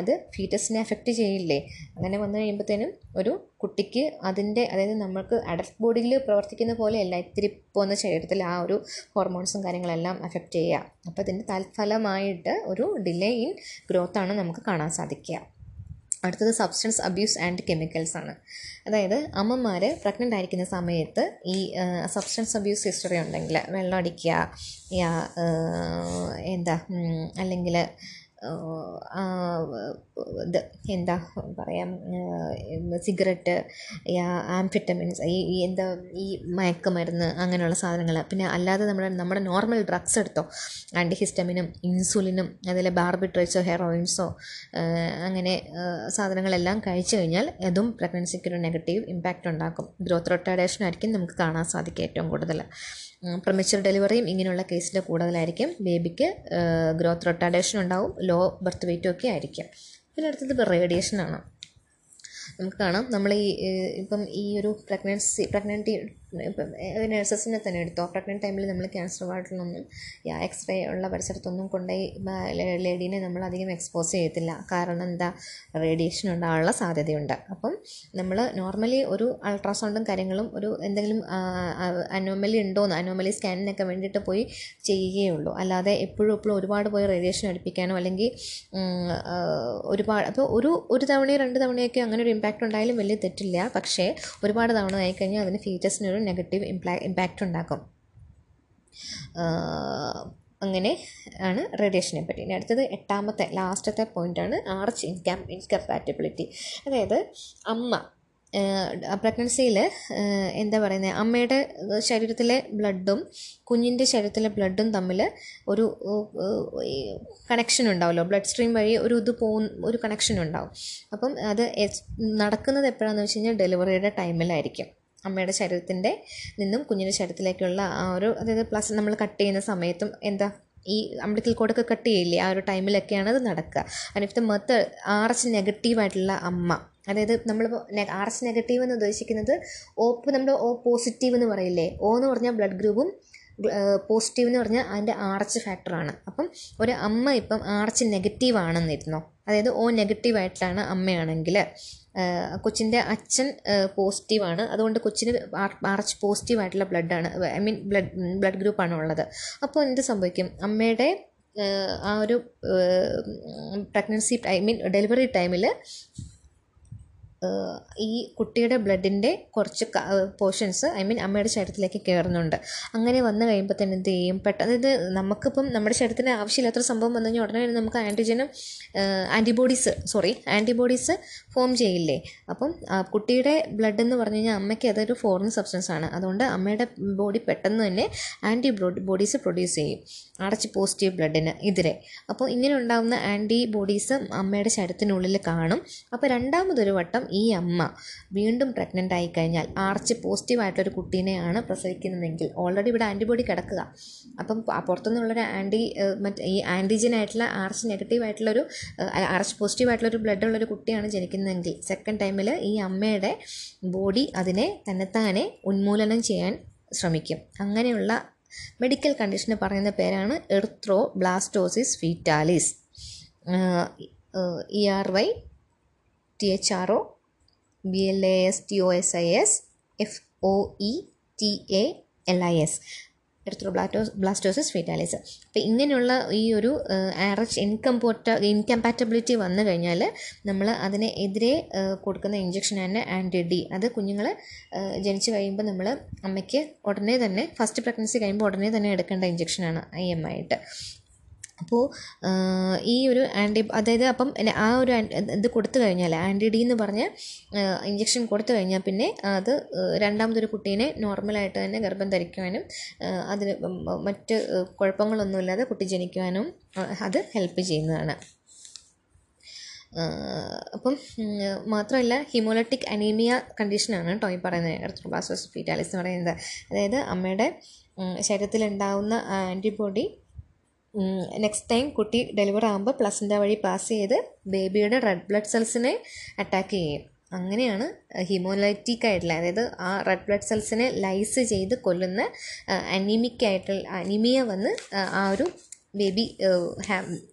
അത് ഫീറ്റസിനെ എഫക്റ്റ് ചെയ്യില്ലേ? അങ്ങനെ വന്നു കഴിയുമ്പോഴത്തേനും ഒരു കുട്ടിക്ക് അതിന്റെ അതായത് നമ്മൾക്ക് അഡൽട്ട് ബോഡിയിൽ പ്രവർത്തിക്കുന്ന പോലെയല്ല ഇത്തിരി പോകുന്ന ശരീരത്തിൽ ആ ഒരു ഹോർമോൺസും കാര്യങ്ങളെല്ലാം എഫക്റ്റ് ചെയ്യുക. അപ്പോൾ ഇതിന്റെ തൽഫലമായിട്ട് ഒരു ഡിലേ ഇൻ ഗ്രോത്താണ് നമുക്ക് കാണാൻ സാധിക്കുക. അടുത്തത് സബ്സ്റ്റൻസ് അബ്യൂസ് ആൻഡ് കെമിക്കൽസ് ആണ്. അതായത് അമ്മമാർ പ്രഗ്നന്റ് ആയിരിക്കുന്ന സമയത്ത് ഈ സബ്സ്റ്റൻസ് അബ്യൂസ് ഹിസ്റ്ററി ഉണ്ടെങ്കിൽ വെള്ളം അടിക്കുക എന്താ അല്ലെങ്കിൽ ഇത് എന്താ പറയാം സിഗരറ്റ് ആംഫിറ്റമിൻസ് ഈ എന്താ ഈ മയക്കുമരുന്ന് അങ്ങനെയുള്ള സാധനങ്ങൾ. പിന്നെ അല്ലാതെ നമ്മുടെ നമ്മുടെ നോർമൽ ഡ്രഗ്സ് എടുത്തോ ആന്റിഹിസ്റ്റമിനും ഇൻസുലിനും അതിലെ ബാർബിട്രേറ്റ്സോ ഹെറോയിൻസോ അങ്ങനെ സാധനങ്ങളെല്ലാം കഴിച്ചു കഴിഞ്ഞാൽ അതും പ്രഗ്നൻസിക്ക് ഒരു നെഗറ്റീവ് ഇമ്പാക്റ്റ് ഉണ്ടാക്കും. ഗ്രോത്ത് റൊട്ടാഡേഷനായിരിക്കും നമുക്ക് കാണാൻ സാധിക്കുക ഏറ്റവും കൂടുതൽ. പ്രമച്ചർ ഡെലിവറിയും ഇങ്ങനെയുള്ള കേസിൽ കൂടുതലായിരിക്കും. ബേബിക്ക് ഗ്രോത്ത് റൊട്ടാഡേഷൻ ഉണ്ടാവും ലോ ബർത്ത് വെയ്റ്റും ഒക്കെ ആയിരിക്കും. പിന്നെ അടുത്തത് റേഡിയേഷനാണ് നമുക്ക് കാണാം. നമ്മൾ ഈ ഇപ്പം ഈ ഒരു പ്രഗ്നൻസി പ്രഗ്നന്റി ഇപ്പം നഴ്സസിനെ തന്നെ എടുത്തോ? പ്രഗ്നന്റ് ടൈമിൽ നമ്മൾ ക്യാൻസർ വാർഡിലൊന്നും എക്സ്റേ ഉള്ള പരിസരത്തൊന്നും കൊണ്ടുപോയി ലേഡീനെ നമ്മൾ അധികം എക്സ്പോസ് ചെയ്യത്തില്ല. കാരണം എന്താ? റേഡിയേഷൻ ഉണ്ടാകാനുള്ള സാധ്യതയുണ്ട്. അപ്പം നമ്മൾ നോർമലി ഒരു അൾട്രാസൗണ്ടും കാര്യങ്ങളും ഒരു എന്തെങ്കിലും അനോമലി ഉണ്ടോയെന്ന് അനോമലി സ്കാനിനൊക്കെ വേണ്ടിയിട്ട് പോയി ചെയ്യുകയുള്ളൂ. അല്ലാതെ എപ്പോഴും എപ്പോഴും ഒരുപാട് പോയി റേഡിയേഷൻ അടുപ്പിക്കാനോ അല്ലെങ്കിൽ ഒരുപാട് അപ്പോൾ ഒരു ഒരു തവണയോ രണ്ട് തവണയൊക്കെ അങ്ങനെ ഒരു ഇമ്പാക്റ്റ് ഉണ്ടായാലും വലിയ തെറ്റില്ല. പക്ഷേ ഒരുപാട് തവണ ആയിക്കഴിഞ്ഞാൽ അതിന് ഫീച്ചേഴ്സിനൊരു നെഗറ്റീവ് ഇംപ്ലാ ഇമ്പാക്റ്റ് ഉണ്ടാക്കും. അങ്ങനെ ആണ് റേഡിയേഷനെ പറ്റി. ഇനി അടുത്തത് എട്ടാമത്തെ ലാസ്റ്റത്തെ പോയിന്റാണ് ആർച്ച് ഇൻകം ഇൻകമ്പാറ്റബിലിറ്റി അതായത് അമ്മ പ്രഗ്നൻസിയിൽ എന്താ പറയുന്നത് അമ്മയുടെ ശരീരത്തിലെ ബ്ലഡും കുഞ്ഞിന്റെ ശരീരത്തിലെ ബ്ലഡും തമ്മിൽ ഒരു കണക്ഷൻ ഉണ്ടാവുമല്ലോ. ബ്ലഡ് സ്ട്രീം വഴി ഒരു ഇത് പോകുന്ന ഒരു കണക്ഷൻ ഉണ്ടാവും. അപ്പം അത് നടക്കുന്നത് എപ്പോഴാണെന്ന് വെച്ച് കഴിഞ്ഞാൽ ഡെലിവറിയുടെ ടൈമിലായിരിക്കും അമ്മയുടെ ശരീരത്തിന്റെ നിന്നും കുഞ്ഞിന്റെ ശരീരത്തിലേക്കുള്ള ആ ഒരു അതായത് പ്ലസ് നമ്മൾ കട്ട് ചെയ്യുന്ന സമയത്തും എന്താ ഈ അമ്പിളിക്കൽ കോടൊക്കെ കട്ട് ചെയ്യില്ലേ? ആ ഒരു ടൈമിലൊക്കെയാണ് അത് നടക്കുക. And if the mother R H നെഗറ്റീവായിട്ടുള്ള അമ്മ. അതായത് നമ്മളിപ്പോൾ ആർ എച്ച് നെഗറ്റീവ് എന്ന് ഉദ്ദേശിക്കുന്നത് ഓ നമ്മൾ ഓ പോസിറ്റീവ് എന്ന് പറയില്ലേ? ഓ എന്ന് പറഞ്ഞാൽ ബ്ലഡ് ഗ്രൂപ്പും പോസിറ്റീവ് എന്ന് പറഞ്ഞാൽ അതിന്റെ ആർ എച്ച് ഫാക്ടറാണ് അപ്പം ഒരു അമ്മ ഇപ്പം ആർ എച്ച് നെഗറ്റീവ് ആണെന്നിരുന്നോ. അതായത് ഓ നെഗറ്റീവായിട്ടാണ് അമ്മയാണെങ്കിൽ. കൊച്ചിന്റെ അച്ഛൻ പോസിറ്റീവാണ് അതുകൊണ്ട് കൊച്ചിന് ആർ എച്ച് പോസിറ്റീവായിട്ടുള്ള ബ്ലഡാണ് ഐ മീൻ ബ്ലഡ് ബ്ലഡ് ഗ്രൂപ്പാണ് ഉള്ളത്. അപ്പോൾ എന്ത് സംഭവിക്കും? അമ്മയുടെ ആ ഒരു പ്രഗ്നൻസി ഐ മീൻ ഡെലിവറി ടൈമിൽ ഈ കുട്ടിയുടെ ബ്ലഡിന്റെ കുറച്ച് പോർഷൻസ് ഐ മീൻ അമ്മയുടെ ശരീരത്തിലേക്ക് കയറുന്നുണ്ട് അങ്ങനെ വന്നു കഴിയുമ്പോൾ തന്നെ എന്ത് ചെയ്യും? പെട്ടെന്ന് ഇത് നമുക്കിപ്പം നമ്മുടെ ശരീരത്തിന് ആവശ്യമില്ലാത്തൊരു സംഭവം വന്നു കഴിഞ്ഞാൽ ഉടനെ നമുക്ക് ആന്റിജനും ആന്റിബോഡീസ് സോറി ആന്റിബോഡീസ് ഫോം ചെയ്യില്ലേ? അപ്പം കുട്ടിയുടെ ബ്ലഡ് എന്ന് പറഞ്ഞു കഴിഞ്ഞാൽ അമ്മയ്ക്ക് അതൊരു ഫോറിൻ സബ്സ്റ്റൻസ് ആണ്. അതുകൊണ്ട് അമ്മയുടെ ബോഡി പെട്ടെന്ന് തന്നെ ആന്റി ബോഡീസ് പ്രൊഡ്യൂസ് ചെയ്യും. അടച്ച് പോസിറ്റീവ് ബ്ലഡിന് എതിരെ. അപ്പോൾ ഇങ്ങനെ ഉണ്ടാകുന്ന ആന്റിബോഡീസ് അമ്മയുടെ ശരീരത്തിനുള്ളിൽ കാണും. അപ്പോൾ രണ്ടാമതൊരു വട്ടം ഈ അമ്മ വീണ്ടും പ്രഗ്നന്റ് ആയി കഴിഞ്ഞാൽ ആർച്ച് പോസിറ്റീവായിട്ടൊരു കുട്ടീനെയാണ് പ്രസവിക്കുന്നതെങ്കിൽ ഓൾറെഡി ഇവിടെ ആന്റിബോഡി കിടക്കുക. അപ്പം പുറത്തുനിന്നുള്ളൊരു ആന്റി മറ്റേ ഈ ആന്റിജൻ ആയിട്ടുള്ള ആർച്ച് നെഗറ്റീവ് ആയിട്ടുള്ളൊരു ആർച്ച് പോസിറ്റീവ് ആയിട്ടുള്ളൊരു ബ്ലഡ് ഉള്ളൊരു കുട്ടിയാണ് ജനിക്കുന്നതെങ്കിൽ സെക്കൻഡ് ടൈമിൽ ഈ അമ്മയുടെ ബോഡി അതിനെ തന്നെത്താനെ ഉന്മൂലനം ചെയ്യാൻ ശ്രമിക്കും. അങ്ങനെയുള്ള മെഡിക്കൽ കണ്ടീഷന് പറയുന്ന പേരാണ് erythroblastosis fetalis E R Y T H R O B L A S T O S I S F O E T A L I S erythroblastosis fetalis അപ്പോൾ ഇങ്ങനെയുള്ള ഈ ഒരു ആറച്ച് ഇൻകംപോർട്ട ഇൻകംപാറ്റബിലിറ്റി വന്നു കഴിഞ്ഞാൽ നമ്മൾ അതിനെ എതിരെ കൊടുക്കുന്ന ഇഞ്ചക്ഷനാണ് ആന്റി ഡി അത് കുഞ്ഞുങ്ങൾ ജനിച്ചു കഴിയുമ്പോൾ നമ്മൾ അമ്മയ്ക്ക് ഉടനെ തന്നെ ഫസ്റ്റ് പ്രഗ്നൻസി കഴിയുമ്പോൾ ഉടനെ തന്നെ എടുക്കേണ്ട ഇഞ്ചക്ഷനാണ് ഐ എം ആയിട്ട് അപ്പോൾ ഈ ഒരു ആന്റി അതായത് അപ്പം ആ ഒരു ഇത് കൊടുത്തു കഴിഞ്ഞാൽ ആന്റി ഡി എന്ന് പറഞ്ഞ ഇഞ്ചക്ഷൻ കൊടുത്തു കഴിഞ്ഞാൽ പിന്നെ അത് രണ്ടാമതൊരു കുട്ടീനെ നോർമലായിട്ട് തന്നെ ഗർഭം ധരിക്കുവാനും അതിന് മറ്റ് കുഴപ്പങ്ങളൊന്നുമില്ലാതെ കുട്ടി ജനിക്കുവാനും അത് ഹെൽപ്പ് ചെയ്യുന്നതാണ്. അപ്പം മാത്രമല്ല ഹിമോലറ്റിക് അനീമിയ കണ്ടീഷനാണ് കേട്ടോ ഈ പറയുന്നത് എർത്തോബ്ലാസ്റ്റോസ് ഫീറ്റാലിസ് എന്ന് പറയുന്നത്. അതായത് അമ്മയുടെ ശരീരത്തിലുണ്ടാവുന്ന ആന്റിബോഡി നെക്സ്റ്റ് ടൈം കുട്ടി ഡെലിവർ ആകുമ്പോൾ പ്ലസിന്റെ വഴി പാസ് ചെയ്ത് ബേബിയുടെ റെഡ് ബ്ലഡ് സെൽസിനെ അറ്റാക്ക് ചെയ്യും. അങ്ങനെയാണ് ഹിമോലൈറ്റിക് ആയിട്ടുള്ള അതായത് ആ റെഡ് ബ്ലഡ് സെൽസിനെ ലൈസ് ചെയ്ത് കൊല്ലുന്ന അനീമിക് ആയിട്ടുള്ള അനീമിയ വന്ന് ആ, ഒരു ബേബി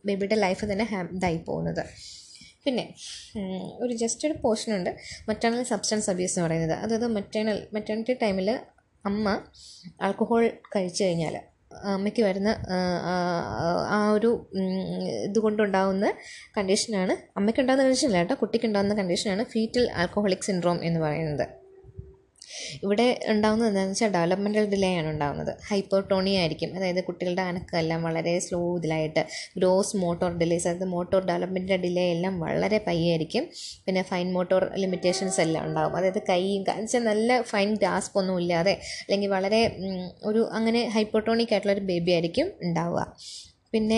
ബേബിയുടെ ലൈഫ് തന്നെ ഹാ ഇതായി പോകുന്നത്. പിന്നെ ഒരു ജസ്റ്റ് ഒരു പോർഷനുണ്ട് മറ്റേണൽ സബ്സ്റ്റൻസ് അബ്യൂസ് എന്ന് പറയുന്നത്. അതായത് മറ്റേണൽ മറ്റേണിറ്റി ടൈമിൽ അമ്മ ആൽക്കഹോൾ കഴിച്ചു കഴിഞ്ഞാൽ അമ്മയ്ക്ക് വരുന്ന ആ, ഒരു ഇതുകൊണ്ടുണ്ടാകുന്ന കണ്ടീഷനാണ് അമ്മയ്ക്ക് ഉണ്ടാകുന്ന കണ്ടീഷനല്ല കേട്ടോ കുട്ടിക്ക് ഉണ്ടാകുന്ന കണ്ടീഷനാണ് ഫീറ്റൽ ആൽക്കഹോളിക് സിൻഡ്രോം എന്ന് പറയുന്നത്. ഇവിടെ ഉണ്ടാകുന്നത് എന്താണെന്ന് വെച്ചാൽ ഡെവലപ്മെന്റൽ ഡിലേ ആണ് ഉണ്ടാകുന്നത് ഹൈപ്പോട്ടോണി ആയിരിക്കും. അതായത് കുട്ടികളുടെ അനക്കമെല്ലാം വളരെ സ്ലോ ഇതിലായിട്ട് ഗ്രോസ് മോട്ടോർ ഡിലേസ് അതായത് മോട്ടോർ ഡെവലപ്മെന്റിന്റെ ഡിലേ എല്ലാം വളരെ പയ്യായിരിക്കും. പിന്നെ ഫൈൻ മോട്ടോർ ലിമിറ്റേഷൻസ് എല്ലാം ഉണ്ടാകും അതായത് കൈയും കാണിച്ചാൽ നല്ല ഫൈൻ ഗ്രാസ്പ് ഒന്നും ഇല്ലാതെ അല്ലെങ്കിൽ വളരെ ഒരു അങ്ങനെ ഹൈപ്പോട്ടോണിക് ആയിട്ടുള്ള ഒരു ബേബി ആയിരിക്കും ഉണ്ടാവുക. പിന്നെ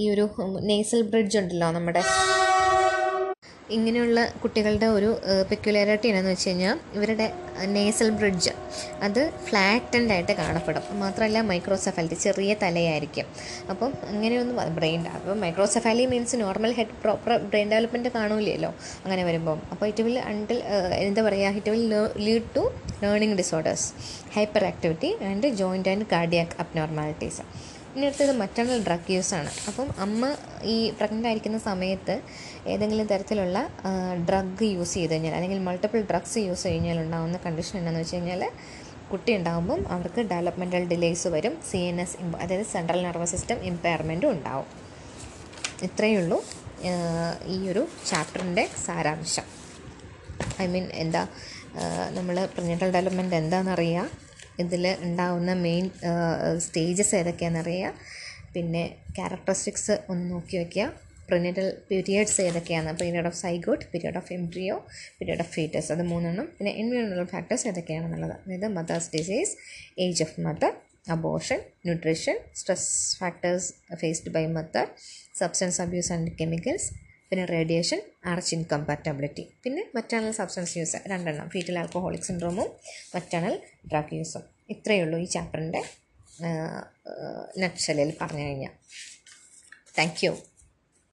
ഈ ഒരു നേസൽ ബ്രിഡ്ജ് ഉണ്ടല്ലോ നമ്മുടെ ഇങ്ങനെയുള്ള കുട്ടികളുടെ ഒരു പെക്യുലാരിറ്റി എന്നാന്ന് വെച്ച് കഴിഞ്ഞാൽ ഇവരുടെ നേസൽ ബ്രിഡ്ജ് അത് ഫ്ലാറ്റൻഡ് ആയിട്ട് കാണപ്പെടും. മാത്രമല്ല മൈക്രോസെഫാലിറ്റി ചെറിയ തലയായിരിക്കും. അപ്പം അങ്ങനെയൊന്നും ബ്രെയിൻ അപ്പം microcephaly means normal head proper brain development കാണൂലല്ലോ അങ്ങനെ വരുമ്പോൾ അപ്പോൾ ഇറ്റ് വിൽ അണ്ടിൽ എന്താ പറയുക it will lead to learning disorders hyperactivity and joint and cardiac abnormalities ഇനി അടുത്തത് മറ്റേണൽ ഡ്രഗ് യൂസാണ് അപ്പം അമ്മ ഈ പ്രഗ്നന്റ് ആയിരിക്കുന്ന സമയത്ത് ഏതെങ്കിലും തരത്തിലുള്ള ഡ്രഗ് യൂസ് ചെയ്ത് കഴിഞ്ഞാൽ അല്ലെങ്കിൽ മൾട്ടിപ്പിൾ ഡ്രഗ്സ് യൂസ് കഴിഞ്ഞാൽ ഉണ്ടാകുന്ന കണ്ടീഷൻ എന്താണെന്ന് വെച്ച് കഴിഞ്ഞാൽ കുട്ടി ഉണ്ടാകുമ്പം അവർക്ക് ഡെവലപ്മെന്റൽ ഡിലേസ് വരും സി എൻ എസ് അതായത് സെൻട്രൽ നെർവസ് സിസ്റ്റം ഇമ്പയർമെന്റും ഉണ്ടാവും. ഇത്രയേ ഉള്ളൂ ഈ ഒരു ചാപ്റ്ററിന്റെ സാരാംശം. ഐ മീൻ എന്താ നമ്മൾ പ്രിനറ്റൽ ഡെവലപ്മെന്റ് എന്താണെന്നറിയാം. ഇതിൽ ഉണ്ടാവുന്ന മെയിൻ സ്റ്റേജസ് ഏതൊക്കെയാണെന്നറിയാം പിന്നെ ക്യാരക്ടറിസ്റ്റിക്സ് ഒന്ന് നോക്കി വയ്ക്കുക പ്രിനിഡൽ പീരിയഡ്സ് ഏതൊക്കെയാണ്? Period of zygote period of embryo period of fetus അത് മൂന്നെണ്ണം. പിന്നെ എൻവിയോണൽ ഫാക്ടേഴ്സ് ഏതൊക്കെയാണെന്നുള്ളത്. അതായത് mother's disease age of mother abortion nutrition stress factors faced by mother substance abuse and chemicals പിന്നെ റേഡിയേഷൻ ആർച്ച് ഇൻകമ്പാറ്റബിലിറ്റി പിന്നെ മറ്റേണൽ സബ്സ്റ്റൻസ് യൂസ് രണ്ടെണ്ണം. ഫീറ്റൽ ആൽക്കഹോളിക് സിൻഡ്രോമും മറ്റേണൽ ഡ്രഗ് യൂസും. ഇത്രയേ ഉള്ളൂ ഈ ചാപ്റ്ററിന്റെ നക്സലിൽ പറഞ്ഞു കഴിഞ്ഞാൽ താങ്ക് യു.